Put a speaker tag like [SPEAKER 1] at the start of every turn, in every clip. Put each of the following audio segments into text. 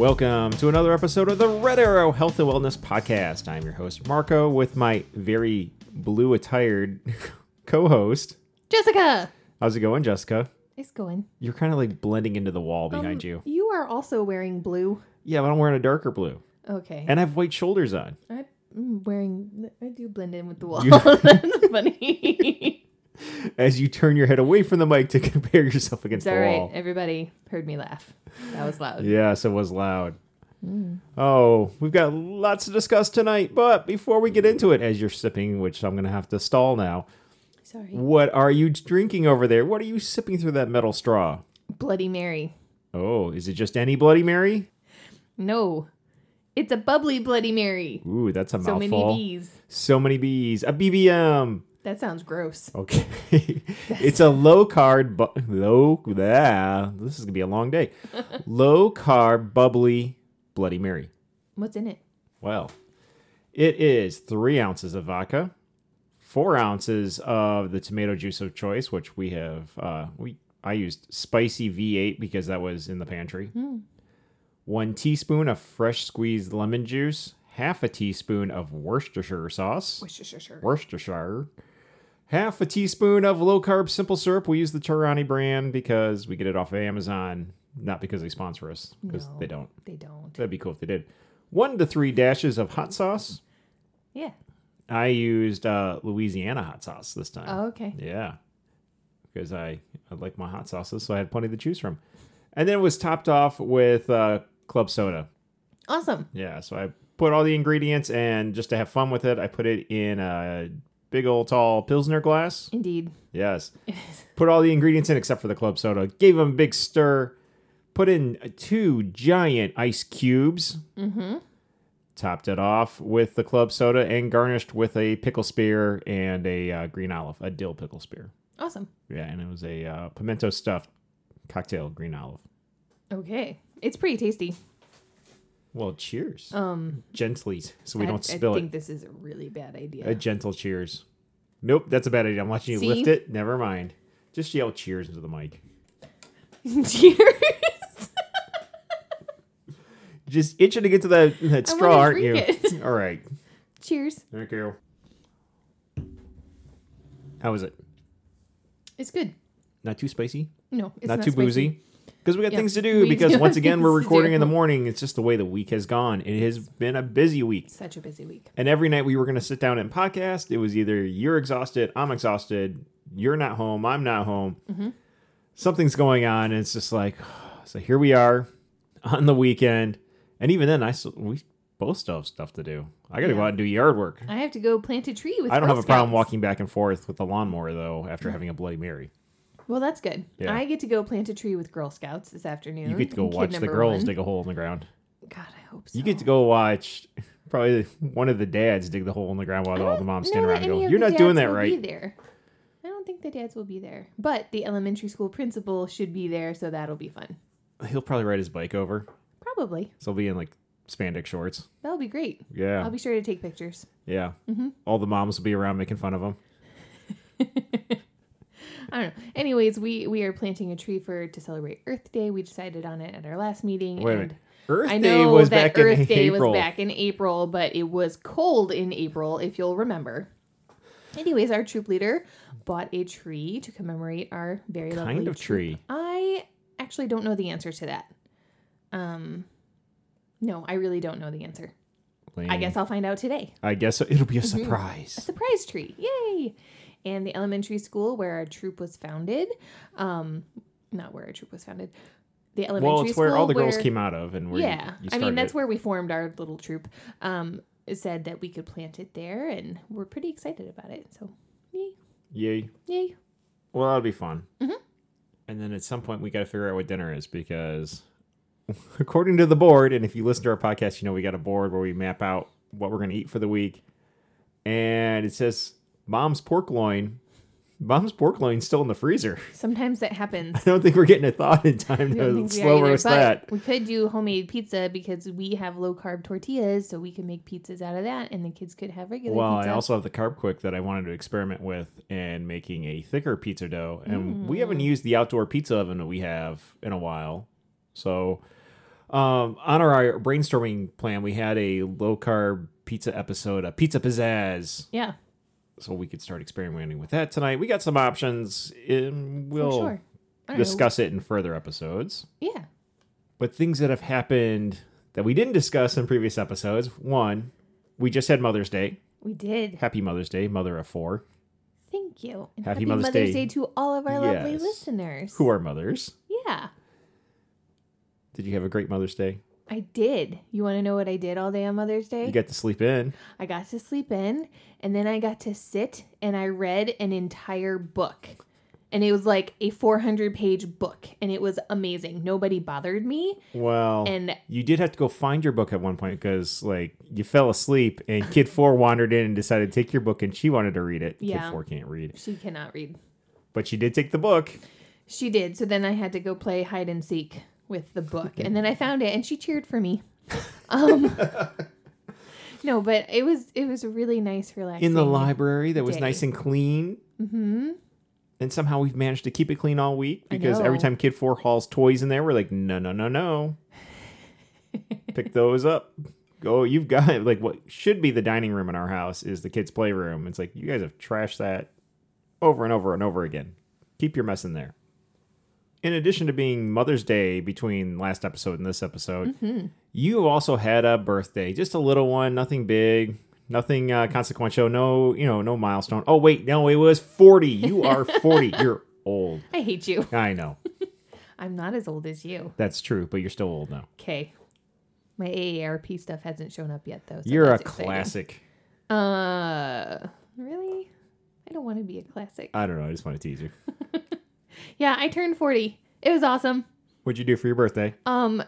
[SPEAKER 1] Welcome to another episode of the Red Arrow Health and Wellness Podcast. I'm your host, Marco, with my very blue attired co host.
[SPEAKER 2] Jessica!
[SPEAKER 1] How's it going, Jessica?
[SPEAKER 2] It's going.
[SPEAKER 1] You're kind of like blending into the wall behind
[SPEAKER 2] Um,
[SPEAKER 1] you.
[SPEAKER 2] You are also wearing blue.
[SPEAKER 1] Yeah, but I'm wearing a darker blue.
[SPEAKER 2] Okay.
[SPEAKER 1] And I have white shoulders on.
[SPEAKER 2] I'm wearing. I do blend in with the wall. That's funny.
[SPEAKER 1] As you turn your head away from the mic to compare yourself against
[SPEAKER 2] it's
[SPEAKER 1] the
[SPEAKER 2] all right.
[SPEAKER 1] wall.
[SPEAKER 2] Everybody heard me laugh. That was loud.
[SPEAKER 1] Yes, it was loud.
[SPEAKER 2] Mm.
[SPEAKER 1] Oh, we've got lots to discuss tonight, but before we get into it, as you're sipping, which I'm going to have to stall now,
[SPEAKER 2] Sorry.
[SPEAKER 1] what are you drinking over there? What are you sipping through that metal straw?
[SPEAKER 2] Bloody Mary.
[SPEAKER 1] Oh, is it just any Bloody Mary?
[SPEAKER 2] No. It's a bubbly Bloody Mary.
[SPEAKER 1] Ooh, that's a
[SPEAKER 2] So
[SPEAKER 1] mouthful.
[SPEAKER 2] So many bees.
[SPEAKER 1] So many bees. A BBM.
[SPEAKER 2] That sounds gross.
[SPEAKER 1] Okay. it's a low carb, bu- low, ah, this is going to be a long day. low carb, bubbly Bloody Mary.
[SPEAKER 2] What's in it?
[SPEAKER 1] Well, it is three ounces of vodka, four ounces of the tomato juice of choice, which we have. Uh, we I used spicy V8 because that was in the pantry. One teaspoon of fresh squeezed lemon juice, half a teaspoon of Worcestershire sauce,
[SPEAKER 2] Sure.
[SPEAKER 1] Worcestershire, half a teaspoon of low carb simple syrup. We use the Torani brand because we get it off of Amazon, not because they sponsor us, because
[SPEAKER 2] No.
[SPEAKER 1] they don't.
[SPEAKER 2] They don't.
[SPEAKER 1] That'd be cool if they did. One to three dashes of hot sauce.
[SPEAKER 2] Yeah.
[SPEAKER 1] I used uh, Louisiana hot sauce this time.
[SPEAKER 2] Oh, okay.
[SPEAKER 1] Yeah, because I, I like my hot sauces, so I had plenty to choose from. And then it was topped off with uh, club soda.
[SPEAKER 2] Awesome.
[SPEAKER 1] Yeah, so I put all the ingredients and just to have fun with it, I put it in a big old tall Pilsner glass.
[SPEAKER 2] Indeed.
[SPEAKER 1] Yes. Put all the ingredients in except for the club soda. Gave them a big stir. Put in two giant ice cubes.
[SPEAKER 2] Mm-hmm.
[SPEAKER 1] Topped it off with the club soda and garnished with a pickle spear and a uh, green olive, a dill pickle spear.
[SPEAKER 2] Awesome.
[SPEAKER 1] Yeah, and it was a uh, pimento stuffed cocktail green olive.
[SPEAKER 2] Okay. It's pretty tasty.
[SPEAKER 1] Well, cheers.
[SPEAKER 2] Um,
[SPEAKER 1] Gently, so we
[SPEAKER 2] I,
[SPEAKER 1] don't spill it.
[SPEAKER 2] I
[SPEAKER 1] it.
[SPEAKER 2] think this is a really bad idea.
[SPEAKER 1] A gentle cheers. Nope, that's a bad idea. I'm watching you
[SPEAKER 2] See?
[SPEAKER 1] lift it. Never mind. Just yell cheers into the mic.
[SPEAKER 2] Cheers.
[SPEAKER 1] Just itching to get to that, that straw, aren't you?
[SPEAKER 2] it.
[SPEAKER 1] All right.
[SPEAKER 2] Cheers.
[SPEAKER 1] Thank you. How is it?
[SPEAKER 2] It's good.
[SPEAKER 1] Not too spicy?
[SPEAKER 2] No, it's
[SPEAKER 1] not,
[SPEAKER 2] not,
[SPEAKER 1] too
[SPEAKER 2] spicy.
[SPEAKER 1] boozy? Because we got
[SPEAKER 2] Yeah,
[SPEAKER 1] things to do.
[SPEAKER 2] we
[SPEAKER 1] Because
[SPEAKER 2] do
[SPEAKER 1] once again, we're recording in the morning. It's just the way the week has gone. It has been a busy week.
[SPEAKER 2] Such a busy week.
[SPEAKER 1] And every night we were going to sit down and podcast. It was either you're exhausted, I'm exhausted, you're not home, I'm not home.
[SPEAKER 2] Mm-hmm.
[SPEAKER 1] Something's going on. And it's just like, so here we are on the weekend. And even then, I still, we both still have stuff to do. I got to go out and do yard work.
[SPEAKER 2] I have to go plant a tree with.
[SPEAKER 1] I don't have a problem walking back and forth with the lawnmower though after having a Bloody Mary.
[SPEAKER 2] Well, that's good.
[SPEAKER 1] Yeah.
[SPEAKER 2] I get to go plant a tree with Girl Scouts this afternoon.
[SPEAKER 1] You get to go
[SPEAKER 2] Kid
[SPEAKER 1] watch the girls
[SPEAKER 2] one.
[SPEAKER 1] dig a hole in the ground.
[SPEAKER 2] God, I hope so.
[SPEAKER 1] You get to go watch probably one of the dads dig the hole in the ground while all the moms stand around and go, "You're not doing that right."
[SPEAKER 2] there. I don't think the dads will be there, but the elementary school principal should be there, so that'll be fun.
[SPEAKER 1] He'll probably ride his bike over,
[SPEAKER 2] Probably
[SPEAKER 1] so he'll be in like spandex shorts.
[SPEAKER 2] that'll be great.
[SPEAKER 1] Yeah,
[SPEAKER 2] I'll be sure to take pictures.
[SPEAKER 1] yeah.
[SPEAKER 2] Mm-hmm.
[SPEAKER 1] All the moms will be around making fun of him.
[SPEAKER 2] I don't know. Anyways, we we are planting a tree for to celebrate Earth Day. We decided on it at our last meeting.
[SPEAKER 1] Wait a minute. Earth
[SPEAKER 2] I
[SPEAKER 1] Day
[SPEAKER 2] know
[SPEAKER 1] was
[SPEAKER 2] that
[SPEAKER 1] back
[SPEAKER 2] Earth
[SPEAKER 1] in
[SPEAKER 2] Day
[SPEAKER 1] April.
[SPEAKER 2] was back in April, but it was cold in April, if you'll remember. Anyways, our troop leader bought a tree to commemorate our very lovely
[SPEAKER 1] Kind of
[SPEAKER 2] troop.
[SPEAKER 1] tree.
[SPEAKER 2] I actually don't know the answer to that. Um, no, I really don't know the answer. I guess I'll find out today.
[SPEAKER 1] I guess it'll be a
[SPEAKER 2] surprise. A
[SPEAKER 1] surprise
[SPEAKER 2] tree, yay! And the elementary school where our troop was founded, um, not where our troop was founded, the elementary
[SPEAKER 1] Well, it's
[SPEAKER 2] school
[SPEAKER 1] where all the girls came out of, and where you-
[SPEAKER 2] yeah,
[SPEAKER 1] you,
[SPEAKER 2] I mean that's where we formed our little troop. Um, said that we could plant it there, and we're pretty excited about it. So, yay,
[SPEAKER 1] Yay!
[SPEAKER 2] yay!
[SPEAKER 1] Well, that'll be fun.
[SPEAKER 2] Mhm.
[SPEAKER 1] And then at some point, we got to figure out what dinner is because, according to the board, and if you listen to our podcast, you know we got a board where we map out what we're going to eat for the week. And it says mom's pork loin. Mom's pork loin's still in the freezer.
[SPEAKER 2] Sometimes that happens.
[SPEAKER 1] I don't think we're getting a thought in time to slow roast that.
[SPEAKER 2] We could do homemade pizza because we have low carb tortillas, so we can make pizzas out of that, and the kids could have regular pizza.
[SPEAKER 1] Well,
[SPEAKER 2] pizza.
[SPEAKER 1] I also have the Carbquik that I wanted to experiment with and making a thicker pizza dough. And we haven't
[SPEAKER 2] Mm.
[SPEAKER 1] used the outdoor pizza oven that we have in a while. So Um, on our brainstorming plan, we had a low carb pizza episode, a pizza pizzazz.
[SPEAKER 2] Yeah,
[SPEAKER 1] So we could start experimenting with that tonight. We got some options. And we'll
[SPEAKER 2] sure. Don't know.
[SPEAKER 1] discuss it in further episodes.
[SPEAKER 2] Yeah.
[SPEAKER 1] But things that have happened that we didn't discuss in previous episodes. One, we just had Mother's Day.
[SPEAKER 2] We did.
[SPEAKER 1] Happy Mother's Day, mother of four.
[SPEAKER 2] Thank you. And
[SPEAKER 1] Happy
[SPEAKER 2] happy,
[SPEAKER 1] Mother's
[SPEAKER 2] Mother's,
[SPEAKER 1] Day.
[SPEAKER 2] Day. to all of our lovely listeners.
[SPEAKER 1] Who are mothers?
[SPEAKER 2] Yeah,
[SPEAKER 1] Did you have a great Mother's Day?
[SPEAKER 2] I did. You want to know what I did all day on Mother's Day?
[SPEAKER 1] You got to sleep in.
[SPEAKER 2] I got to sleep in, and then I got to sit and I read an entire book. And it was like a 400 page book, and it was amazing. Nobody bothered me.
[SPEAKER 1] Well,
[SPEAKER 2] And
[SPEAKER 1] you did have to go find your book at one point because, like, you fell asleep and Kid Four wandered in and decided to take your book and she wanted to read it.
[SPEAKER 2] Yeah.
[SPEAKER 1] Kid Four can't read,
[SPEAKER 2] she cannot read.
[SPEAKER 1] but she did take the book.
[SPEAKER 2] She did. So then I had to go play hide and seek with the book. And then I found it and she cheered for me. Um No, but it was it was a really nice relaxing.
[SPEAKER 1] in the library that was
[SPEAKER 2] day.
[SPEAKER 1] nice and clean. Mm-hmm. And somehow we've managed to keep it clean all week because every time Kid Four hauls toys in there, we're like, no, no, no, no. Pick those up. Go. You've got like what should be the dining room in our house is the kids' playroom. It's like you guys have trashed that over and over and over again. Keep your mess in there. In addition to being Mother's Day between last episode and this episode, you also had a birthday, just a little one, nothing big, nothing uh, consequential, no, you know, no milestone. Oh wait, no, it was forty. You are forty. You're old.
[SPEAKER 2] I hate you.
[SPEAKER 1] I know
[SPEAKER 2] I'm not as old as you.
[SPEAKER 1] that's true, but you're still old now.
[SPEAKER 2] Okay. My AARP stuff hasn't shown up yet though. so
[SPEAKER 1] You're a
[SPEAKER 2] exciting.
[SPEAKER 1] classic.
[SPEAKER 2] Uh really? I don't want to be a classic.
[SPEAKER 1] I don't know. I just want to tease you.
[SPEAKER 2] Yeah, I turned 40. It was awesome.
[SPEAKER 1] What'd you do for your birthday?
[SPEAKER 2] Um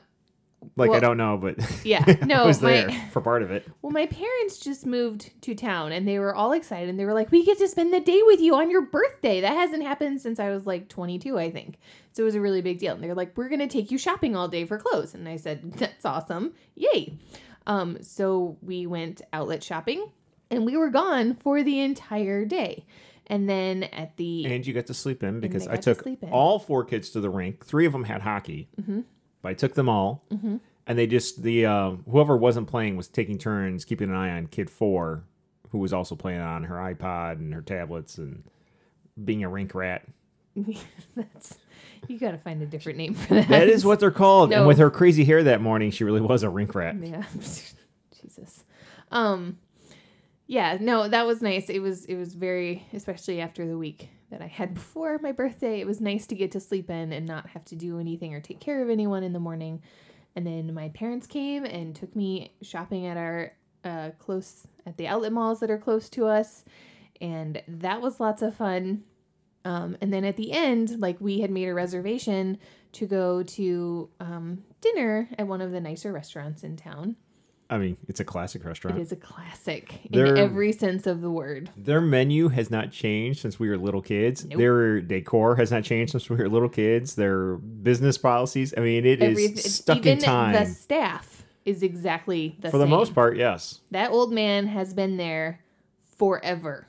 [SPEAKER 1] Like I don't know, but
[SPEAKER 2] yeah, no, I
[SPEAKER 1] was
[SPEAKER 2] my-
[SPEAKER 1] there for part of it.
[SPEAKER 2] Well, my parents just moved to town and they were all excited. And they were like, We get to spend the day with you on your birthday. That hasn't happened since I was like 22, I think. So it was a really big deal. And they're like, We're going to take you shopping all day for clothes. And I said, That's awesome. Yay. Um, so we went outlet shopping and we were gone for the entire day. And then at the.
[SPEAKER 1] And you got to sleep in because I
[SPEAKER 2] to
[SPEAKER 1] took
[SPEAKER 2] sleep in.
[SPEAKER 1] all four kids to the rink. Three of them had hockey,
[SPEAKER 2] Mm-hmm.
[SPEAKER 1] but I took them all, and they just the uh, whoever wasn't playing was taking turns keeping an eye on kid four, who was also playing on her iPod and her tablets and being a rink rat.
[SPEAKER 2] that's. You got to find a different name for that.
[SPEAKER 1] That is what they're called. And
[SPEAKER 2] No.
[SPEAKER 1] with her crazy hair that morning, she really was a rink rat.
[SPEAKER 2] Yeah. Jesus. Um yeah, no, that was nice. It was it was very especially after the week that I had before my birthday. It was nice to get to sleep in and not have to do anything or take care of anyone in the morning. And then my parents came and took me shopping at our uh close at the outlet malls that are close to us. And that was lots of fun. Um, and then at the end, like we had made a reservation to go to um, dinner at one of the nicer restaurants in town.
[SPEAKER 1] I mean, it's a classic restaurant.
[SPEAKER 2] It is a classic
[SPEAKER 1] They're-
[SPEAKER 2] in every sense of the word.
[SPEAKER 1] Their menu has not changed since we were little kids.
[SPEAKER 2] Nope.
[SPEAKER 1] Their decor has not changed since we were little kids. Their business policies, I mean, it is
[SPEAKER 2] Every,
[SPEAKER 1] stuck
[SPEAKER 2] even
[SPEAKER 1] in time.
[SPEAKER 2] the staff is exactly the
[SPEAKER 1] For the most part, yes.
[SPEAKER 2] That old man has been there forever.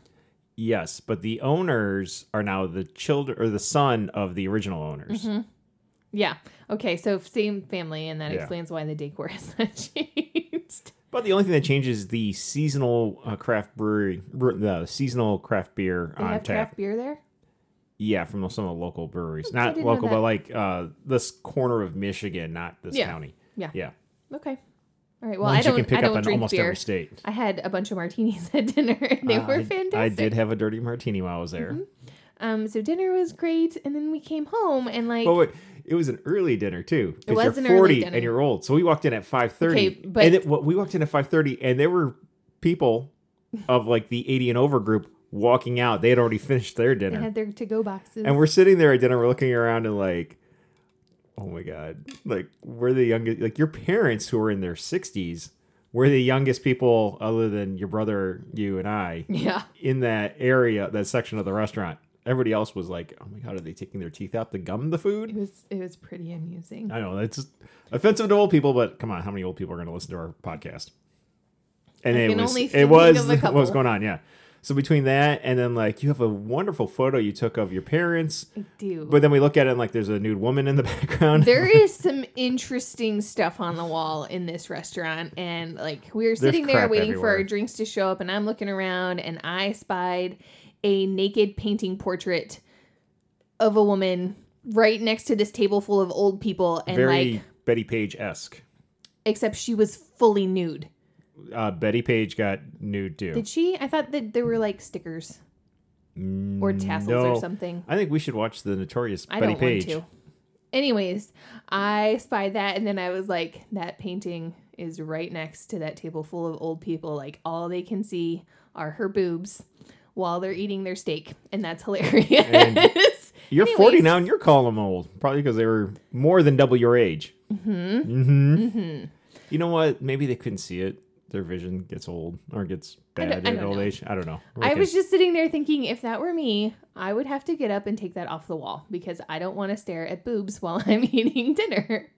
[SPEAKER 1] Yes, but the owners are now the children or the son of the original owners.
[SPEAKER 2] Mm-hmm. Yeah. Okay. So same family, and that
[SPEAKER 1] Yeah.
[SPEAKER 2] explains why the decor has not changed.
[SPEAKER 1] But the only thing that changes is the seasonal uh, craft brewery, bre- the seasonal craft beer
[SPEAKER 2] They
[SPEAKER 1] on
[SPEAKER 2] have
[SPEAKER 1] tap.
[SPEAKER 2] craft beer there.
[SPEAKER 1] Yeah, from some of the local breweries.
[SPEAKER 2] I
[SPEAKER 1] Not
[SPEAKER 2] didn't know
[SPEAKER 1] local,
[SPEAKER 2] that.
[SPEAKER 1] but like uh, this corner of Michigan, not this
[SPEAKER 2] Yeah.
[SPEAKER 1] county.
[SPEAKER 2] Yeah.
[SPEAKER 1] Yeah.
[SPEAKER 2] Okay. All right. Well,
[SPEAKER 1] Ones
[SPEAKER 2] I don't.
[SPEAKER 1] you can pick
[SPEAKER 2] I don't
[SPEAKER 1] up in
[SPEAKER 2] drink
[SPEAKER 1] almost
[SPEAKER 2] beer.
[SPEAKER 1] every state.
[SPEAKER 2] I had a bunch of martinis at dinner, and they
[SPEAKER 1] Uh,
[SPEAKER 2] were
[SPEAKER 1] I-
[SPEAKER 2] fantastic.
[SPEAKER 1] I did have a dirty martini while I was there.
[SPEAKER 2] Um. So dinner was great, and then we came home, and like.
[SPEAKER 1] But wait, it was an early dinner too. It
[SPEAKER 2] was
[SPEAKER 1] you're
[SPEAKER 2] an early
[SPEAKER 1] 40
[SPEAKER 2] dinner.
[SPEAKER 1] and you're old. So we walked in at 5:30.
[SPEAKER 2] Okay, but-
[SPEAKER 1] and it, well, we walked in at 5:30 and there were people of like the 80 and over group walking out. They had already finished their dinner.
[SPEAKER 2] they had their to-go boxes.
[SPEAKER 1] and we're sitting there at dinner we're looking around and like oh my god. Like we're the youngest like your parents who are in their 60s we're the youngest people other than your brother, you and I
[SPEAKER 2] yeah.
[SPEAKER 1] in that area, that section of the restaurant. Everybody else was like, "Oh my god, are they taking their teeth out to gum the food?"
[SPEAKER 2] It was it was pretty amusing.
[SPEAKER 1] I know it's offensive to old people, but come on, how many old people are going to listen to our podcast? And
[SPEAKER 2] I
[SPEAKER 1] it was it was what was going on, yeah. So between that and then like you have a wonderful photo you took of your parents,
[SPEAKER 2] I do.
[SPEAKER 1] but then we look at it and like there's a nude woman in the background.
[SPEAKER 2] there is some interesting stuff on the wall in this restaurant and like we were sitting there waiting for our drinks to show up and i'm looking around and i spied a naked painting portrait of a woman right next to this table full of old people and
[SPEAKER 1] Very
[SPEAKER 2] like
[SPEAKER 1] Bettie Page esque.
[SPEAKER 2] except she was fully nude
[SPEAKER 1] Uh, Bettie Page got nude too.
[SPEAKER 2] did she i thought that there were like stickers or tassels
[SPEAKER 1] no.
[SPEAKER 2] or something
[SPEAKER 1] I think we should watch the notorious
[SPEAKER 2] I
[SPEAKER 1] Betty
[SPEAKER 2] don't
[SPEAKER 1] Page.
[SPEAKER 2] want to. Anyways, I spied that and then I was like, that painting is right next to that table full of old people. Like all they can see are her boobs while they're eating their steak. And that's hilarious.
[SPEAKER 1] You're
[SPEAKER 2] Anyways.
[SPEAKER 1] 40 now and you're calling them old. Probably because they were more than double your age. Mm-hmm. Mm-hmm. You know what? Maybe they couldn't see it. Their vision gets old or gets bad
[SPEAKER 2] I
[SPEAKER 1] at old
[SPEAKER 2] know.
[SPEAKER 1] age. I don't know.
[SPEAKER 2] I
[SPEAKER 1] Okay.
[SPEAKER 2] was just sitting there thinking if that were me, I would have to get up and take that off the wall because I don't want to stare at boobs while I'm eating dinner.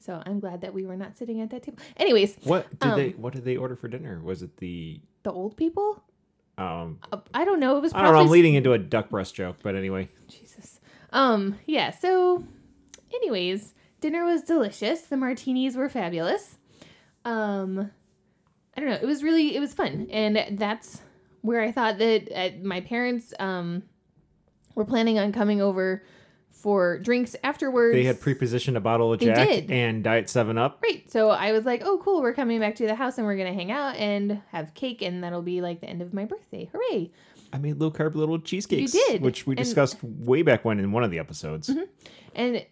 [SPEAKER 2] So I'm glad that we were not sitting at that table. Anyways,
[SPEAKER 1] What did
[SPEAKER 2] um,
[SPEAKER 1] they what did they order for dinner? Was it the
[SPEAKER 2] the old people?
[SPEAKER 1] Um
[SPEAKER 2] Uh, I don't know. It was
[SPEAKER 1] I
[SPEAKER 2] probably
[SPEAKER 1] don't know, I'm leading into a duck breast joke, but anyway.
[SPEAKER 2] Jesus. Um, yeah, so anyways, dinner was delicious. The martinis were fabulous. Um I don't know, it was really it was fun. And that's where I thought that uh, my parents um were planning on coming over for drinks afterwards.
[SPEAKER 1] They had prepositioned a bottle of
[SPEAKER 2] They
[SPEAKER 1] Jack
[SPEAKER 2] did.
[SPEAKER 1] and Diet 7 Up.
[SPEAKER 2] Great. So I was like, "Oh, cool! We're coming back to the house and we're gonna hang out and have cake, and that'll be like the end of my birthday. Hooray!"
[SPEAKER 1] I made low carb little cheesecakes.
[SPEAKER 2] did,
[SPEAKER 1] Which we
[SPEAKER 2] and- Mm-hmm.
[SPEAKER 1] discussed way back when in one of the episodes.
[SPEAKER 2] And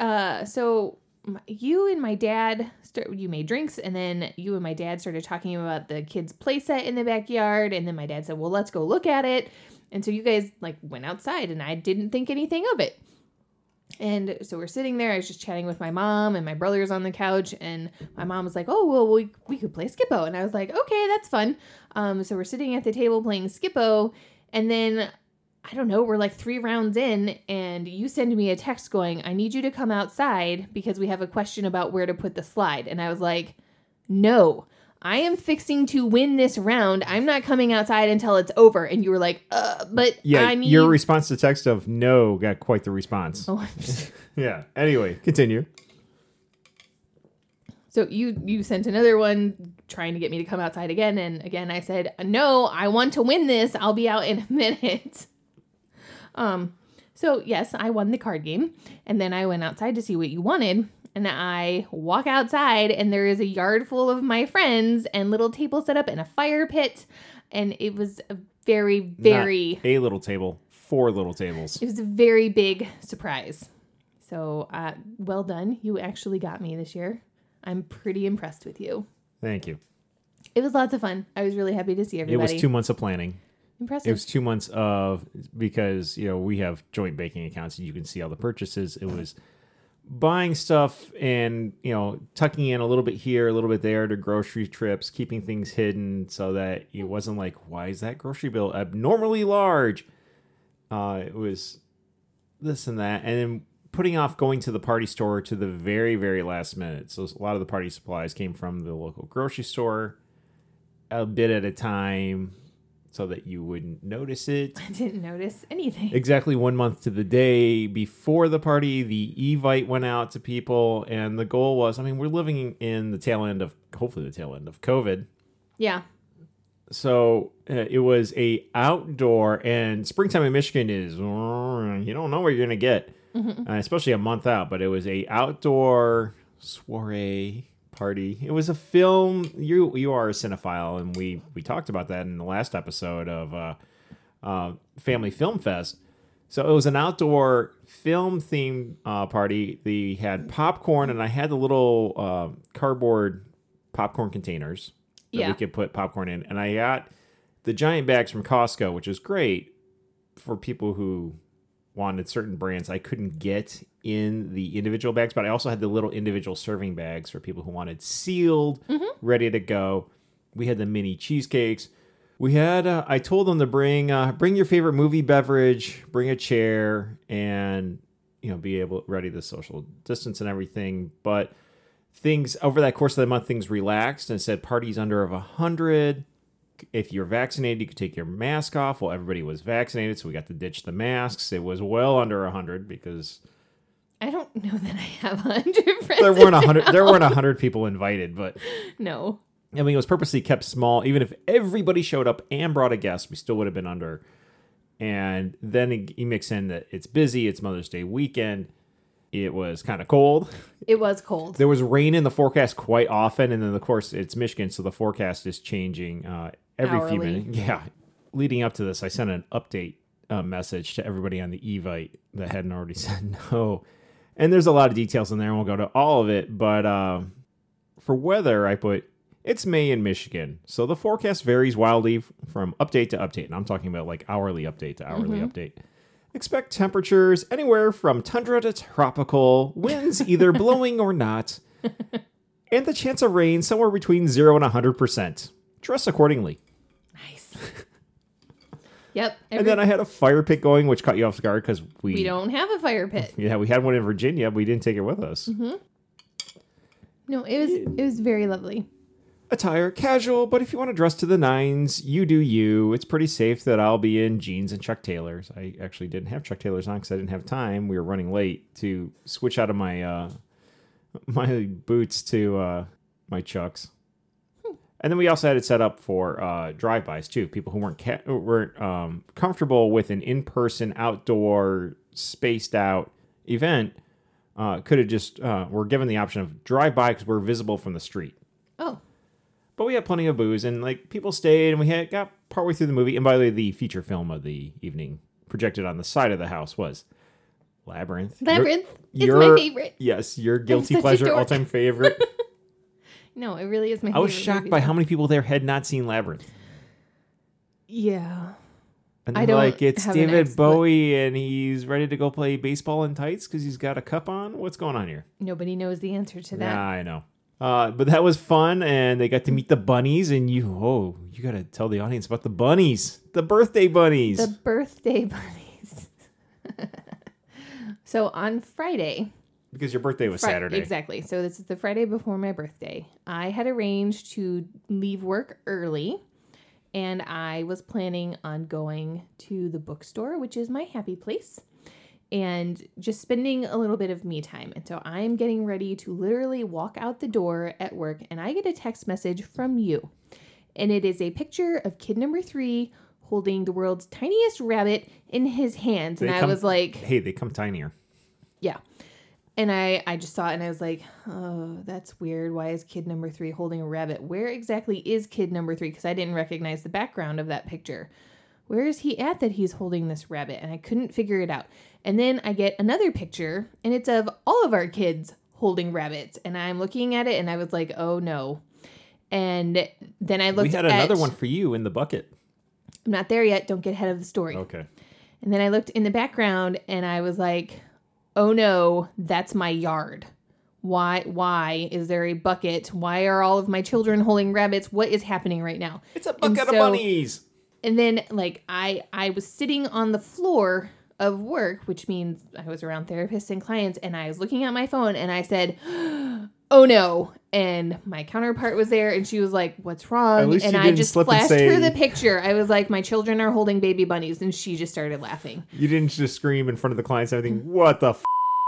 [SPEAKER 2] uh, so you and my dad, start, you made drinks, and then you and my dad started talking about the kids' playset in the backyard. And then my dad said, "Well, let's go look at it." And so you guys like went outside, and I didn't think anything of it. And so we're sitting there. I was just chatting with my mom, and my brother's on the couch. And my mom was like, "Oh, well, we, we could play Skip-Bo." And I was like, "Okay, that's fun." Um, so we're sitting at the table playing Skip-Bo, and then I don't know, we're like three rounds in, and you send me a text going, I need you to come outside because we have a question about where to put the slide. And I was like, no, I am fixing to win this round. I'm not coming outside until it's over. And you were like, uh, but
[SPEAKER 1] Yeah,
[SPEAKER 2] I need.
[SPEAKER 1] your response to text of no got quite the response.
[SPEAKER 2] Oh,
[SPEAKER 1] Yeah. Anyway, continue.
[SPEAKER 2] so you you sent another one trying to get me to come outside again, and again I said, no, I want to win this. I'll be out in a minute. Um, so yes, I won the card game, and then I went outside to see what you wanted. And I walk outside, and there is a yard full of my friends, and little table set up, and a fire pit, and it was a very, very,
[SPEAKER 1] Not a little table, four little tables.
[SPEAKER 2] it was a very big surprise. So, uh, well done. You actually got me this year. I'm pretty impressed with you.
[SPEAKER 1] Thank you.
[SPEAKER 2] It was lots of fun. I was really happy to see everybody.
[SPEAKER 1] It was two months of planning.
[SPEAKER 2] impressive.
[SPEAKER 1] It was two months of because you know we have joint banking accounts and you can see all the purchases. It was buying stuff and you know tucking in a little bit here, a little bit there to grocery trips, keeping things hidden so that it wasn't like why is that grocery bill abnormally large. Uh, it was this and that, and then putting off going to the party store to the very very last minute. So a lot of the party supplies came from the local grocery store, a bit at a time, so that you wouldn't notice it.
[SPEAKER 2] I didn't notice anything.
[SPEAKER 1] Exactly one month to the day before the party, the Evite went out to people, and the goal was I mean, we're living in the tail end of, hopefully, the tail end of COVID.
[SPEAKER 2] Yeah.
[SPEAKER 1] So uh, it was a outdoor, and springtime in Michigan is, you don't know what you're going to get, uh, especially a month out, but it was a outdoor soiree party. It was a film. You you are a cinephile, and we we talked about that in the last episode of uh, uh, Family Film Fest. So it was an outdoor film theme uh, party. They had popcorn, and I had the little uh, cardboard popcorn containers that
[SPEAKER 2] Yeah.
[SPEAKER 1] we could put popcorn in. And I got the giant bags from Costco, which is great for people who wanted certain brands I couldn't get in the individual bags, but I also had the little individual serving bags for people who wanted sealed, ready to go. We had the mini cheesecakes. We had. Uh, I told them to bring uh, bring your favorite movie beverage, bring a chair, and you know be able ready to social distance and everything. But things over that course of the month, things relaxed and said parties under of a hundred. If you're vaccinated, you could take your mask off. Well, everybody was vaccinated, so we got to ditch the masks. It was well under 100 because
[SPEAKER 2] I don't know that I have hundred friends.
[SPEAKER 1] there weren't
[SPEAKER 2] in
[SPEAKER 1] 100
[SPEAKER 2] town.
[SPEAKER 1] there weren't 100 people invited, but
[SPEAKER 2] No.
[SPEAKER 1] I mean, it was purposely kept small. Even if everybody showed up and brought a guest, we still would have been under. And then you mix in that it's busy, it's Mother's Day weekend. It was kind of cold.
[SPEAKER 2] It was cold.
[SPEAKER 1] There was rain in the forecast quite often, and then of course it's Michigan, so the forecast is changing uh, every few minutes. Yeah. Leading up to this, I sent an update uh, message to everybody on the Evite that hadn't already said no. And there's a lot of details in there, and we'll go to all of it. But uh, for weather, I put it's May in Michigan, so the forecast varies wildly from update to update, and I'm talking about like hourly update to hourly update. Expect temperatures anywhere from tundra to tropical, winds either blowing or not, and the chance of rain somewhere between 0 and 100%. Dress accordingly.
[SPEAKER 2] Yep.
[SPEAKER 1] And then I had a fire pit going, which caught you off guard because we,
[SPEAKER 2] we don't have a fire pit.
[SPEAKER 1] Yeah, we had one in Virginia. But we didn't take it with us.
[SPEAKER 2] No, it was it was very lovely.
[SPEAKER 1] Attire casual, but if you want to dress to the nines, you do you. It's pretty safe that I'll be in jeans and Chuck Taylors. I actually didn't have Chuck Taylors on because I didn't have time. We were running late to switch out of my uh, my boots to uh, my Chucks. And then we also had it set up for uh, drive-bys too. People who weren't ca- weren't um, comfortable with an in-person, outdoor, spaced-out event uh, could have just uh, were given the option of drive-by because we're visible from the street.
[SPEAKER 2] Oh,
[SPEAKER 1] But we had plenty of booze, and like people stayed, and we had got partway through the movie. And by the way, the feature film of the evening projected on the side of the house was Labyrinth. Your-
[SPEAKER 2] Labyrinth is
[SPEAKER 1] your-
[SPEAKER 2] my favorite.
[SPEAKER 1] Yes, your guilty pleasure,
[SPEAKER 2] dork.
[SPEAKER 1] all time favorite.
[SPEAKER 2] No, it really is my
[SPEAKER 1] I was shocked
[SPEAKER 2] movie,
[SPEAKER 1] by how many people there had not seen Labyrinth.
[SPEAKER 2] Yeah.
[SPEAKER 1] And
[SPEAKER 2] I
[SPEAKER 1] they're
[SPEAKER 2] don't
[SPEAKER 1] like, it's David Bowie, and he's ready to go play baseball in tights because he's got a cup on. What's going on here?
[SPEAKER 2] Nobody knows the answer to that.
[SPEAKER 1] Yeah, I know. Uh, but that was fun, and they got to meet the bunnies. And you, oh, you got to tell the audience about the bunnies, the birthday bunnies.
[SPEAKER 2] The birthday bunnies. so on Friday,
[SPEAKER 1] because your birthday was
[SPEAKER 2] Fri-
[SPEAKER 1] Saturday.
[SPEAKER 2] Exactly. So this is the Friday before my birthday. I had arranged to leave work early and I was planning on going to the bookstore, which is my happy place, and just spending a little bit of me time. And so I'm getting ready to literally walk out the door at work and I get a text message from you. And it is a picture of kid number 3 holding the world's tiniest rabbit in his hands.
[SPEAKER 1] They
[SPEAKER 2] and I was like,
[SPEAKER 1] Hey, they come tinier.
[SPEAKER 2] yeah. And I, I just saw it and I was like, oh, that's weird. Why is kid number three holding a rabbit? Where exactly is kid number three? Because I didn't recognize the background of that picture. Where is he at that he's holding this rabbit? And I couldn't figure it out. And then I get another picture and it's of all of our kids holding rabbits. And I'm looking at it and I was like, oh no. And then I looked
[SPEAKER 1] We had
[SPEAKER 2] at
[SPEAKER 1] another one for you in the bucket.
[SPEAKER 2] I'm not there yet. Don't get ahead of the story.
[SPEAKER 1] Okay.
[SPEAKER 2] And then I looked in the background and I was like, "Oh no, that's my yard. Why why is there a bucket? Why are all of my children holding rabbits? What is happening right now?"
[SPEAKER 1] It's a bucket
[SPEAKER 2] so-
[SPEAKER 1] of bunnies.
[SPEAKER 2] And then like I I was sitting on the floor of work, which means I was around therapists and clients and I was looking at my phone and I said, "Oh no." And my counterpart was there and she was like, "What's wrong?"
[SPEAKER 1] least
[SPEAKER 2] And
[SPEAKER 1] you
[SPEAKER 2] I
[SPEAKER 1] didn't
[SPEAKER 2] just
[SPEAKER 1] slip and
[SPEAKER 2] flashed
[SPEAKER 1] say-
[SPEAKER 2] her the picture. I was like, "My children are holding baby bunnies." And she just started laughing.
[SPEAKER 1] You didn't just scream in front of the clients and everything. What the f?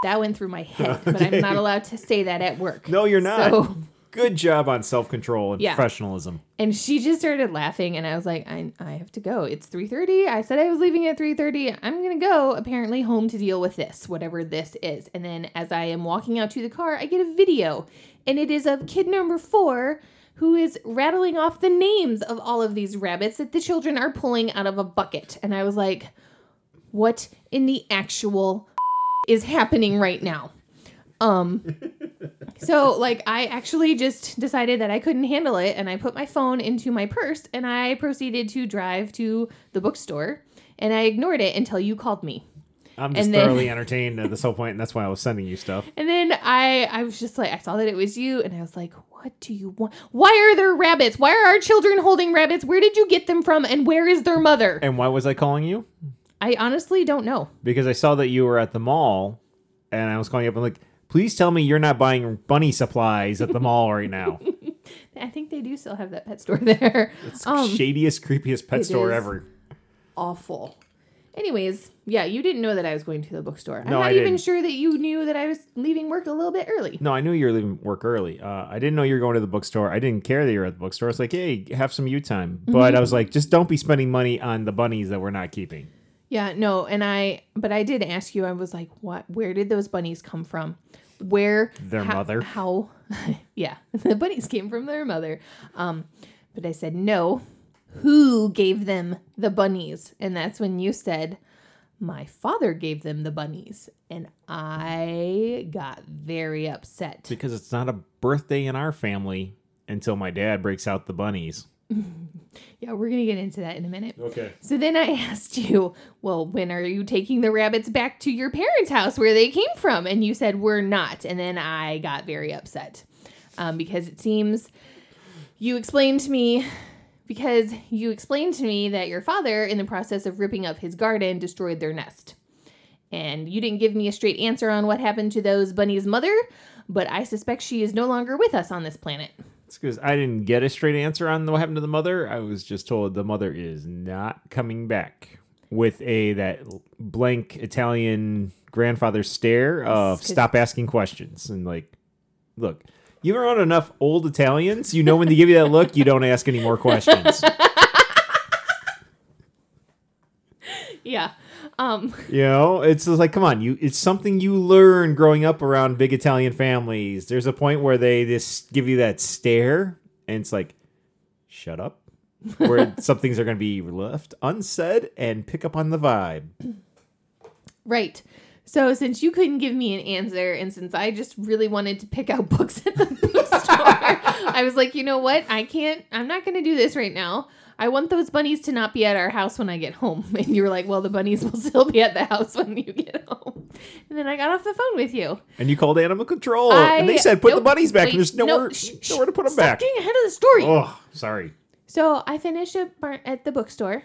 [SPEAKER 2] That went through my head, but I'm not allowed to say that at work.
[SPEAKER 1] No, you're not.
[SPEAKER 2] So,
[SPEAKER 1] Good job on self control and
[SPEAKER 2] Yeah.
[SPEAKER 1] professionalism.
[SPEAKER 2] and she just started laughing, and I was like, I, I have to go. It's 3:30. I said I was leaving at 3:30. I'm gonna go apparently home to deal with this, whatever this is. And then as I am walking out to the car, I get a video, and it is of kid number four. Who is rattling off the names of all of these rabbits that the children are pulling out of a bucket? And I was like, what in the actual is happening right now? Um, so like I actually just decided that I couldn't handle it and I put my phone into my purse and I proceeded to drive to the bookstore and I ignored it until you called me.
[SPEAKER 1] I'm just
[SPEAKER 2] then-
[SPEAKER 1] thoroughly entertained at this whole point, and that's why I was sending you stuff.
[SPEAKER 2] And then I I was just like I saw that it was you and I was like, "What do you want? Why are there rabbits? Why are our children holding rabbits? Where did you get them from and where is their mother?"
[SPEAKER 1] And why was I calling you?
[SPEAKER 2] I honestly don't know.
[SPEAKER 1] Because I saw that you were at the mall, and I was calling you up and like, please tell me you're not buying bunny supplies at the mall right now.
[SPEAKER 2] I think they do still have that pet store there.
[SPEAKER 1] It's
[SPEAKER 2] Um,
[SPEAKER 1] shadiest, creepiest pet store ever.
[SPEAKER 2] awful. Anyways, yeah, you didn't know that I was going to the bookstore. I'm
[SPEAKER 1] No,
[SPEAKER 2] not
[SPEAKER 1] I
[SPEAKER 2] even
[SPEAKER 1] didn't.
[SPEAKER 2] sure that you knew that I was leaving work a little bit early.
[SPEAKER 1] No, I knew you were leaving work early. Uh, I didn't know you were going to the bookstore. I didn't care that you were at the bookstore. It's like, hey, have some you time. But
[SPEAKER 2] Mm-hmm.
[SPEAKER 1] I was like, just don't be spending money on the bunnies that we're not keeping.
[SPEAKER 2] Yeah, no, and I but I did ask you. I was like, "What? Where did those bunnies come from? Where
[SPEAKER 1] Their
[SPEAKER 2] ho-
[SPEAKER 1] mother.
[SPEAKER 2] How? yeah, the bunnies came from their mother." Um, but I said, "No. Who gave them the bunnies?" And that's when you said, "My father gave them the bunnies," and I got very upset.
[SPEAKER 1] Because it's not a birthday in our family until my dad breaks out the bunnies.
[SPEAKER 2] Yeah, we're gonna get into that in a minute.
[SPEAKER 1] Okay.
[SPEAKER 2] So then I asked you, well, when are you taking the rabbits back to your parents' house where they came from? And you said, we're not. And then I got very upset um, because it seems you explained to me, because you explained to me that your father, in the process of ripping up his garden, destroyed their nest. And you didn't give me a straight answer on what happened to those bunnies' mother, but I suspect she is no longer with us on this planet.
[SPEAKER 1] It's because I didn't get a straight answer on what happened to the mother. I was just told the mother is not coming back with a that blank Italian grandfather stare of stop asking questions and like, look, you've around enough old Italians. You know when they give you that look, you don't ask any more questions.
[SPEAKER 2] Yeah. Um,
[SPEAKER 1] You know, it's just like, come on, you. It's something you learn growing up around big Italian families. There's a point where they just give you that stare, and it's like, shut up. Where some things are going to be left unsaid and pick up on the vibe.
[SPEAKER 2] Right. So since you couldn't give me an answer, and since I just really wanted to pick out books at the bookstore, I was like, you know what? I can't. I'm not going to do this right now. I want those bunnies to not be at our house when I get home. And you were like, well, the bunnies will still be at the house when you get home. And then I got off the phone with you.
[SPEAKER 1] And you called animal control,
[SPEAKER 2] I-
[SPEAKER 1] and they said put the bunnies back,
[SPEAKER 2] wait,
[SPEAKER 1] and there's nowhere,
[SPEAKER 2] shh, shh,
[SPEAKER 1] nowhere to put them
[SPEAKER 2] Stop
[SPEAKER 1] back.
[SPEAKER 2] getting ahead of the story.
[SPEAKER 1] Oh, sorry.
[SPEAKER 2] So I finished at, bar- at the bookstore,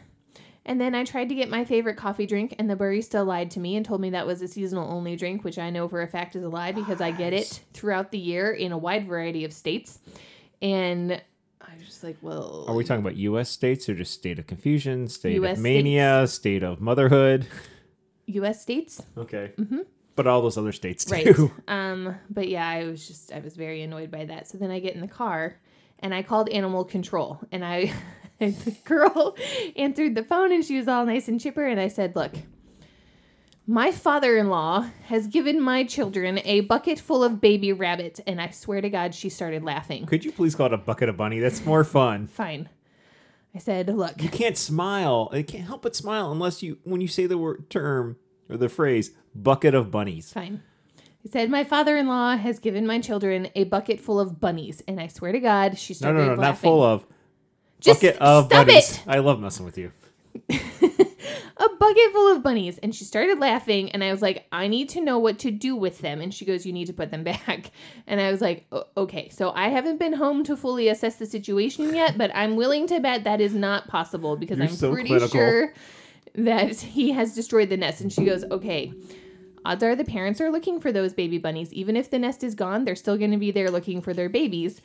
[SPEAKER 2] and then I tried to get my favorite coffee drink, and the barista lied to me and told me that was a seasonal only drink, which I know for a fact is a lie because I get it throughout the year in a wide variety of states. And I was just like, well,
[SPEAKER 1] Are we talking about U.S. states or just state of confusion, state
[SPEAKER 2] US
[SPEAKER 1] of mania, state of motherhood?
[SPEAKER 2] U.S. states,
[SPEAKER 1] Okay. But all those other states too.
[SPEAKER 2] right? um, but yeah, I was just I was very annoyed by that. So then I get in the car, and I called animal control, and I. And the girl answered the phone and she was all nice and chipper. And I said, Look, my father in law has given my children a bucket full of baby rabbits. And I swear to God, she started laughing.
[SPEAKER 1] Could you please call it a bucket of bunny? That's more fun.
[SPEAKER 2] Fine. I said, Look,
[SPEAKER 1] You can't smile. You can't help but smile unless you when you say the word term or the phrase bucket of bunnies.
[SPEAKER 2] fine. I said, My father in law has given my children a bucket full of bunnies. And I swear to God, she
[SPEAKER 1] No,
[SPEAKER 2] started
[SPEAKER 1] no, no,
[SPEAKER 2] laughing.
[SPEAKER 1] not full of.
[SPEAKER 2] Just
[SPEAKER 1] bucket of
[SPEAKER 2] stop
[SPEAKER 1] bunnies.
[SPEAKER 2] it.
[SPEAKER 1] I love messing with you.
[SPEAKER 2] a bucket full of bunnies and she started laughing and i was like i need to know what to do with them and she goes you need to put them back and i was like okay so i haven't been home to fully assess the situation yet but i'm willing to bet that is not possible because
[SPEAKER 1] You're
[SPEAKER 2] i'm
[SPEAKER 1] so
[SPEAKER 2] pretty
[SPEAKER 1] clinical.
[SPEAKER 2] sure that he has destroyed the nest and she goes okay odds are the parents are looking for those baby bunnies even if the nest is gone they're still going to be there looking for their babies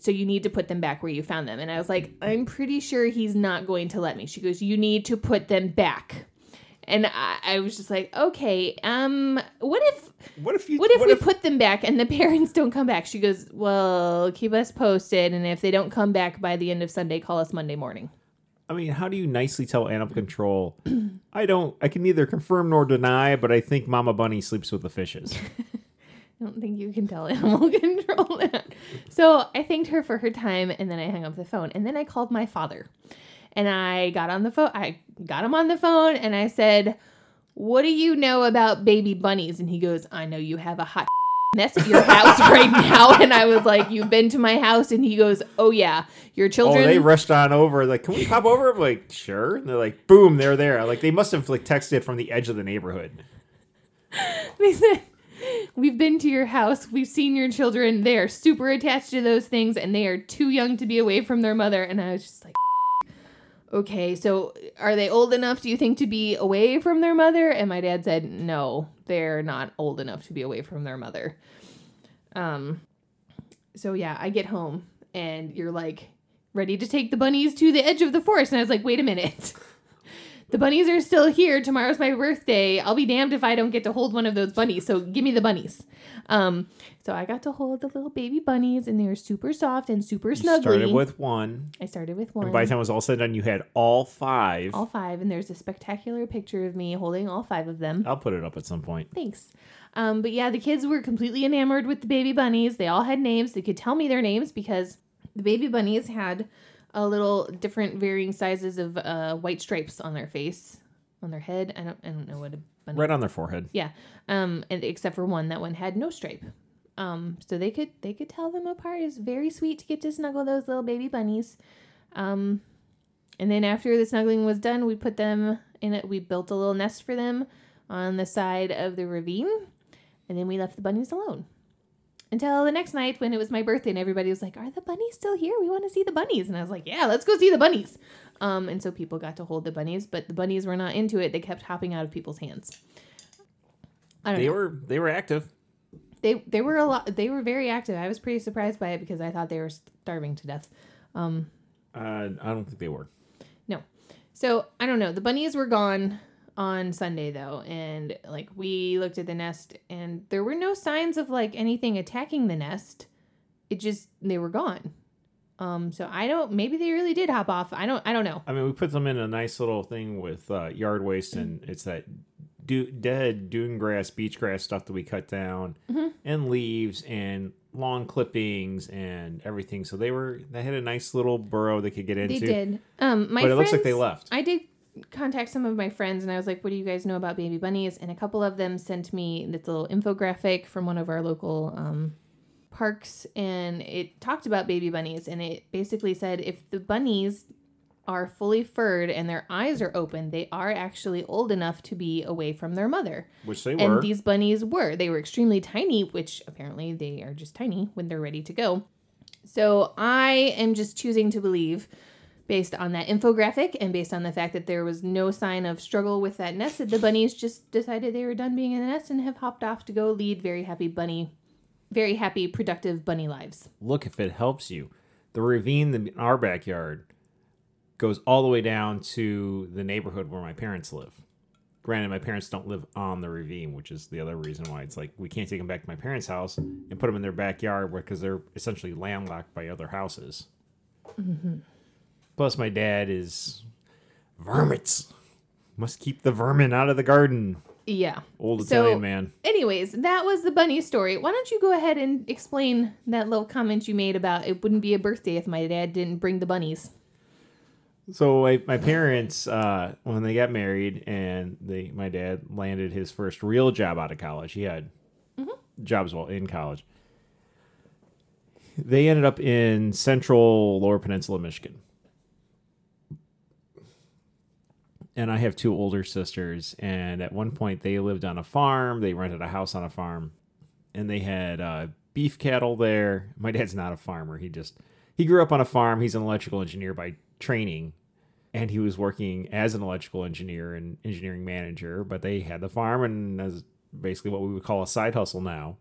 [SPEAKER 2] so you need to put them back where you found them. And I was like, I'm pretty sure he's not going to let me. She goes, You need to put them back. And I, I was just like, okay, um, what if
[SPEAKER 1] What if you?
[SPEAKER 2] what if we put them back and the parents don't come back? She goes, Well, keep us posted, and if they don't come back by the end of Sunday, call us Monday morning.
[SPEAKER 1] I mean, how do you nicely tell animal control? I don't. I can neither confirm nor deny, but I think Mama Bunny sleeps with the fishes.
[SPEAKER 2] I don't think you can tell animal control that. So I thanked her for her time and then I hung up the phone. And then I called my father. And I got on the phone. I got him on the phone and I said, What do you know about baby bunnies? And he goes, I know you have a hot mess at your house right now. And I was like, You've been to my house? And he goes, Oh, yeah. Your children.
[SPEAKER 1] oh, they rushed on over. Like, can we pop over? I'm like, sure. And they're like, boom, they're there. Like, they must have like texted from the edge of the neighborhood.
[SPEAKER 2] They said, We've been to your house. We've seen your children. They are super attached to those things and they are too young to be away from their mother. And I was just like, okay, so are they old enough, do you think, to be away from their mother? And my dad said, no, they're not old enough to be away from their mother. Um, so yeah, I get home and you're like ready to take the bunnies to the edge of the forest. And I was like, wait a minute. the bunnies are still here. Tomorrow's my birthday. I'll be damned if I don't get to hold one of those bunnies. So give me the bunnies. Um, so I got to hold the little baby bunnies, and they were super soft and super
[SPEAKER 1] You
[SPEAKER 2] snuggly.
[SPEAKER 1] started with one.
[SPEAKER 2] I started with one.
[SPEAKER 1] And by the time it was all said and done, you had all five.
[SPEAKER 2] all five, and there's a spectacular picture of me holding all five of them.
[SPEAKER 1] I'll put it up at some point.
[SPEAKER 2] Thanks. Um, but yeah, the kids were completely enamored with the baby bunnies. They all had names. They could tell me their names because the baby bunnies had a little different varying sizes of uh, white stripes on their face, on their head. I don't, I don't know what a bunny.
[SPEAKER 1] Right on their forehead.
[SPEAKER 2] Yeah. Um, and except for one, that one had no stripe. Um, so they could they could tell them apart. It was very sweet to get to snuggle those little baby bunnies. Um, and then after the snuggling was done, we put them in it. We built a little nest for them on the side of the ravine, and then we left the bunnies alone until the next night when it was my birthday, and everybody was like, "Are the bunnies still here? We want to see the bunnies." And I was like, "Yeah, let's go see the bunnies." Um, and so people got to hold the bunnies, but the bunnies were not into it. They kept hopping out of people's hands. I don't
[SPEAKER 1] They
[SPEAKER 2] know.
[SPEAKER 1] were they were active.
[SPEAKER 2] They they were a lot. They were very active. I was pretty surprised by it because I thought they were starving to death. Um,
[SPEAKER 1] Uh, I don't think they were.
[SPEAKER 2] no, so I don't know. The bunnies were gone on Sunday though, and like we looked at the nest, and there were no signs of like anything attacking the nest. It just they were gone. Um, so I don't. Maybe they really did hop off. I don't. I don't know.
[SPEAKER 1] I mean, we put them in a nice little thing with uh, yard waste, and it's that du- dead dune grass, beach grass stuff that we cut down,
[SPEAKER 2] Mm-hmm.
[SPEAKER 1] and leaves and lawn clippings and everything. So they were they had a nice little burrow they could get into.
[SPEAKER 2] They did. Um, my
[SPEAKER 1] but it looks like they left.
[SPEAKER 2] I did contact some of my friends and I was like, what do you guys know about baby bunnies? And a couple of them sent me this little infographic from one of our local um, parks and it talked about baby bunnies and it basically said if the bunnies are fully furred and their eyes are open, they are actually old enough to be away from their mother.
[SPEAKER 1] which they
[SPEAKER 2] And
[SPEAKER 1] were.
[SPEAKER 2] these bunnies were. They were extremely tiny, which apparently they are just tiny when they're ready to go. So I am just choosing to believe, based on that infographic and based on the fact that there was no sign of struggle with that nest, that the bunnies just decided they were done being in the nest and have hopped off to go lead very happy bunny, very happy, productive bunny lives.
[SPEAKER 1] Look, if it helps you, the ravine in our backyard goes all the way down to the neighborhood where my parents live. Granted, my parents don't live on the ravine, which is the other reason why it's like we can't take them back to my parents' house and put them in their backyard because they're essentially landlocked by other houses. Mm-hmm. Plus, my dad is vermits. Must keep the vermin out of the garden.
[SPEAKER 2] Yeah.
[SPEAKER 1] Old
[SPEAKER 2] So-
[SPEAKER 1] Italian man.
[SPEAKER 2] Anyways, that was the bunny story. Why don't you go ahead and explain that little comment you made about it wouldn't be a birthday if my dad didn't bring the bunnies?
[SPEAKER 1] So my, my parents, uh, when they got married, and they my dad landed his first real job out of college. He had jobs while in college. They ended up in central Lower Peninsula, Michigan. And I have two older sisters, and at one point they lived on a farm. They rented a house on a farm, and they had uh, beef cattle there. My dad's not a farmer. He just he grew up on a farm. He's an electrical engineer by training, and he was working as an electrical engineer and engineering manager. But they had the farm, and as basically what we would call a side hustle now.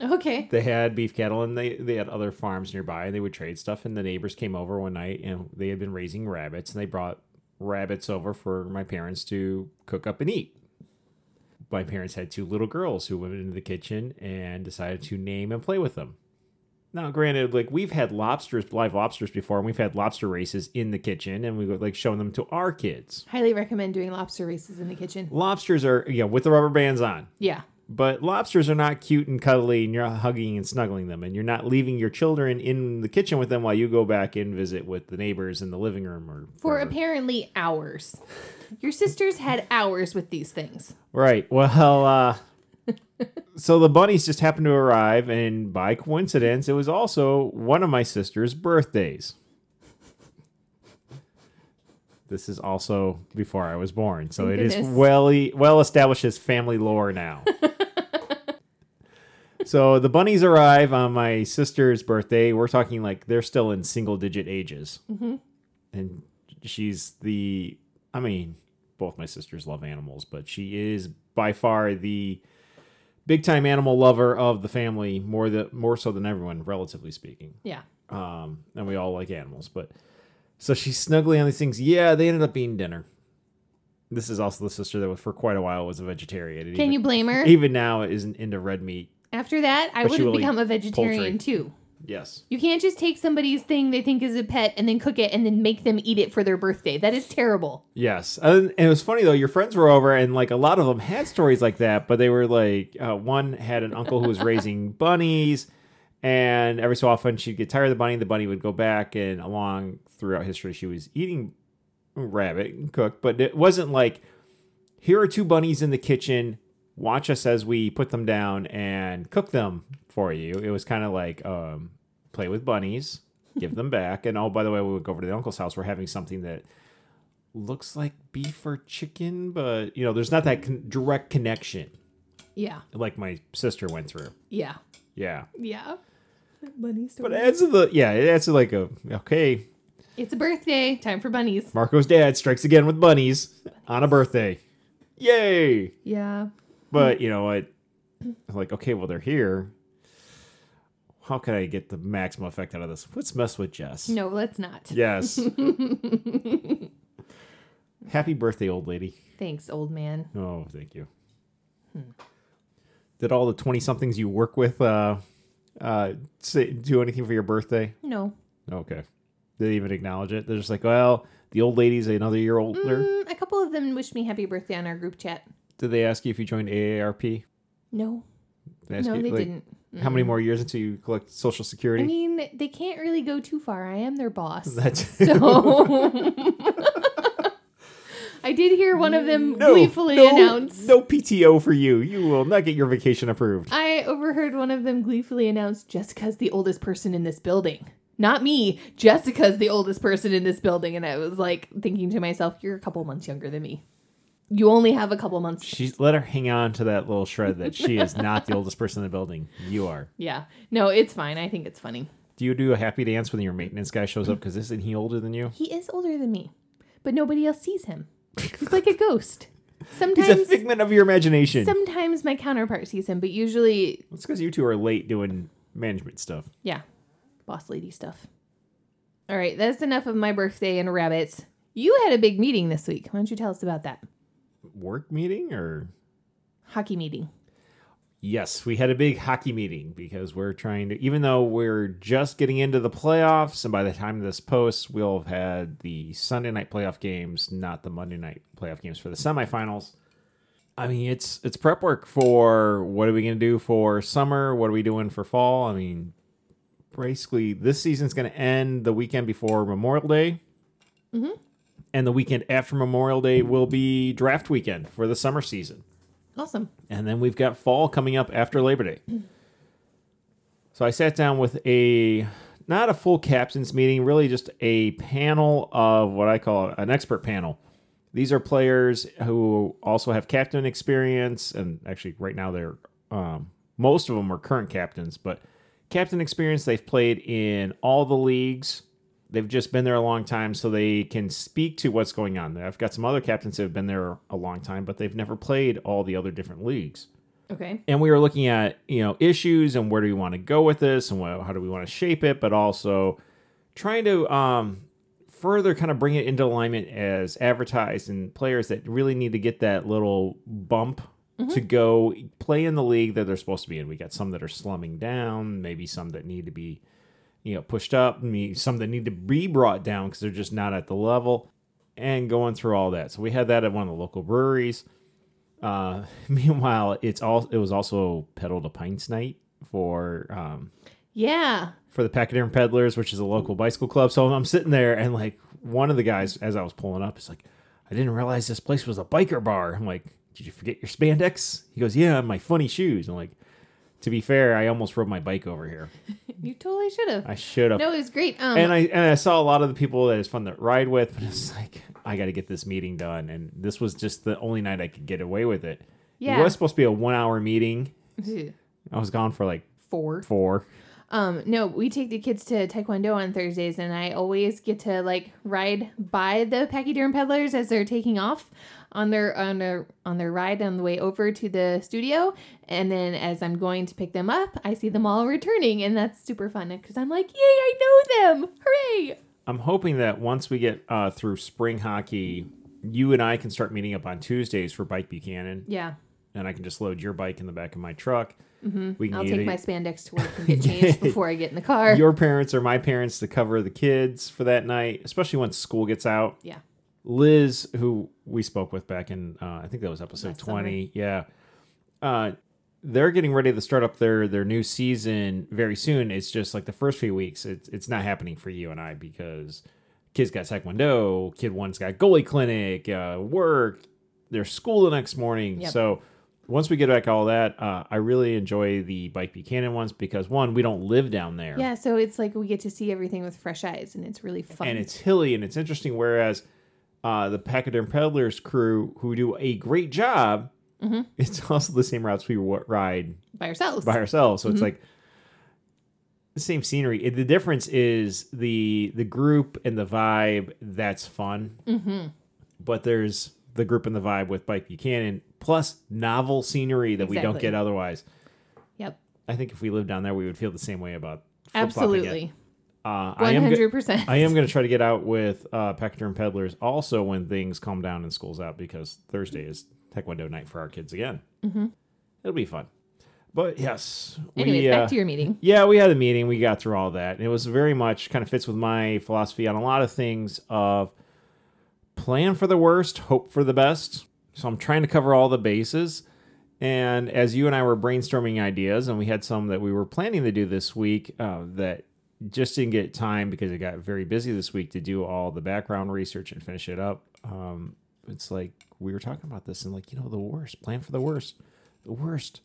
[SPEAKER 2] Okay.
[SPEAKER 1] They had beef cattle, and they they had other farms nearby. They would trade stuff, and the neighbors came over one night, and they had been raising rabbits, and they brought rabbits over for my parents to cook up and eat. My parents had two little girls who went into the kitchen and decided to name and play with them. Now, granted, like we've had lobsters, live lobsters before, and we've had lobster races in the kitchen, and we would like showing them to our kids.
[SPEAKER 2] Highly recommend doing lobster races in the kitchen.
[SPEAKER 1] Lobsters are, you know, with the rubber bands on.
[SPEAKER 2] Yeah.
[SPEAKER 1] But lobsters are not cute and cuddly, and you're not hugging and snuggling them, and you're not leaving your children in the kitchen with them while you go back and visit with the neighbors in the living room or
[SPEAKER 2] For
[SPEAKER 1] wherever.
[SPEAKER 2] apparently hours. Your sisters had hours with these things.
[SPEAKER 1] right. Well, uh, so the bunnies just happened to arrive, and by coincidence, it was also one of my sister's birthdays. This is also before I was born, so
[SPEAKER 2] Thank
[SPEAKER 1] it is
[SPEAKER 2] goodness.
[SPEAKER 1] well well established as family lore now. so the bunnies arrive on my sister's birthday. We're talking like they're still in single digit ages,
[SPEAKER 2] Mm-hmm.
[SPEAKER 1] and she's the. I mean, both my sisters love animals, but she is by far the big time animal lover of the family, more the more so than everyone, relatively speaking.
[SPEAKER 2] Yeah.
[SPEAKER 1] um, and we all like animals. But so she's snuggling on these things. Yeah, they ended up being dinner. This is also the sister that for quite a while was a vegetarian.
[SPEAKER 2] Can
[SPEAKER 1] even,
[SPEAKER 2] you blame her?
[SPEAKER 1] even now isn't into red meat.
[SPEAKER 2] After that, I would have become a vegetarian
[SPEAKER 1] poultry.
[SPEAKER 2] too.
[SPEAKER 1] Yes.
[SPEAKER 2] You can't just take somebody's thing they think is a pet and then cook it and then make them eat it for their birthday. That is terrible.
[SPEAKER 1] Yes, and, and it was funny though. Your friends were over, and like a lot of them had stories like that, but they were like, uh, one had an uncle who was raising bunnies, and every so often she'd get tired of the bunny. The bunny would go back, and along throughout history, she was eating rabbit and cooked, but it wasn't like, here are two bunnies in the kitchen. Watch us as we put them down and cook them for you. It was kind of like um, play with bunnies, give them back, and oh, by the way, we would go over to the uncle's house. We're having something that looks like beef or chicken, but you know, there's not that con- direct connection
[SPEAKER 2] Yeah.
[SPEAKER 1] like my sister went through.
[SPEAKER 2] Yeah.
[SPEAKER 1] Yeah,
[SPEAKER 2] Yeah. Bunny story.
[SPEAKER 1] but it adds to the yeah, it adds to like a okay.
[SPEAKER 2] It's a birthday. Time for bunnies.
[SPEAKER 1] Marco's dad strikes again with bunnies on a birthday. Yay!
[SPEAKER 2] Yeah.
[SPEAKER 1] But you know what? Like okay, well they're here. How can I get the maximum effect out of this? Let's mess with Jess.
[SPEAKER 2] No, let's not.
[SPEAKER 1] Yes. Happy birthday, old lady.
[SPEAKER 2] Thanks, old man.
[SPEAKER 1] Oh, thank you. Did all the twenty somethings you work with uh, uh, say, do anything for your birthday?
[SPEAKER 2] No.
[SPEAKER 1] Okay. They even acknowledge it? They're just like, well, the old lady's another year older.
[SPEAKER 2] Mm, a couple of them wished me happy birthday on our group chat.
[SPEAKER 1] Did they ask you if you joined AARP?
[SPEAKER 2] No.
[SPEAKER 1] They
[SPEAKER 2] No,
[SPEAKER 1] you,
[SPEAKER 2] they
[SPEAKER 1] like,
[SPEAKER 2] didn't.
[SPEAKER 1] How many more years until you collect Social Security?
[SPEAKER 2] I mean, they can't really go too far. I am their boss.
[SPEAKER 1] That's
[SPEAKER 2] So I did hear one of them
[SPEAKER 1] no,
[SPEAKER 2] gleefully
[SPEAKER 1] no,
[SPEAKER 2] announce.
[SPEAKER 1] no PTO for you. You will not get your vacation approved.
[SPEAKER 2] I overheard one of them gleefully announce Jessica's the oldest person in this building. Not me. Jessica's the oldest person in this building. And I was like thinking to myself, you're a couple months younger than me. You only have a couple months.
[SPEAKER 1] She's let her hang on to that little shred that she is not the oldest person in the building. You are.
[SPEAKER 2] Yeah. No, it's fine. I think it's funny.
[SPEAKER 1] Do you do a happy dance when your maintenance guy shows up? Because isn't he older than you?
[SPEAKER 2] He is older than me, but nobody else sees him. He's like a ghost.
[SPEAKER 1] He's a figment of your imagination.
[SPEAKER 2] sometimes my counterpart sees him, but usually,
[SPEAKER 1] It's because you two are late doing management stuff.
[SPEAKER 2] yeah, boss lady stuff. All right, that's enough of my birthday and rabbits. You had a big meeting this week. Why don't you tell us about that?
[SPEAKER 1] Work meeting or?
[SPEAKER 2] Hockey meeting.
[SPEAKER 1] Yes, we had a big hockey meeting because we're trying to, even though we're just getting into the playoffs, and by the time this posts, we'll have had the Sunday night playoff games, not the Monday night playoff games for the semifinals. I mean, it's it's prep work for what are we going to do for summer? What are we doing for fall? I mean, basically, this season's going to end the weekend before Memorial Day, and the weekend after Memorial Day will be draft weekend for the summer season.
[SPEAKER 2] Awesome.
[SPEAKER 1] And then we've got fall coming up after Labor Day. So I sat down with a not a full captains meeting, really just a panel of what I call an expert panel. These are players who also have captain experience, and actually, right now they're um, most of them are current captains, but captain experience. They've played in all the leagues. They've just been there a long time, so they can speak to what's going on there. I've got some other captains that have been there a long time, but they've never played all the other different leagues
[SPEAKER 2] Okay.
[SPEAKER 1] and we were looking at you know issues and where do we want to go with this and what, how do we want to shape it but also trying to um, further kind of bring it into alignment as advertised and players that really need to get that little bump to go play in the league that they're supposed to be in we got some that are slumming down maybe some that need to be you know pushed up me some that need to be brought down because they're just not at the level and going through all that so we had that at one of the local breweries uh, meanwhile, it's all it was also pedal to pints night for um
[SPEAKER 2] Yeah.
[SPEAKER 1] for the Pachyderm Peddlers, which is a local bicycle club. So I'm sitting there and like one of the guys, as I was pulling up, is like, I didn't realize this place was a biker bar. I'm like, Did you forget your spandex? He goes, Yeah, my funny shoes. I'm like, to be fair, I almost rode my bike over here.
[SPEAKER 2] You totally should have.
[SPEAKER 1] I should have.
[SPEAKER 2] No, it was great. Um,
[SPEAKER 1] and I and I saw a lot of the people that it's fun to ride with, but it's like I got to get this meeting done, and this was just the only night I could get away with it.
[SPEAKER 2] Yeah.
[SPEAKER 1] It was supposed to be a one hour meeting. I was gone for like
[SPEAKER 2] four.
[SPEAKER 1] four.
[SPEAKER 2] Um, no, we take the kids to Taekwondo on Thursdays, and I always get to like ride by the pachyderm peddlers as they're taking off on their on their on their ride on the way over to the studio. And then as I'm going to pick them up, I see them all returning, and that's super fun because I'm like, yay, I know them! Hooray!
[SPEAKER 1] I'm hoping that once we get uh, through spring hockey, you and I can start meeting up on Tuesdays for Bike Buchanan,
[SPEAKER 2] Yeah.
[SPEAKER 1] and I can just load your bike in the back of my truck. Mm-hmm. We can
[SPEAKER 2] I'll take my spandex to work and get changed before I get in the car.
[SPEAKER 1] your parents or my parents to cover the kids for that night, especially once school gets out.
[SPEAKER 2] yeah.
[SPEAKER 1] Liz, who we spoke with back in, uh, I think that was episode
[SPEAKER 2] Last
[SPEAKER 1] 20. Yeah. Uh, they're getting ready to start up their, their new season very soon. It's just like the first few weeks, it's, it's not happening for you and I because kids got Taekwondo, kid one's got goalie clinic, uh, work, their school the next morning.
[SPEAKER 2] Yep.
[SPEAKER 1] So once we get back all that, uh, I really enjoy the Bike Buchanan ones because one, we don't live down there.
[SPEAKER 2] Yeah, so it's like we get to see everything with fresh eyes, and it's really fun.
[SPEAKER 1] and it's hilly and it's interesting. Whereas uh, the Pachyderm Peddlers crew, who do a great job,
[SPEAKER 2] Mm-hmm.
[SPEAKER 1] it's also the same routes we w- ride
[SPEAKER 2] by ourselves.
[SPEAKER 1] by ourselves. So it's
[SPEAKER 2] Mm-hmm.
[SPEAKER 1] like the same scenery. The difference is the the group and the vibe. That's fun, mm-hmm. but there's the group and the vibe with Bike Buchanan plus novel scenery that we don't get otherwise.
[SPEAKER 2] yep,
[SPEAKER 1] I think if we lived down there, we would feel the same way about it.
[SPEAKER 2] Absolutely,
[SPEAKER 1] Uh, I am. go-
[SPEAKER 2] hundred percent.
[SPEAKER 1] I am going to try to get out with uh, Pachyderm Peddlers also when things calm down and school's out because Thursday is Taekwondo night for our kids again. Mm-hmm. It'll be fun. But yes,
[SPEAKER 2] Anyways,
[SPEAKER 1] we, uh,
[SPEAKER 2] back to your meeting.
[SPEAKER 1] yeah, we had a meeting. We got through all that. And it was very much kind of fits with my philosophy on a lot of things of plan for the worst, hope for the best. So I'm trying to cover all the bases. And as you and I were brainstorming ideas, and we had some that we were planning to do this week uh, that just didn't get time because it got very busy this week to do all the background research and finish it up. Um, it's like we were talking about this and like, you know, the worst, plan for the worst, the worst.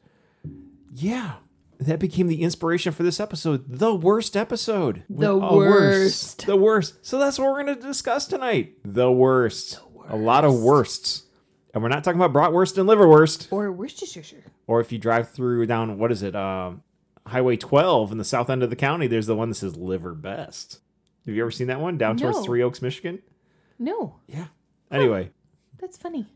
[SPEAKER 1] Yeah. That became the inspiration for this episode. The worst episode.
[SPEAKER 2] The
[SPEAKER 1] A
[SPEAKER 2] worst.
[SPEAKER 1] The worst. So that's what we're going to discuss tonight. The worst. A lot of worsts. And we're not talking about bratwurst and liverwurst.
[SPEAKER 2] Or Worcestershire.
[SPEAKER 1] Or if you drive through down, what is it? Um, Highway 12 in the south end of the county, there's the one that says liver best. Have you ever seen that one down towards Three Oaks, Michigan?
[SPEAKER 2] No,
[SPEAKER 1] Yeah. Anyway,
[SPEAKER 2] that's funny.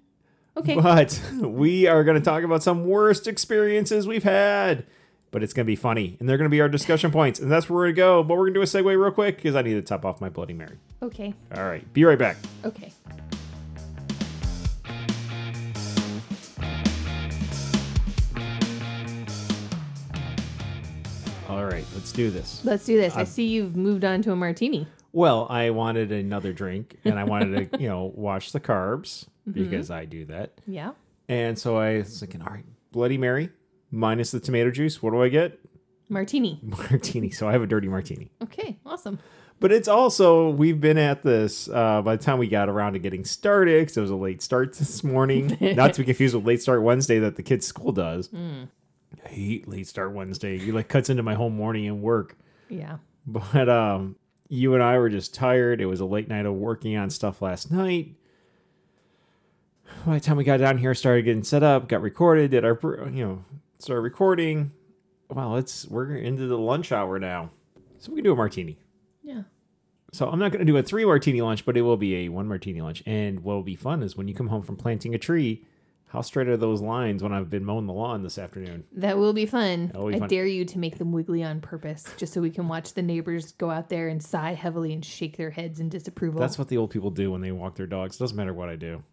[SPEAKER 2] Okay,
[SPEAKER 1] but we are going to talk about some worst experiences we've had. But it's going to be funny, and they're going to be our discussion points, and that's where we're going to go. But we're going to do a segue real quick because I need to top off my Bloody Mary.
[SPEAKER 2] okay,
[SPEAKER 1] All right, be right back.
[SPEAKER 2] okay.
[SPEAKER 1] All right, let's do this.
[SPEAKER 2] Let's do this. I see you've moved on to a martini.
[SPEAKER 1] Well, I wanted another drink, and I wanted to, you know, wash the carbs because I do that.
[SPEAKER 2] Yeah.
[SPEAKER 1] And so I was thinking, all right, Bloody Mary minus the tomato juice. What do I get?
[SPEAKER 2] Martini.
[SPEAKER 1] Martini. So I have a dirty martini.
[SPEAKER 2] Okay, awesome.
[SPEAKER 1] But it's also we've been at this uh, by the time we got around to getting started because it was a late start this morning. Not to be confused with late start Wednesday that the kids' school does. Hate late start Wednesday. You like cuts into my whole morning and work.
[SPEAKER 2] Yeah.
[SPEAKER 1] But um, you and I were just tired. It was a late night of working on stuff last night. By the time we got down here, started getting set up, got recorded, did our you know started recording. Well, it's we're into the lunch hour now, so we can do a martini.
[SPEAKER 2] Yeah.
[SPEAKER 1] So I'm not going to do a three martini lunch, but it will be a one martini lunch. And what will be fun is when you come home from planting a tree, how straight are those lines when I've been mowing the lawn this afternoon?
[SPEAKER 2] That will be fun.
[SPEAKER 1] be
[SPEAKER 2] I
[SPEAKER 1] fun.
[SPEAKER 2] dare you to make them wiggly on purpose, just so we can watch the neighbors go out there and sigh heavily and shake their heads in disapproval.
[SPEAKER 1] That's what the old people do when they walk their dogs. doesn't matter what I do,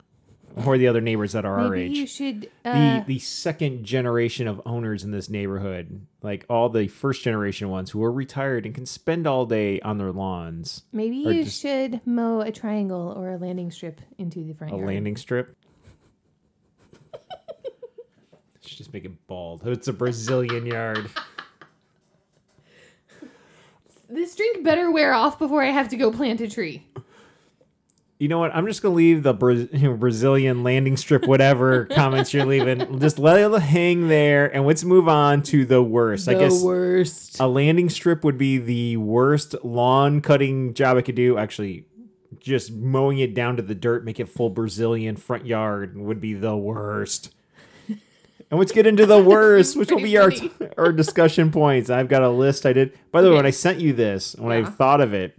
[SPEAKER 1] or the other neighbors that are our age.
[SPEAKER 2] you should.
[SPEAKER 1] the
[SPEAKER 2] Uh,
[SPEAKER 1] the second generation of owners in this neighborhood, like all the first generation ones who are retired and can spend all day on their lawns,
[SPEAKER 2] maybe you
[SPEAKER 1] just-
[SPEAKER 2] should mow a triangle or a landing strip into the front
[SPEAKER 1] a
[SPEAKER 2] yard.
[SPEAKER 1] landing strip. Should just make it bald. It's a Brazilian yard.
[SPEAKER 2] This drink better wear off before I have to go plant a tree.
[SPEAKER 1] You know what? I'm just gonna leave the Bra- Brazilian landing strip, whatever comments you're leaving. Just let it hang there, and let's move on to the worst. I
[SPEAKER 2] the
[SPEAKER 1] guess
[SPEAKER 2] worst.
[SPEAKER 1] a landing strip would be the worst lawn cutting job I could do. Actually, just mowing it down to the dirt, make it full Brazilian front yard would be the worst. And let's get into the worst, which will be our
[SPEAKER 2] funny.
[SPEAKER 1] our discussion points. I've got a list I did. By the way, when I sent you this, when I thought of it,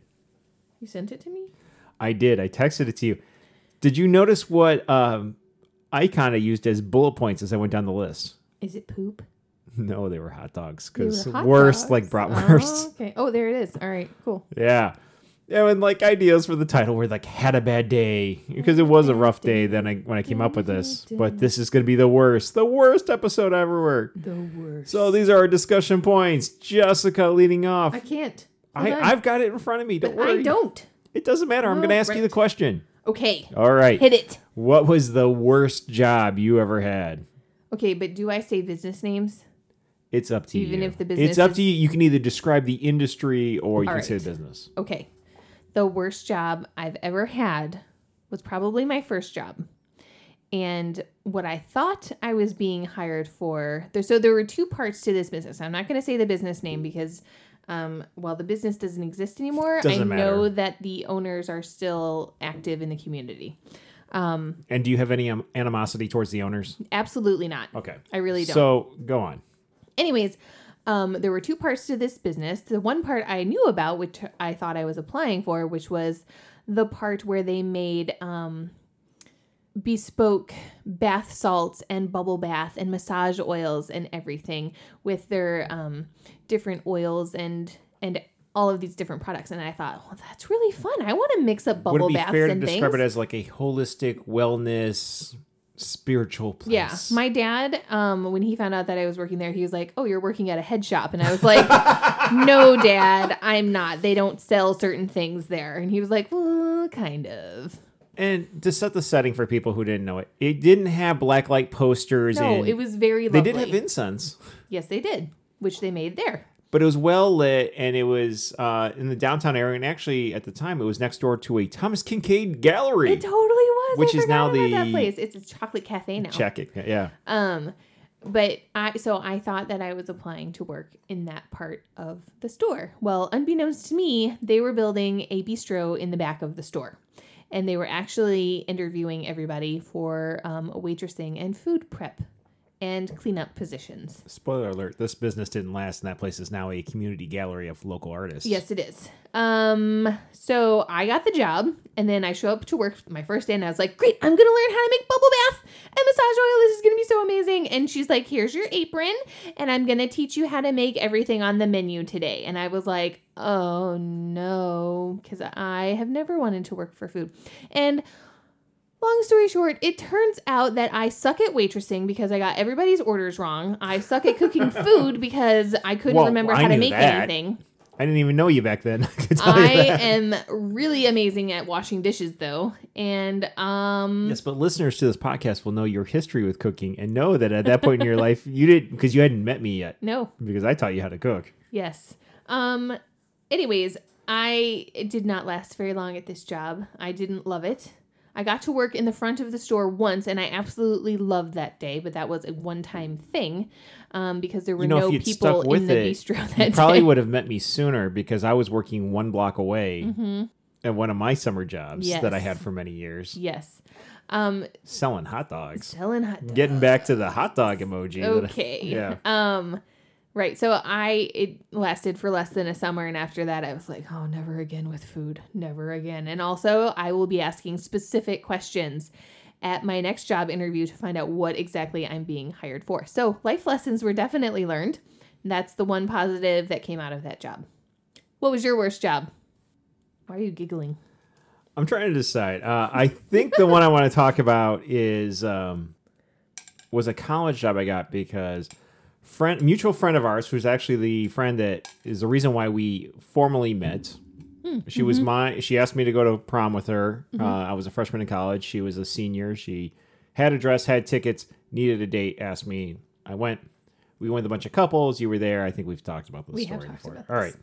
[SPEAKER 2] You sent it to me?
[SPEAKER 1] I did. I texted it to you. Did you notice what um, icon I used as bullet points as I went down the list?
[SPEAKER 2] Is it poop?
[SPEAKER 1] No, they were hot dogs because worst
[SPEAKER 2] dogs.
[SPEAKER 1] like bratwurst.
[SPEAKER 2] Oh, okay. Oh, there it is. All right, cool.
[SPEAKER 1] Yeah. Yeah, and like ideas for the title were like had a bad day because it was a rough day then I when I came up with this. But this is gonna be the worst, the worst episode I ever worked.
[SPEAKER 2] The worst.
[SPEAKER 1] So these are our discussion points. Jessica leading off.
[SPEAKER 2] I can't.
[SPEAKER 1] I,
[SPEAKER 2] on.
[SPEAKER 1] I've got it in front of me. Don't
[SPEAKER 2] But
[SPEAKER 1] worry.
[SPEAKER 2] I don't.
[SPEAKER 1] It doesn't matter. I'm
[SPEAKER 2] Oh,
[SPEAKER 1] gonna ask you the question.
[SPEAKER 2] Okay.
[SPEAKER 1] All right.
[SPEAKER 2] Hit it.
[SPEAKER 1] What was the worst job you ever had?
[SPEAKER 2] Okay, but do I say business names?
[SPEAKER 1] It's up to you.
[SPEAKER 2] Even if the business, it's
[SPEAKER 1] up
[SPEAKER 2] is-
[SPEAKER 1] to you. You can either describe the industry or you
[SPEAKER 2] All
[SPEAKER 1] can say
[SPEAKER 2] right.
[SPEAKER 1] the business.
[SPEAKER 2] Okay. The worst job I've ever had was probably my first job. And what I thought I was being hired for, there, so there were two parts to this business. I'm not going to say the business name because um, while the business doesn't exist anymore, I
[SPEAKER 1] Doesn't
[SPEAKER 2] know
[SPEAKER 1] matter.
[SPEAKER 2] that the owners are still active in the community. Um,
[SPEAKER 1] And do you have any um, animosity towards the owners?
[SPEAKER 2] absolutely not.
[SPEAKER 1] Okay.
[SPEAKER 2] I really don't.
[SPEAKER 1] So go on.
[SPEAKER 2] anyways um, there were two parts to this business. The one part i knew about which i thought i was applying for which was the part where they made um, bespoke bath salts and bubble bath and massage oils and everything with their um, different oils and and all of these different products. And i thought well that's really fun. I want to mix up bubble Would
[SPEAKER 1] it be
[SPEAKER 2] baths
[SPEAKER 1] fair to
[SPEAKER 2] and
[SPEAKER 1] describe
[SPEAKER 2] things
[SPEAKER 1] it as like a holistic wellness spiritual place?
[SPEAKER 2] Yeah, my dad, um, when he found out that I was working there, he was like, "Oh, you're working at a head shop," and I was like, "No, Dad, I'm not. They don't sell certain things there." And he was like, "Well, kind of."
[SPEAKER 1] and to set the setting for people who didn't know it, it didn't have black light posters.
[SPEAKER 2] No,
[SPEAKER 1] and
[SPEAKER 2] it was very
[SPEAKER 1] They
[SPEAKER 2] lovely.
[SPEAKER 1] did have incense,
[SPEAKER 2] yes, they did, which they made there.
[SPEAKER 1] But it was well lit, and it was uh, in the downtown area. And actually, at the time, it was next door to a Thomas Kinkade gallery.
[SPEAKER 2] It totally was.
[SPEAKER 1] Which
[SPEAKER 2] I
[SPEAKER 1] is now the-
[SPEAKER 2] that place. It's a chocolate cafe now.
[SPEAKER 1] Check it. Yeah.
[SPEAKER 2] Um, but I so I thought that I was applying to work in that part of the store. Well, unbeknownst to me, they were building a bistro in the back of the store, and they were actually interviewing everybody for um, waitressing and food prep and cleanup positions.
[SPEAKER 1] Spoiler alert: This business didn't last, and that place is now a community gallery of local artists.
[SPEAKER 2] Yes, it is. Um, so I got the job, and then I show up to work my first day, and I was like, "Great, I'm gonna learn how to make bubble bath and massage oil. This is gonna be so amazing." And she's like, "Here's your apron, and I'm gonna teach you how to make everything on the menu today." And I was like, "Oh no," because I have never wanted to work for food, and. Long story short, it turns out that I suck at waitressing because I got everybody's orders wrong. I suck at cooking food because I couldn't
[SPEAKER 1] Well,
[SPEAKER 2] remember
[SPEAKER 1] I
[SPEAKER 2] how to make
[SPEAKER 1] that.
[SPEAKER 2] anything.
[SPEAKER 1] I didn't even know you back then. I, can tell you
[SPEAKER 2] I am really amazing at washing dishes though. And um
[SPEAKER 1] Yes, but listeners to this podcast will know your history with cooking and know that at that point in your life you didn't because you hadn't met me yet
[SPEAKER 2] no.
[SPEAKER 1] because I taught you how to cook.
[SPEAKER 2] Yes. Um anyways, I it did not last very long at this job. I didn't love it. I got to work in the front of the store once and I absolutely loved that day, but that was a one-time thing um, because there were
[SPEAKER 1] You know,
[SPEAKER 2] no people in the
[SPEAKER 1] it,
[SPEAKER 2] bistro that
[SPEAKER 1] You probably
[SPEAKER 2] day.
[SPEAKER 1] would have met me sooner because I was working one block away
[SPEAKER 2] Mhm.
[SPEAKER 1] at one of my summer jobs that I had for many years,
[SPEAKER 2] Yes. Um
[SPEAKER 1] selling hot dogs.
[SPEAKER 2] selling hot dogs.
[SPEAKER 1] Getting back to the hot dog emoji. that I-
[SPEAKER 2] Okay.
[SPEAKER 1] yeah.
[SPEAKER 2] Um right. So I it lasted for less than a summer and after that I was like, "Oh, never again with food. Never again." And also, I will be asking specific questions at my next job interview to find out what exactly I'm being hired for. So, life lessons were definitely learned. That's the one positive that came out of that job. What was your worst job? Why are you giggling?
[SPEAKER 1] I'm trying to decide. Uh, I think the one I want to talk about is um, was a college job I got because friend mutual friend of ours, who's actually the friend that is the reason why we formally met. She was my. She asked me to go to prom with her. Uh, I was a freshman in college. She was a senior. She had a dress, had tickets, needed a date. Asked me. I went. We went with a bunch of couples. You were there. I think we've talked about this
[SPEAKER 2] We
[SPEAKER 1] story before. All right.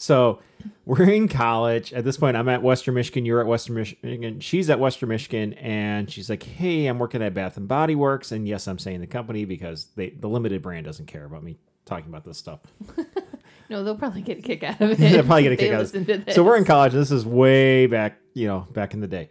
[SPEAKER 1] So we're in college. At this point, I'm at Western Michigan. You're at Western Michigan. She's at Western Michigan, and she's like, "Hey, I'm working at Bath and Body Works." And yes, I'm saying the company because they the limited brand doesn't care about me talking about this stuff.
[SPEAKER 2] No, they'll probably get a kick out of it.
[SPEAKER 1] They'll probably get a kick out.
[SPEAKER 2] of this.
[SPEAKER 1] So we're in college. This is way back, you know, back in the day.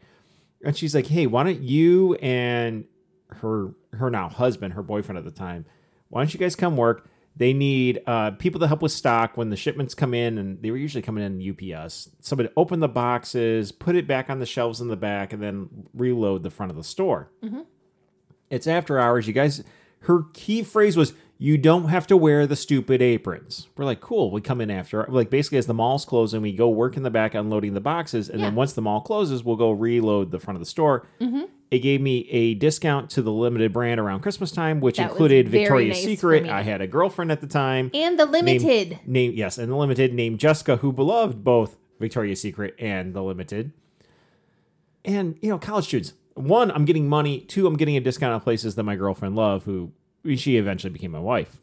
[SPEAKER 1] And she's like, "Hey, why don't you and her her now husband, her boyfriend at the time, why don't you guys come work? They need uh, people to help with stock when the shipments come in, and they were usually coming in UPS. Somebody open the boxes, put it back on the shelves in the back, and then reload the front of the store. It's after hours. You guys, her key phrase was, "You don't have to wear the stupid aprons." We're like, "Cool." We come in after, like basically as the mall's closing, we go work in the back unloading the boxes, and then once the mall closes, we'll go reload the front of the store. It gave me a discount to the limited brand around Christmas time, which
[SPEAKER 2] That
[SPEAKER 1] included Victoria's
[SPEAKER 2] nice
[SPEAKER 1] Secret. I had a girlfriend at the time.
[SPEAKER 2] And the limited.
[SPEAKER 1] Name, name yes, and the limited named Jessica, who beloved both Victoria's Secret and the limited. And you know, college students. One, I'm getting money. Two, I'm getting a discount on places that my girlfriend loved, who she eventually became my wife.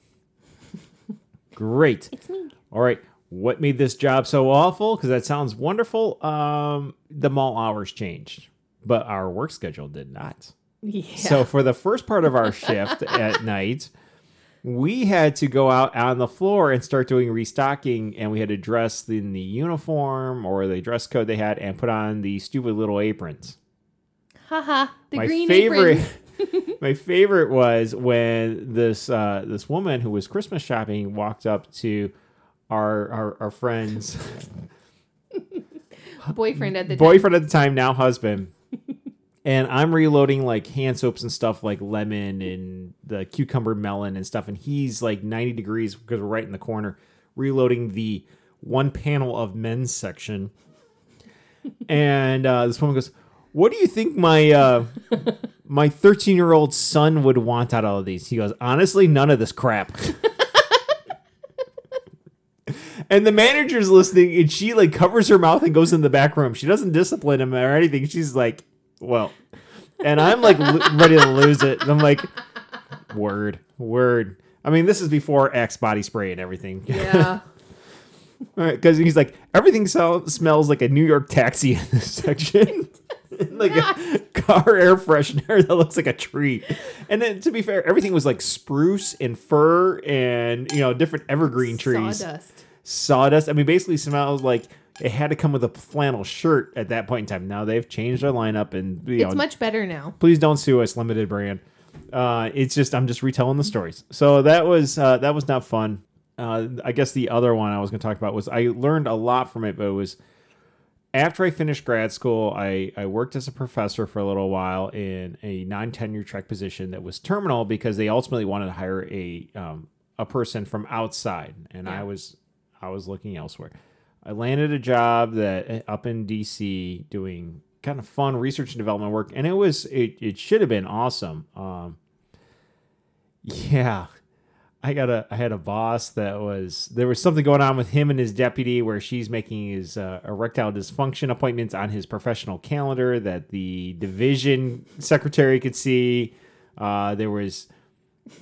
[SPEAKER 1] Great.
[SPEAKER 2] It's me.
[SPEAKER 1] All right. What made this job so awful? Because that sounds wonderful. Um, the mall hours changed, but our work schedule did not.
[SPEAKER 2] Yeah.
[SPEAKER 1] So for the first part of our shift at night, we had to go out on the floor and start doing restocking, and we had to dress in the uniform or the dress code they had and put on the stupid little aprons.
[SPEAKER 2] Haha. The
[SPEAKER 1] my
[SPEAKER 2] green
[SPEAKER 1] favorite,
[SPEAKER 2] aprons.
[SPEAKER 1] my favorite was when this uh, this woman who was Christmas shopping walked up to our our, our friend's
[SPEAKER 2] boyfriend at the time.
[SPEAKER 1] boyfriend at the time, now husband. And I'm reloading like hand soaps and stuff like lemon and the cucumber melon and stuff. And he's like 90 degrees because we're right in the corner, reloading the one panel of men's section. And uh, this woman goes, What do you think my uh, my 13 year old son would want out of all of these? He goes, Honestly, none of this crap. And the manager's listening, and she like covers her mouth and goes in the back room. She doesn't discipline him or anything. She's like, "Well," and I'm like lo- ready to lose it. And I'm like, "Word, word." I mean, this is before Axe body spray and everything.
[SPEAKER 2] Yeah.
[SPEAKER 1] because he's like, everything sell- smells like a New York taxi in this section. like a car air freshener that looks like a tree. And then to be fair, everything was like spruce and fir and you know different evergreen trees
[SPEAKER 2] Sawdust.
[SPEAKER 1] sawdust. I mean, basically smells like it had to come with a flannel shirt at that point in time. Now they've changed their lineup, and you
[SPEAKER 2] It's
[SPEAKER 1] know,
[SPEAKER 2] much better now.
[SPEAKER 1] please don't sue us, limited brand. Uh, it's just I'm just retelling the stories. So that was uh, that was not fun. Uh, I guess the other one I was going to talk about was I learned a lot from it, but it was after I finished grad school, I, I worked as a professor for a little while in a non tenure track position that was terminal because they ultimately wanted to hire a um, a person from outside, and I was I was looking elsewhere. I landed a job that up in DC doing kind of fun research and development work, and it was it, it should have been awesome. Um, yeah, I got a I had a boss that was there was something going on with him and his deputy where she's making his uh, erectile dysfunction appointments on his professional calendar that the division secretary could see. Uh, there was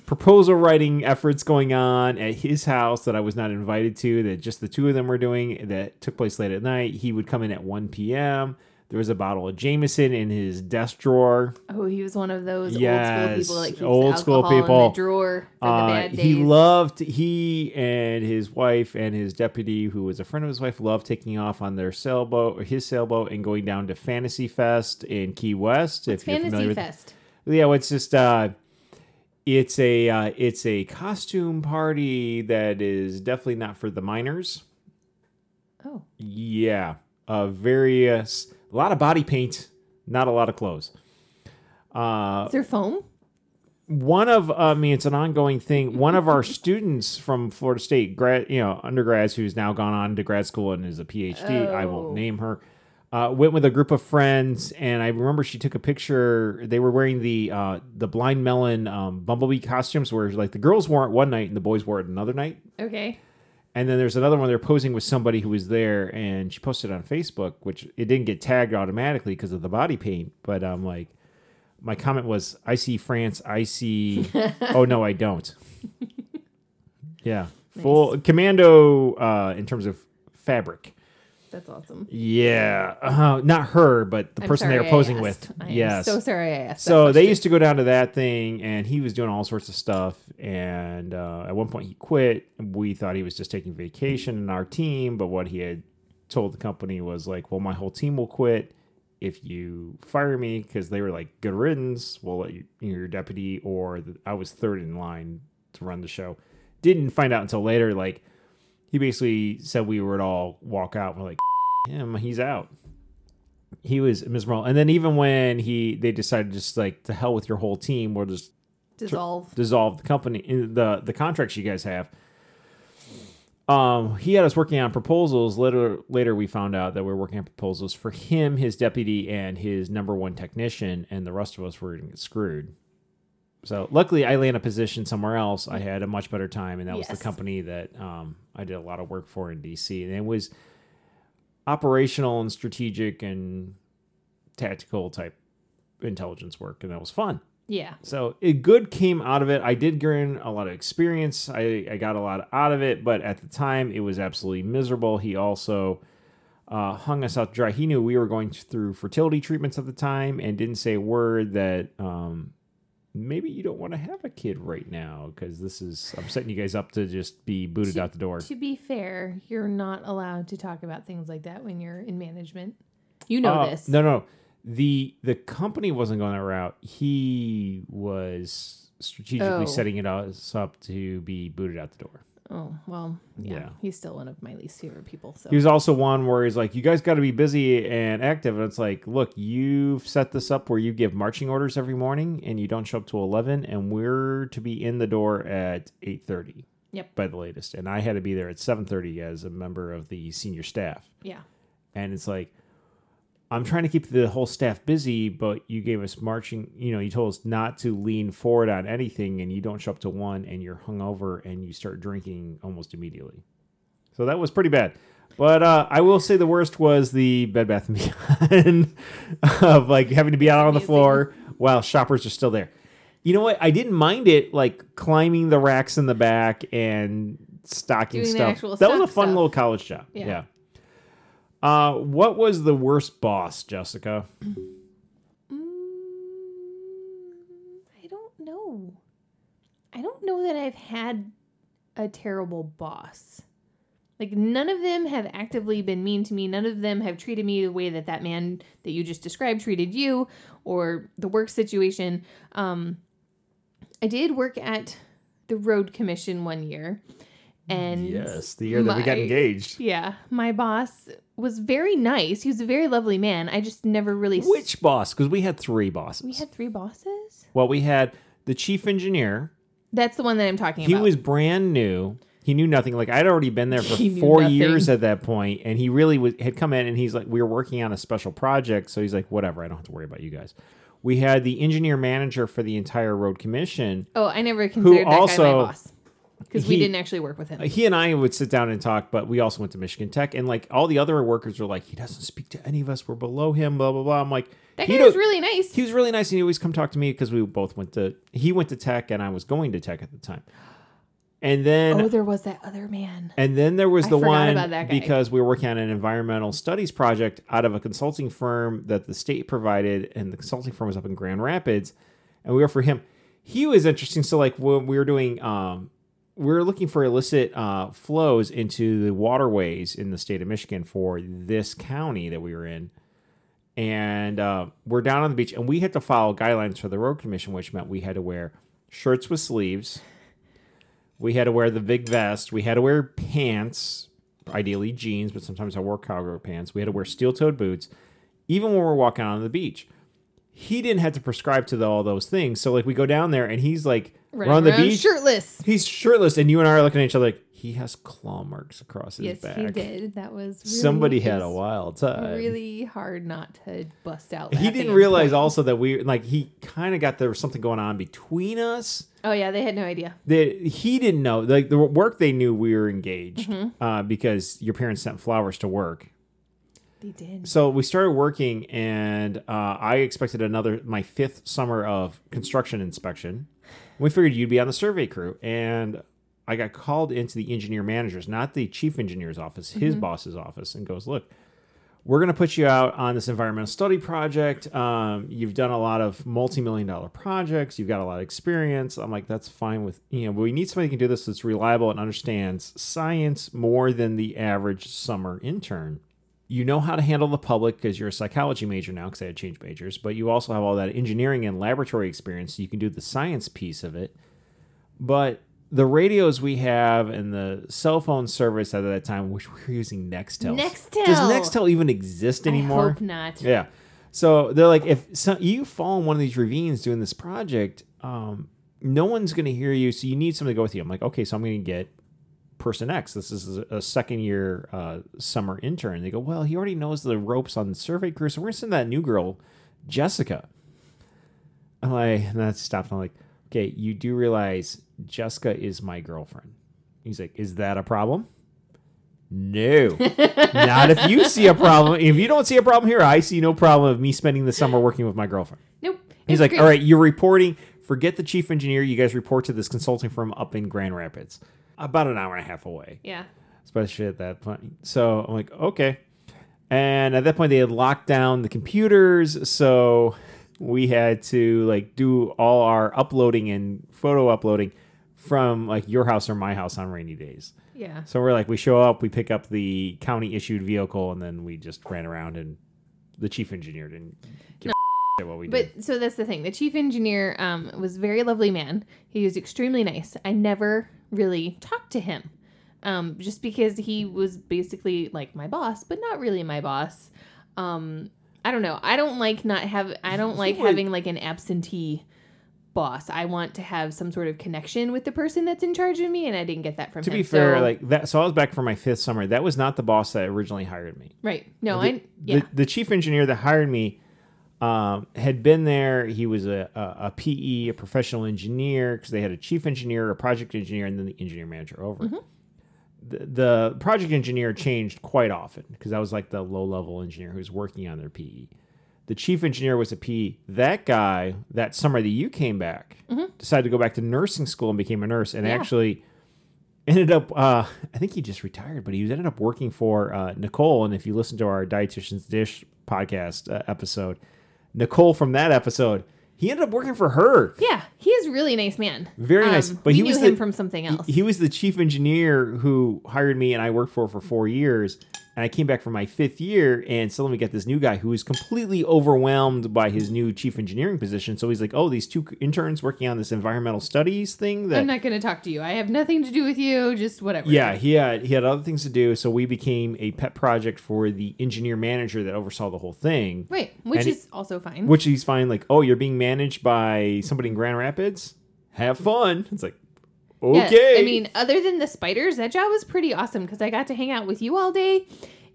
[SPEAKER 1] proposal writing efforts going on at his house that I was not invited to that just the two of them were doing that took place late at night. He would come in at 1 p.m. There was a bottle of Jameson in his desk drawer.
[SPEAKER 2] Oh, he was one of those
[SPEAKER 1] Yes,
[SPEAKER 2] old school people that keeps
[SPEAKER 1] old school people.
[SPEAKER 2] in the drawer for the
[SPEAKER 1] Uh,
[SPEAKER 2] bad days.
[SPEAKER 1] he loved he and his wife and his deputy, who was a friend of his wife, loved taking off on their sailboat or his sailboat and going down to Fantasy Fest in Key West. if you're familiar
[SPEAKER 2] Fantasy
[SPEAKER 1] with
[SPEAKER 2] Fest.
[SPEAKER 1] yeah, well, it's just uh, it's a uh, it's a costume party that is definitely not for the minors.
[SPEAKER 2] Oh,
[SPEAKER 1] Yeah, uh, various a lot of body paint, not a lot of clothes. Uh,
[SPEAKER 2] is there foam?
[SPEAKER 1] one of I mean it's an ongoing thing. One of our students from Florida State, grad, you know, undergrads who's now gone on to grad school and is a PhD. I
[SPEAKER 2] Oh.
[SPEAKER 1] won't name her. Uh, went with a group of friends, and I remember she took a picture. They were wearing the uh, the blind melon um, bumblebee costumes, where like the girls wore it one night and the boys wore it another night.
[SPEAKER 2] Okay.
[SPEAKER 1] And then there's another one they're posing with somebody who was there, and she posted it on Facebook, which it didn't get tagged automatically because of the body paint. But I'm like, my comment was, "I see France. I see. oh no, I don't. Yeah, full commando uh, in terms of fabric.
[SPEAKER 2] That's awesome.
[SPEAKER 1] Yeah, uh, not her, but the
[SPEAKER 2] I'm
[SPEAKER 1] person they were posing with.
[SPEAKER 2] I
[SPEAKER 1] yes.
[SPEAKER 2] so sorry I asked.
[SPEAKER 1] So they used to go down to that thing, and he was doing all sorts of stuff. And uh, at one point, he quit. We thought he was just taking vacation in our team, but what he had told the company was like, "Well, my whole team will quit if you fire me, because they were like, good riddance, we'll let you, your deputy, or the, I was third in line to run the show. Didn't find out until later. Like, he basically said we would all walk out. We're like, him, he's out. He was miserable. And then even when he they decided just like to hell with your whole team, we'll just
[SPEAKER 2] Dissolve.
[SPEAKER 1] dissolve the company the the contracts you guys have. Um, he had us working on proposals. Later, later we found out that we were working on proposals for him, his deputy, and his number one technician, and the rest of us were going to get screwed. So luckily, I landed a position somewhere else. I had a much better time, and that was the company that um, I did a lot of work for in DC, and it was operational and strategic and tactical type intelligence work, and that was fun.
[SPEAKER 2] Yeah.
[SPEAKER 1] So it good came out of it. I did gain a lot of experience. I, I got a lot out of it, but at the time it was absolutely miserable. He also uh, hung us out to dry. He knew we were going through fertility treatments at the time and didn't say a word that um, maybe you don't want to have a kid right now because this is I'm setting you guys up to just be booted out the door.
[SPEAKER 2] To be fair, you're not allowed to talk about things like that when you're in management. You know
[SPEAKER 1] Uh,
[SPEAKER 2] this.
[SPEAKER 1] No, no. The the company wasn't going that route. He was strategically
[SPEAKER 2] Oh.
[SPEAKER 1] setting it us up to be booted out the door.
[SPEAKER 2] Oh, well, yeah.
[SPEAKER 1] Yeah.
[SPEAKER 2] He's still one of my least favorite people. So
[SPEAKER 1] He was also one where he's like, "You guys got to be busy and active." And it's like, "Look, you've set this up where you give marching orders every morning, and you don't show up to eleven, and we're to be in the door at eight thirty.
[SPEAKER 2] Yep.
[SPEAKER 1] by the latest, and I had to be there at seven thirty as a member of the senior staff.
[SPEAKER 2] yeah.
[SPEAKER 1] And it's like, I'm trying to keep the whole staff busy, but you gave us marching. You know, you told us not to lean forward on anything, and you don't show up to one, and you're hungover, and you start drinking almost immediately. So that was pretty bad. But uh, I will say the worst was the Bed Bath and Beyond of like having to be out on the floor while shoppers are still there. You know what? I didn't mind it, like climbing the racks in the back and stocking
[SPEAKER 2] Doing
[SPEAKER 1] stuff. that was a fun
[SPEAKER 2] stuff.
[SPEAKER 1] little college job.
[SPEAKER 2] Yeah.
[SPEAKER 1] yeah. Uh, what was the worst boss, Jessica?
[SPEAKER 2] Mm, I don't know. I don't know that I've had a terrible boss. Like none of them have actively been mean to me. None of them have treated me the way that that man that you just described treated you, or the work situation. Um, I did work at the road commission one year, and
[SPEAKER 1] yes, the year that we got engaged.
[SPEAKER 2] Yeah, my boss was very nice. He was a very lovely man. I just never really. s-
[SPEAKER 1] Which boss? Because we had three bosses.
[SPEAKER 2] we had three bosses.
[SPEAKER 1] well, we had the chief engineer.
[SPEAKER 2] That's the one that I'm talking
[SPEAKER 1] He
[SPEAKER 2] about.
[SPEAKER 1] He was brand new. He knew nothing. Like I'd already been there for four
[SPEAKER 2] nothing.
[SPEAKER 1] years at that point, and he really was, had come in and he's like, we were working on a special project, so he's like, whatever, I don't have to worry about you guys. We had the engineer manager for the entire road commission.
[SPEAKER 2] Oh, I never considered that guy
[SPEAKER 1] also-
[SPEAKER 2] my boss because we didn't actually work with him.
[SPEAKER 1] He and I would sit down and talk, but we also went to Michigan Tech, and like all the other workers were like, he doesn't speak to any of us. We're below him. Blah blah blah. I'm like,
[SPEAKER 2] that
[SPEAKER 1] he
[SPEAKER 2] guy was really nice.
[SPEAKER 1] he was really nice and he always come talk to me because we both went to he went to tech and I was going to tech at the time. And then
[SPEAKER 2] oh, there was that other man.
[SPEAKER 1] and then there was the one
[SPEAKER 2] about that guy.
[SPEAKER 1] because we were working on an environmental studies project out of a consulting firm that the state provided and the consulting firm was up in Grand Rapids and we were for him. He was interesting so like when we were doing um were looking for illicit uh, flows into the waterways in the state of Michigan for this county that we were in. And uh, we're down on the beach and we had to follow guidelines for the road commission which meant we had to wear shirts with sleeves. We had to wear the big vest. We had to wear pants ideally jeans but sometimes i wore cargo pants. We had to wear steel-toed boots even when we're walking on the beach. He didn't have to prescribe to the, all those things. So like we go down there and he's like we're on the
[SPEAKER 2] around
[SPEAKER 1] beach
[SPEAKER 2] shirtless.
[SPEAKER 1] he's shirtless and you and i are looking at each other like he has claw marks across his
[SPEAKER 2] Yes,
[SPEAKER 1] back
[SPEAKER 2] he did. That was really,
[SPEAKER 1] somebody had a wild time
[SPEAKER 2] Really hard not to bust out.
[SPEAKER 1] he
[SPEAKER 2] laughing
[SPEAKER 1] didn't
[SPEAKER 2] and
[SPEAKER 1] realize
[SPEAKER 2] point.
[SPEAKER 1] also that we like he kind of got there was something going on between us
[SPEAKER 2] Oh yeah, they had no idea.
[SPEAKER 1] that he didn't know like the work they knew we were engaged
[SPEAKER 2] Mm-hmm.
[SPEAKER 1] uh, because your parents sent flowers to work
[SPEAKER 2] They did.
[SPEAKER 1] so we started working and uh, i expected another my fifth summer of construction inspection we figured you'd be on the survey crew and i got called into the engineer manager's not the chief engineer's office his boss's office and goes look we're going to put you out on this environmental study project. Um, you've done a lot of multi-million dollar projects. You've got a lot of experience. I'm like, that's fine with you know. But we need somebody who can do this that's reliable and understands science more than the average summer intern. You know how to handle the public because you're a psychology major now because I had changed majors, but you also have all that engineering and laboratory experience. So you can do the science piece of it. But the radios we have and the cell phone service at that time, which we were using Nextel.
[SPEAKER 2] Nextel.
[SPEAKER 1] Does Nextel even exist anymore?
[SPEAKER 2] I hope not.
[SPEAKER 1] Yeah. So they're like, if some, you fall in one of these ravines doing this project, um, no one's going to hear you. So you need someone to go with you. I'm like, okay, so I'm going to get person X. This is a second year uh, summer intern. They go, well, he already knows the ropes on the survey crew. So we're to send that new girl, Jessica. I'm like, and that stopped. I'm like, okay, you do realize Jessica is my girlfriend. He's like, is that a problem? No, not if you see a problem. If you don't see a problem here, I see no problem of me spending the summer working with my girlfriend.
[SPEAKER 2] Nope.
[SPEAKER 1] He's like,
[SPEAKER 2] great.
[SPEAKER 1] all right, you're reporting. Forget the chief engineer. You guys report to this consulting firm up in Grand Rapids, about an hour and a half away,
[SPEAKER 2] Yeah.
[SPEAKER 1] especially at that point. So I'm like, okay. And at that point, they had locked down the computers, so we had to like do all our uploading and photo uploading from like your house or my house on rainy days.
[SPEAKER 2] Yeah.
[SPEAKER 1] So we're like, we show up, we pick up the county issued vehicle, and then we just ran around and the chief engineer didn't give a shit what we did.
[SPEAKER 2] But so that's the thing. The chief engineer um, was a very lovely man. He was extremely nice. I never really talk to him, um, just because he was basically like my boss, but not really my boss. Um, I don't know. I don't like not have. I don't like
[SPEAKER 1] Wait.
[SPEAKER 2] having like an absentee boss. I want to have some sort of connection with the person that's in charge of me, and I didn't get that from
[SPEAKER 1] To
[SPEAKER 2] him.
[SPEAKER 1] be fair,
[SPEAKER 2] So-
[SPEAKER 1] like that, so I was back for my fifth summer. That was not the boss that originally hired me.
[SPEAKER 2] right? No,
[SPEAKER 1] the,
[SPEAKER 2] I yeah.
[SPEAKER 1] the, the chief engineer that hired me um, had been there. He was a, a, a PE, a professional engineer, because they had a chief engineer, a project engineer, and then the engineer manager over.
[SPEAKER 2] Mm-hmm.
[SPEAKER 1] The, the project engineer changed quite often because that was like the low level engineer who was working on their PE. The chief engineer was a PE. That guy, that summer that you came back, decided to go back to nursing school and became a nurse, and
[SPEAKER 2] Mm-hmm. Yeah.
[SPEAKER 1] actually ended up uh, i think he just retired but he ended up working for uh, nicole and if you listen to our dietitian's dish podcast uh, episode nicole from that episode he ended up working for her
[SPEAKER 2] yeah, he is a really nice man.
[SPEAKER 1] Very nice,
[SPEAKER 2] Um,
[SPEAKER 1] but
[SPEAKER 2] we
[SPEAKER 1] he
[SPEAKER 2] knew
[SPEAKER 1] was
[SPEAKER 2] him
[SPEAKER 1] the-
[SPEAKER 2] from something else.
[SPEAKER 1] he was the chief engineer who hired me and i worked for for four years and i came back for my fifth year and suddenly we got this new guy who was completely overwhelmed by his new chief engineering position so he's like oh these two interns working on this environmental studies thing that
[SPEAKER 2] I'm not going to talk to you. I have nothing to do with you. Just whatever.
[SPEAKER 1] Yeah, he had he had other things to do, so we became a pet project for the engineer manager that oversaw the whole thing.
[SPEAKER 2] Right, which
[SPEAKER 1] And it-
[SPEAKER 2] is also fine.
[SPEAKER 1] Which he's fine, like, oh, you're being managed by somebody in Grand Rapids. Have fun. It's like,
[SPEAKER 2] Yeah,
[SPEAKER 1] okay.
[SPEAKER 2] I mean, other than the spiders, that job was pretty awesome because I got to hang out with you all day,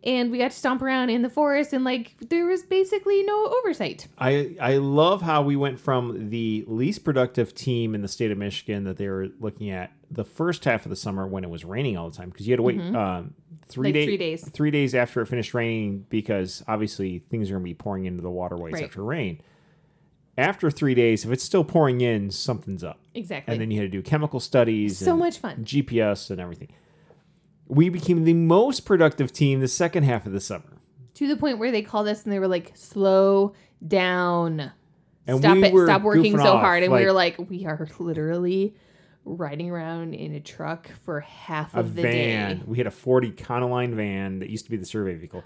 [SPEAKER 2] and we got to stomp around in the forest, and like there was basically no oversight.
[SPEAKER 1] I I love how we went from the least productive team in the state of Michigan that they were looking at the first half of the summer when it was raining all the time because you had to wait um, three,
[SPEAKER 2] Mm-hmm. Like
[SPEAKER 1] day-
[SPEAKER 2] three days.
[SPEAKER 1] three days after it finished raining because obviously things are going to be pouring into the waterways
[SPEAKER 2] Right.
[SPEAKER 1] after rain. After three days, if it's still pouring in, something's up,
[SPEAKER 2] Exactly.
[SPEAKER 1] and then you had to do chemical studies,
[SPEAKER 2] so
[SPEAKER 1] and
[SPEAKER 2] much fun.
[SPEAKER 1] GPS and everything. We became the most productive team the second half of the summer.
[SPEAKER 2] To the point where they called us and they were like, "Slow down,
[SPEAKER 1] And
[SPEAKER 2] stop
[SPEAKER 1] we
[SPEAKER 2] it,
[SPEAKER 1] were
[SPEAKER 2] stop working so
[SPEAKER 1] off,
[SPEAKER 2] hard." And we were like, "We are literally riding around in a truck for half
[SPEAKER 1] a
[SPEAKER 2] of the
[SPEAKER 1] van.
[SPEAKER 2] day."
[SPEAKER 1] We had a Ford Econoline van that used to be the survey vehicle.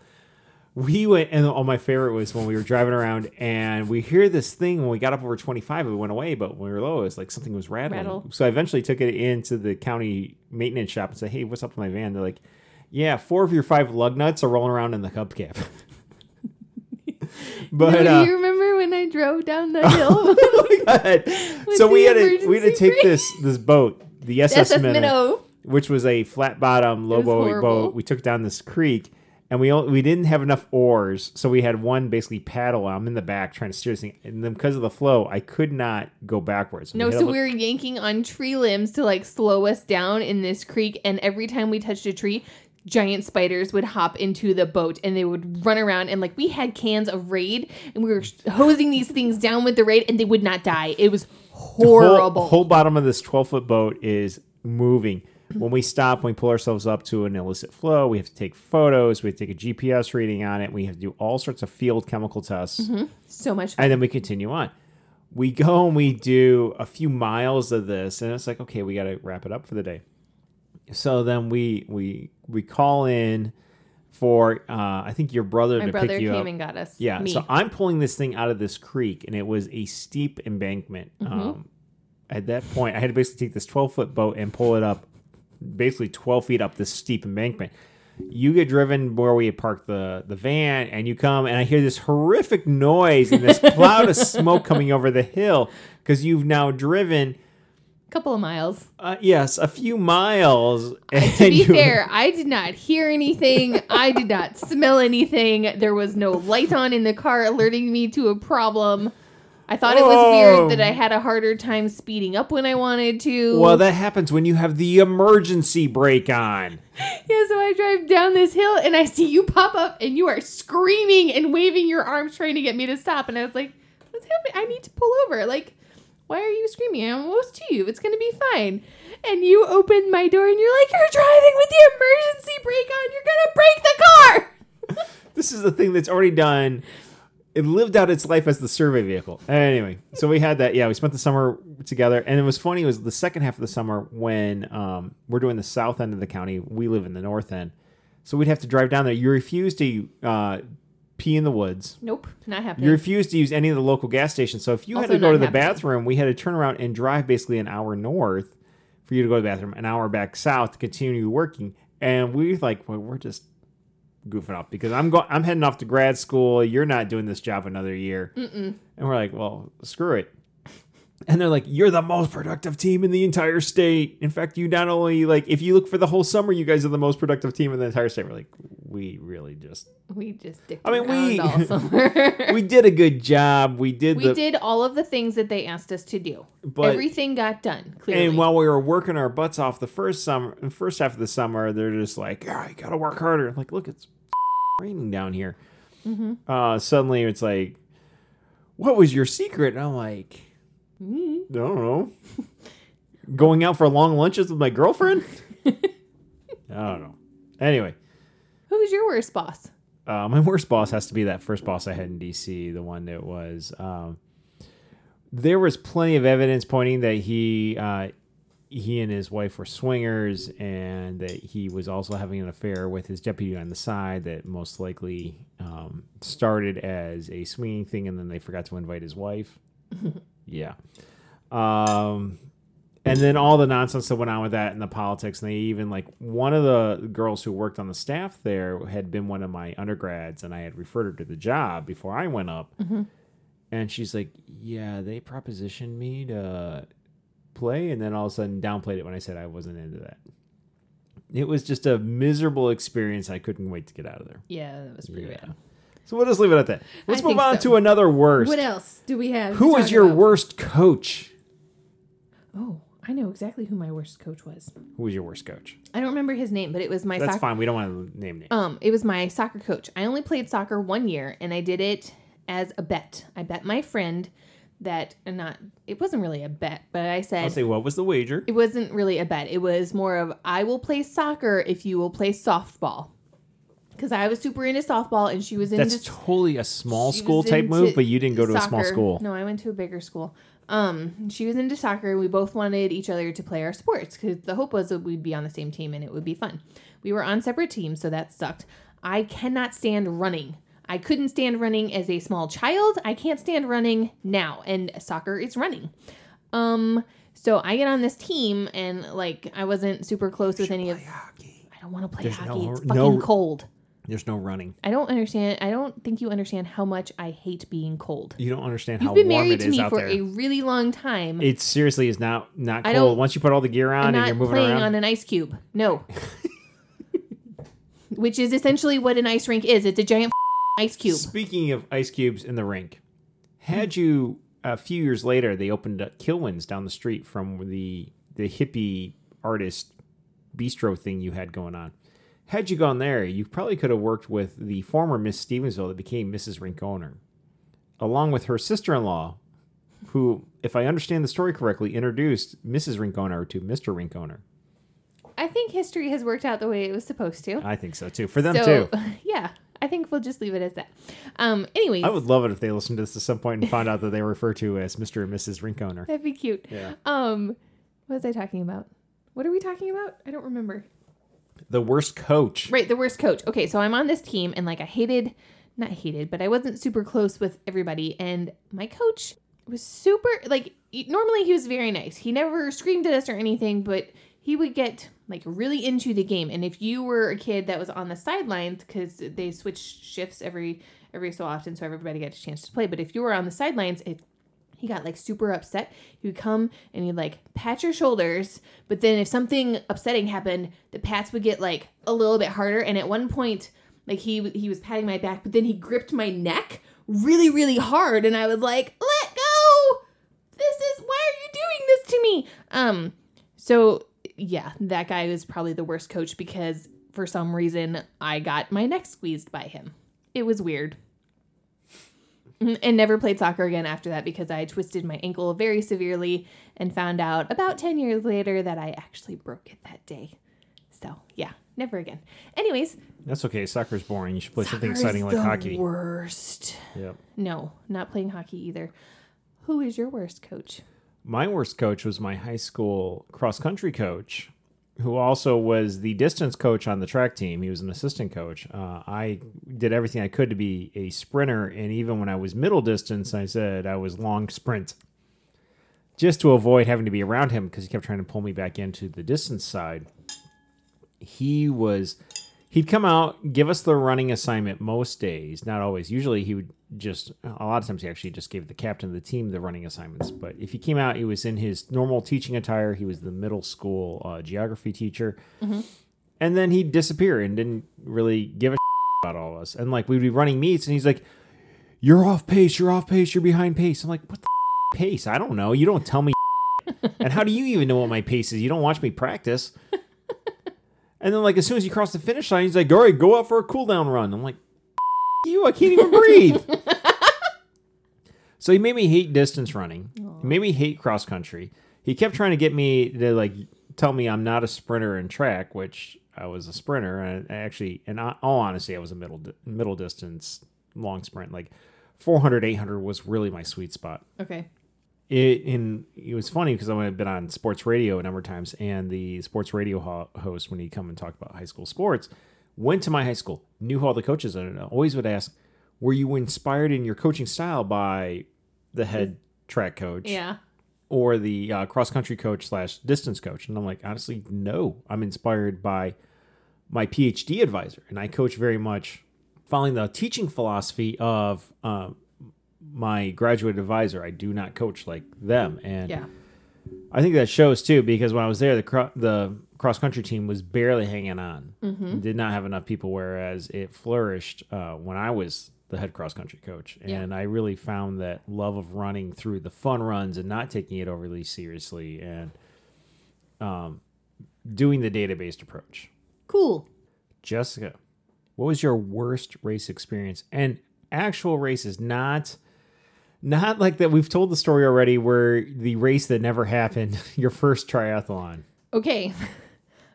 [SPEAKER 1] We went, and all my favorite was when we were driving around and we hear this thing. When we got up over 25, it went away, but when we were low, it was like something was rattling.
[SPEAKER 2] Rattle.
[SPEAKER 1] So I eventually took it into the county maintenance shop and said, Hey, what's up with my van? They're like, Yeah, four of your five lug nuts are rolling around in the hubcap. but,
[SPEAKER 2] No,
[SPEAKER 1] uh,
[SPEAKER 2] do you remember when I drove down the hill?
[SPEAKER 1] oh my God. so we had to we had to take this this boat, the SS,
[SPEAKER 2] SS
[SPEAKER 1] Minnow,
[SPEAKER 2] Minnow.
[SPEAKER 1] which was a flat bottom low boat. We took down this creek, and we we didn't have enough oars, so we had one basically paddle. I'm in the back trying to steer this thing, and then because of the flow, I could not go backwards.
[SPEAKER 2] No,
[SPEAKER 1] had
[SPEAKER 2] so we were yanking on tree limbs to like slow us down in this creek, and every time we touched a tree, giant spiders would hop into the boat and they would run around and like we had cans of raid and we were hosing these things down with the raid and they would not die. It was
[SPEAKER 1] whole,
[SPEAKER 2] horrible.
[SPEAKER 1] whole bottom of this 12 foot boat is moving. When we stop, when we pull ourselves up to an illicit flow, we have to take photos. We have to take a GPS reading on it. We have to do all sorts of field chemical tests.
[SPEAKER 2] so much fun.
[SPEAKER 1] and then we continue on. We go and we do a few miles of this, and it's like, okay, we got to wrap it up for the day. So then we we we call in for uh, I think your brother
[SPEAKER 2] My
[SPEAKER 1] to
[SPEAKER 2] brother
[SPEAKER 1] pick you
[SPEAKER 2] came
[SPEAKER 1] up.
[SPEAKER 2] and got us.
[SPEAKER 1] Yeah,
[SPEAKER 2] me.
[SPEAKER 1] so I'm pulling this thing out of this creek, and it was a steep embankment.
[SPEAKER 2] Mm-hmm.
[SPEAKER 1] Um, at that point, I had to basically take this 12 foot boat and pull it up, basically 12 feet up this steep embankment. You get driven where we had parked the the van, and you come, and I hear this horrific noise and this cloud of smoke coming over the hill because you've now driven.
[SPEAKER 2] A couple of miles.
[SPEAKER 1] Uh, yes, a few miles. And
[SPEAKER 2] To be fair, I did not hear anything. I did not smell anything. There was no light on in the car alerting me to a problem. I thought it was weird that I had a harder time speeding up when I wanted to.
[SPEAKER 1] Well, that happens when you have the emergency brake on.
[SPEAKER 2] yeah, so I drive down this hill and I see you pop up and you are screaming and waving your arms trying to get me to stop. And I was like, what's happening? I need to pull over. Like, why are you screaming? I'm almost to you. It's going to be fine. And you open my door and you're like, you're driving with the emergency brake on. You're going to break the car.
[SPEAKER 1] This is the thing that's already done. It lived out its life as the survey vehicle. Anyway, so we had that. Yeah, we spent the summer together, and it was funny. It was the second half of the summer when um, we're doing the south end of the county. We live in the north end, so we'd have to drive down there. You refuse to uh, pee in the woods.
[SPEAKER 2] Nope, not happening.
[SPEAKER 1] You refuse to use any of the local gas stations. So if you had to go to the
[SPEAKER 2] happening.
[SPEAKER 1] bathroom, we had to turn around and drive basically an hour north for you to go to the bathroom, an hour back south to continue working. And we like, well, we're just goofing off because I'm going, I'm heading off to grad school. You're not doing this job another year, and we're like, well, screw it. And they're like, you're the most productive team in the entire state. In fact, you not only like, if you look for the whole summer, you guys are the most productive team in the entire state. We're like, we really just,
[SPEAKER 2] we just
[SPEAKER 1] I mean, we-
[SPEAKER 2] all summer.
[SPEAKER 1] we did a good job. We did
[SPEAKER 2] we
[SPEAKER 1] the,
[SPEAKER 2] did all of the things that they asked us to do.
[SPEAKER 1] But-
[SPEAKER 2] Everything got done, clearly.
[SPEAKER 1] And while we were working our butts off the first summer, the first half of the summer, they're just like, "Yeah, you gotta work harder." I'm like, look, it's raining down here. Uh, suddenly, it's like, "What was your secret?" And I'm like,
[SPEAKER 2] Mm.
[SPEAKER 1] "I don't know." Going out for long lunches with my girlfriend. I don't know. Anyway,
[SPEAKER 2] Who's your worst boss?
[SPEAKER 1] uh, my worst boss has to be that first boss I had in DC, the one that was. Um, there was plenty of evidence pointing that he uh, he and his wife were swingers, and that he was also having an affair with his deputy on the side. That most likely um, started as a swinging thing, and then they forgot to invite his wife. yeah. Um, and then all the nonsense that went on with that and the politics and they even like one of the girls who worked on the staff there had been one of my undergrads and i had referred her to the job before i went up and she's like yeah they propositioned me to play and then all of a sudden downplayed it when i said i wasn't into that it was just a miserable experience i couldn't wait to get out of there
[SPEAKER 2] Yeah, that was pretty
[SPEAKER 1] Yeah.
[SPEAKER 2] bad.
[SPEAKER 1] So we'll just leave it at that let's
[SPEAKER 2] I
[SPEAKER 1] move on
[SPEAKER 2] so.
[SPEAKER 1] to another worst
[SPEAKER 2] What else do we have?
[SPEAKER 1] who was your
[SPEAKER 2] about?
[SPEAKER 1] worst coach
[SPEAKER 2] Oh, I know exactly who my worst coach was.
[SPEAKER 1] who was your worst coach
[SPEAKER 2] I don't remember his name, but it was my
[SPEAKER 1] that's
[SPEAKER 2] soccer.
[SPEAKER 1] fine we don't want to name names
[SPEAKER 2] Um, it was my soccer coach. I only played soccer one year, and I did it as a bet. I bet my friend that, and not. It wasn't really a bet, but I said I'll
[SPEAKER 1] say what was the wager
[SPEAKER 2] it wasn't really a bet. It was more of I will play soccer if you will play softball. Because I was super into softball, and she was into
[SPEAKER 1] That's totally a small school type move, but you didn't go to a small school.
[SPEAKER 2] No, I went to a bigger school. Um, she was into soccer. And we both wanted each other to play our sports because the hope was that we'd be on the same team and it would be fun. We were on separate teams, so that sucked. I cannot stand running. I couldn't stand running as a small child. I can't stand running now, and soccer is running. Um, so I get on this team, and like I wasn't super close with any of. Hockey. I don't want to play
[SPEAKER 1] There's
[SPEAKER 2] hockey.
[SPEAKER 1] no-
[SPEAKER 2] it's fucking
[SPEAKER 1] no-
[SPEAKER 2] cold.
[SPEAKER 1] There's no running.
[SPEAKER 2] I don't understand. I don't think you understand how much I hate being cold.
[SPEAKER 1] You don't understand
[SPEAKER 2] You've
[SPEAKER 1] how
[SPEAKER 2] been
[SPEAKER 1] warm
[SPEAKER 2] married
[SPEAKER 1] it
[SPEAKER 2] to
[SPEAKER 1] is
[SPEAKER 2] me
[SPEAKER 1] out
[SPEAKER 2] for
[SPEAKER 1] there.
[SPEAKER 2] a really long time.
[SPEAKER 1] it seriously is not not
[SPEAKER 2] I
[SPEAKER 1] cold.
[SPEAKER 2] don't-
[SPEAKER 1] Once you put all the gear on
[SPEAKER 2] I'm
[SPEAKER 1] and
[SPEAKER 2] not
[SPEAKER 1] you're moving
[SPEAKER 2] playing
[SPEAKER 1] around.
[SPEAKER 2] on an ice cube. No. Which is essentially what an ice rink is. It's a giant ice cube.
[SPEAKER 1] Speaking of ice cubes in the rink, had you a few years later they opened up Kilwins down the street from the the hippie artist bistro thing you had going on. Had you gone there, you probably could have worked with the former Miss Stevensville that became Mrs. Rink owner, along with her sister-in-law, who, if I understand the story correctly, introduced Mrs. Rink owner to Mr. Rink owner.
[SPEAKER 2] I think history has worked out the way it was supposed to.
[SPEAKER 1] I think so too. For them
[SPEAKER 2] so,
[SPEAKER 1] too.
[SPEAKER 2] yeah, I think we'll just leave it as that. Um, anyways,
[SPEAKER 1] I would love it if they listened to this at some point and found out that they refer to as Mr. and Mrs. Rink owner.
[SPEAKER 2] that'd be cute.
[SPEAKER 1] Yeah.
[SPEAKER 2] Um, what was I talking about? What are we talking about? I don't remember.
[SPEAKER 1] The worst coach.
[SPEAKER 2] Right, the worst coach. Okay, so I'm on this team and like I hated not hated, but I wasn't super close with everybody and my coach was super like normally he was very nice. He never screamed at us or anything, but he would get like really into the game. And if you were a kid that was on the sidelines cuz they switched shifts every every so often so everybody got a chance to play, but if you were on the sidelines, it he got like super upset. He would come and he'd like pat your shoulders, but then if something upsetting happened, the pats would get like a little bit harder. And at one point, like he he was patting my back, but then he gripped my neck really really hard, and I was like, "Let go! This is why are you doing this to me?" Um, so yeah, that guy was probably the worst coach because for some reason I got my neck squeezed by him. It was weird. And never played soccer again after that because I twisted my ankle very severely and found out about 10 years later that I actually broke it that day. So, yeah, never again. Anyways,
[SPEAKER 1] That's okay. Soccer's boring. You should play something exciting like
[SPEAKER 2] the
[SPEAKER 1] hockey.
[SPEAKER 2] Worst.
[SPEAKER 1] Yep.
[SPEAKER 2] No, not playing hockey either. Who is your worst coach?
[SPEAKER 1] My worst coach was my high school cross country coach, who also was the distance coach on the track team. He was an assistant coach. Uh, I did everything I could to be a sprinter, and even when I was middle distance, I said I was long sprint, just to avoid having to be around him because he kept trying to pull me back into the distance side. He was. He'd come out, give us the running assignment most days, not always. Usually, he would just, a lot of times, he actually just gave the captain of the team the running assignments. But if he came out, he was in his normal teaching attire. He was the middle school uh, geography teacher. And then he'd disappear and didn't really give a about all of us. And like, we'd be running meets, and he's like, You're off pace, you're off pace, you're behind pace. I'm like, What the pace? I don't know. You don't tell me. and how do you even know what my pace is? You don't watch me practice. And then, like, as soon as you cross the finish line, he's like, all right, go out for a cool down run. I'm like, you, I can't even breathe. so he made me hate distance running. He made me hate cross country. He kept trying to get me to, like, tell me I'm not a sprinter in track, which I was a sprinter. And I actually, in all honesty, I was a middle, middle distance long sprint. Like, 400, 800 was really my sweet spot
[SPEAKER 2] Okay.
[SPEAKER 1] it and it was funny because I've been on sports radio a number of times, and the sports radio ho- host, when he'd come and talk about high school sports, went to my high school, knew all the coaches, and always would ask, "Were you inspired in your coaching style by the head track coach,
[SPEAKER 2] Yeah.
[SPEAKER 1] or the uh, cross country coach slash distance coach?" And I'm like, honestly, no. I'm inspired by my PhD advisor, and I coach very much following the teaching philosophy of uh, my graduate advisor. I do not coach like them, and
[SPEAKER 2] Yeah.
[SPEAKER 1] I think that shows too because when I was there, the the cross country team was barely hanging on,
[SPEAKER 2] Mm-hmm.
[SPEAKER 1] did not have enough people. Whereas it flourished uh, when I was the head cross country coach,
[SPEAKER 2] Yeah.
[SPEAKER 1] and I really found that love of running through the fun runs and not taking it overly seriously and um, doing the database approach.
[SPEAKER 2] Cool.
[SPEAKER 1] Jessica, what was your worst race experience? And actual race is not not like that. We've told the story already where the race that never happened, your first triathlon.
[SPEAKER 2] Okay.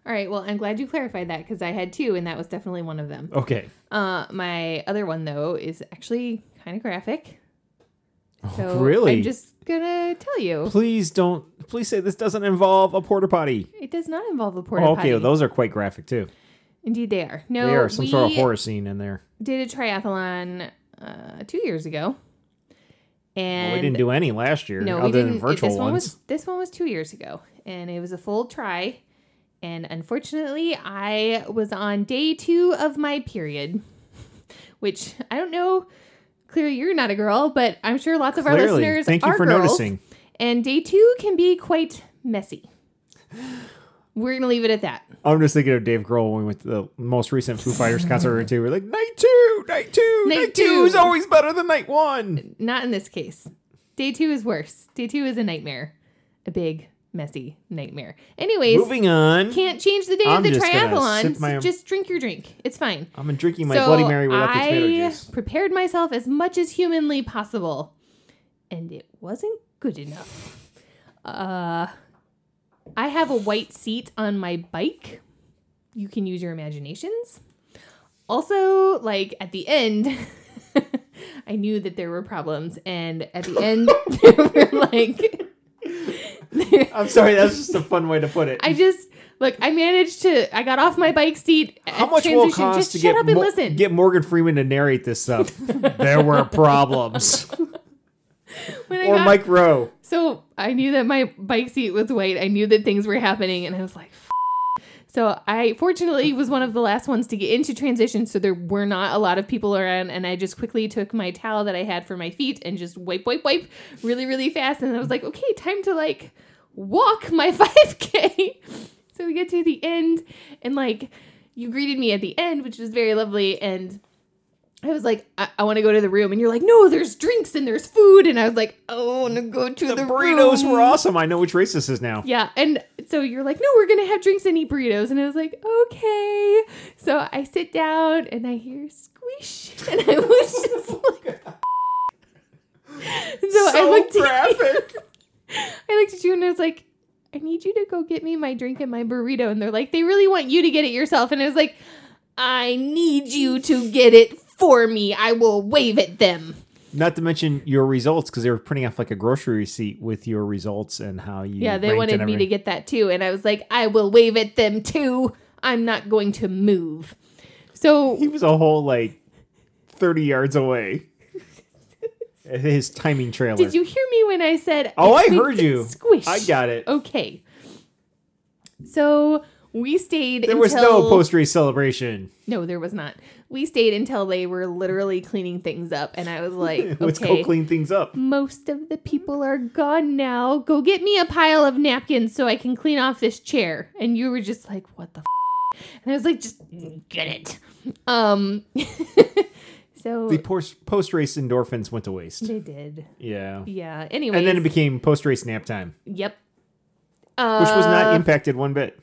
[SPEAKER 2] All right. Well, I'm glad you clarified that because I had two, and that was definitely one of them.
[SPEAKER 1] Okay.
[SPEAKER 2] Uh, my other one though is actually kind of graphic. So
[SPEAKER 1] Oh, really?
[SPEAKER 2] I'm just gonna tell you,
[SPEAKER 1] Please don't. Please say this doesn't involve a porta potty.
[SPEAKER 2] it does not involve a porta
[SPEAKER 1] Oh, okay,
[SPEAKER 2] potty.
[SPEAKER 1] well, those are quite graphic too.
[SPEAKER 2] Indeed, they are. No,
[SPEAKER 1] They are some sort of horror scene in there.
[SPEAKER 2] Did a triathlon uh, two years ago, and
[SPEAKER 1] Well, we didn't do any last year,
[SPEAKER 2] no, we
[SPEAKER 1] other
[SPEAKER 2] didn't.
[SPEAKER 1] than virtual
[SPEAKER 2] this one
[SPEAKER 1] ones.
[SPEAKER 2] was this one was two years ago, and it was a full try. And unfortunately, I was on day two of my period, which I don't know. Clearly, you're not a girl, but I'm sure lots of our
[SPEAKER 1] Clearly.
[SPEAKER 2] listeners
[SPEAKER 1] Thank you
[SPEAKER 2] are
[SPEAKER 1] for
[SPEAKER 2] girls.
[SPEAKER 1] noticing.
[SPEAKER 2] And day two can be quite messy. We're gonna leave it at that.
[SPEAKER 1] I'm just thinking of Dave Grohl when we went to the most recent Foo Fighters concert we went to. We're like, night two, night two, night,
[SPEAKER 2] Night
[SPEAKER 1] two
[SPEAKER 2] two."
[SPEAKER 1] is always better than night one.
[SPEAKER 2] Not in this case. Day two is worse. Day two is a nightmare, a big messy nightmare. Anyways,
[SPEAKER 1] Moving on.
[SPEAKER 2] can't change the day
[SPEAKER 1] I'm
[SPEAKER 2] of the
[SPEAKER 1] just
[SPEAKER 2] triathlon.
[SPEAKER 1] sip my-
[SPEAKER 2] Just drink your drink. It's fine.
[SPEAKER 1] I'm drinking my
[SPEAKER 2] so
[SPEAKER 1] Bloody Mary without the tomato
[SPEAKER 2] I
[SPEAKER 1] juice.
[SPEAKER 2] prepared myself as much as humanly possible, and it wasn't good enough. Uh, I have a white seat on my bike. You can use your imaginations. Also, like at the end, I knew that there were problems, and at the end, there were like.
[SPEAKER 1] I'm sorry, that's just a fun way to put it.
[SPEAKER 2] I just Look, I managed to. I got off my bike seat.
[SPEAKER 1] How
[SPEAKER 2] at
[SPEAKER 1] much will it cost
[SPEAKER 2] Just
[SPEAKER 1] to
[SPEAKER 2] shut
[SPEAKER 1] get
[SPEAKER 2] up and
[SPEAKER 1] Mo-
[SPEAKER 2] listen.
[SPEAKER 1] get Morgan Freeman to narrate this stuff? there were problems.
[SPEAKER 2] When I
[SPEAKER 1] or
[SPEAKER 2] got-
[SPEAKER 1] Mike Rowe.
[SPEAKER 2] So I knew that my bike seat was white. I knew that things were happening, and I was like, F-. so I fortunately was one of the last ones to get into transition, so there were not a lot of people around, and I just quickly took my towel that I had for my feet and just wipe, wipe, wipe, really, really fast, and I was like, okay, time to like walk my 5K. so we get to the end, and like you greeted me at the end, which was very lovely, and. I was like, I, I want to go to the room, and you're like, no, there's drinks and there's food, and I was like, I want to go to the,
[SPEAKER 1] The burritos
[SPEAKER 2] room.
[SPEAKER 1] were awesome. I know which race this is now.
[SPEAKER 2] Yeah, and so you're like, no, we're gonna have drinks and eat burritos, and I was like, okay. So I sit down and I hear squish, and I was just like, so, I looked at
[SPEAKER 1] graphic.
[SPEAKER 2] I looked at you and I was like, I need you to go get me my drink and my burrito, and they're like, they really want you to get it yourself, and I was like, I need you to get it for me. I will wave at them.
[SPEAKER 1] Not to mention your results because they were printing off like a grocery receipt with your results and how you.
[SPEAKER 2] Yeah, they wanted me to get that too. And I was like, I will wave at them too. I'm not going to move. So,
[SPEAKER 1] He was a whole like thirty yards away. His timing trailer.
[SPEAKER 2] did you hear me when I said,
[SPEAKER 1] Oh, I heard you.
[SPEAKER 2] Squish.
[SPEAKER 1] I got it.
[SPEAKER 2] Okay. So, we stayed
[SPEAKER 1] There was no post race celebration.
[SPEAKER 2] No, there was not. We stayed until they were literally cleaning things up. And I was like,
[SPEAKER 1] Let's
[SPEAKER 2] okay.
[SPEAKER 1] go clean things up.
[SPEAKER 2] Most of the people are gone now. Go get me a pile of napkins so I can clean off this chair. And you were just like, what the f-? And I was like, just get it. Um so
[SPEAKER 1] The post race endorphins went to waste.
[SPEAKER 2] they did.
[SPEAKER 1] Yeah.
[SPEAKER 2] Yeah. Anyway.
[SPEAKER 1] And then it became post race nap time,
[SPEAKER 2] Yep.
[SPEAKER 1] which was not
[SPEAKER 2] Uh,
[SPEAKER 1] impacted one bit.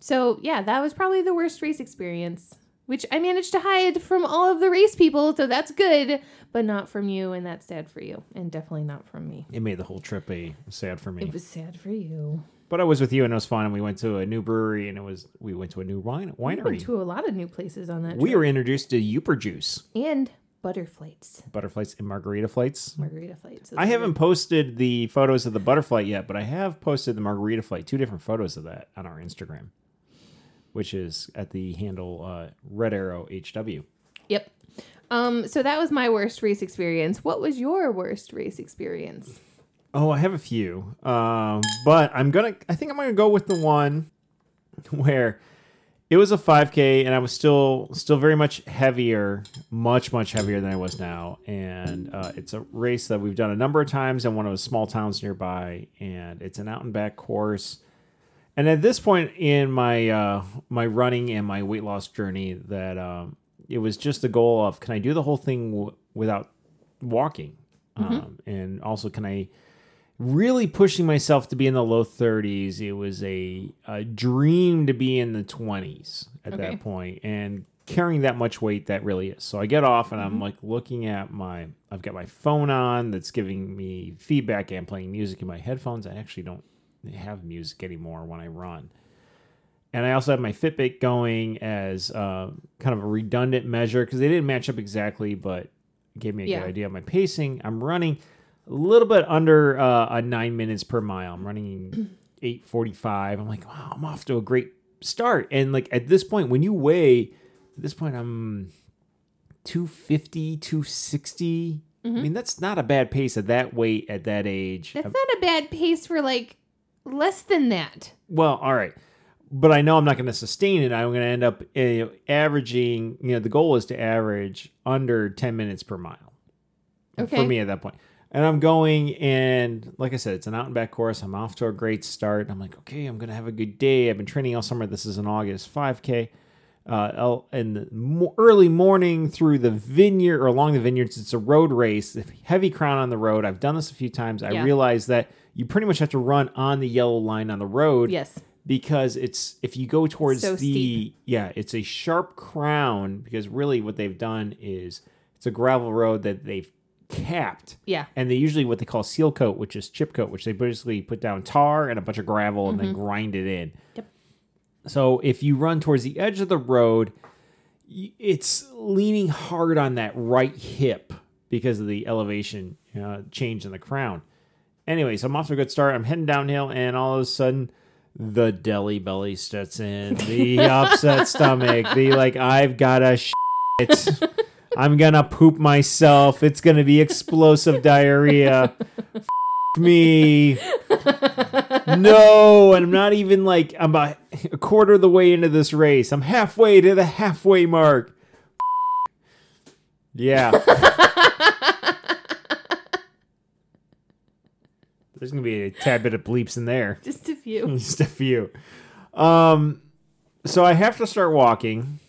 [SPEAKER 2] So yeah, that was probably the worst race experience, which I managed to hide from all of the race people, so that's good, but not from you, and that's sad for you, and definitely not from me.
[SPEAKER 1] It made the whole trip a sad for me.
[SPEAKER 2] It was sad for you.
[SPEAKER 1] But I was with you and it was fun. And we went to a new brewery and it was we went to a new wine
[SPEAKER 2] We
[SPEAKER 1] winery.
[SPEAKER 2] went to a lot of new places on that.
[SPEAKER 1] we
[SPEAKER 2] trip.
[SPEAKER 1] were introduced to Uper Juice,
[SPEAKER 2] and butterflights,
[SPEAKER 1] butterflies and margarita flights.
[SPEAKER 2] margarita flights.
[SPEAKER 1] I haven't posted the photos of the butterfly yet, but I have posted the margarita flight, two different photos of that on our Instagram, which is at the handle uh, Red Arrow HW.
[SPEAKER 2] Yep. Um. So that was my worst race experience. What was your worst race experience?
[SPEAKER 1] Oh, I have a few, um, but I'm gonna. I think I'm gonna go with the one where it was a 5K, and I was still still very much heavier, much much heavier than I was now. And uh, it's a race that we've done a number of times in one of the small towns nearby, and it's an out and back course. And at this point in my uh, my running and my weight loss journey, that um, it was just the goal of can I do the whole thing w- without walking, um, and also can I really pushing myself to be in the low 30s. It was a, a dream to be in the 20s at
[SPEAKER 2] Okay.
[SPEAKER 1] that point, and carrying that much weight that really is. So I get off and I'm like looking at my I've got my phone on that's giving me feedback and playing music in my headphones. I actually don't have music anymore when I run. And I also have my Fitbit going as uh, kind of a redundant measure because they didn't match up exactly, but gave me a
[SPEAKER 2] Yeah.
[SPEAKER 1] good idea of my pacing. I'm running a little bit under uh, a nine minutes per mile. I'm running 845. I'm like, wow, I'm off to a great start. And like at this point, when you weigh, at this point, I'm 250, 260. I mean, that's not a bad pace at that weight at that age.
[SPEAKER 2] That's not a bad pace for like less than that.
[SPEAKER 1] Well, all right. But I know I'm not going to sustain it. I'm going to end up uh, averaging, you know, the goal is to average under 10 minutes per mile
[SPEAKER 2] Okay.
[SPEAKER 1] for me at that point. And I'm going, and like I said, it's an out and back course. I'm off to a great start. I'm like, okay, I'm going to have a good day. I've been training all summer. This is an August 5K. Uh, in the early morning through the vineyard or along the vineyards, it's a road race. Heavy crown on the road. I've done this a few times. I
[SPEAKER 2] Yeah.
[SPEAKER 1] realize that you pretty much have to run on the yellow line on the road
[SPEAKER 2] Yes.
[SPEAKER 1] because it's if you go towards
[SPEAKER 2] So
[SPEAKER 1] the
[SPEAKER 2] steep.
[SPEAKER 1] yeah it's a sharp crown because really what they've done is it's a gravel road that they've capped
[SPEAKER 2] Yeah.
[SPEAKER 1] and they usually what they call seal coat which is chip coat which they basically put down tar and a bunch of gravel and then grind it in
[SPEAKER 2] Yep.
[SPEAKER 1] so if you run towards the edge of the road it's leaning hard on that right hip because of the elevation uh, change in the crown. Anyway, so I'm off to a good start. I'm heading downhill, and all of a sudden, the deli belly sets in, the upset stomach, the like I've got a shit. I'm gonna poop myself. It's gonna be explosive diarrhea. F- me. No, and I'm not even like I'm about a quarter of the way into this race. I'm halfway to the halfway mark. Yeah. There's gonna be a tad bit of bleeps in there.
[SPEAKER 2] Just a few.
[SPEAKER 1] Just a few. Um, so I have to start walking,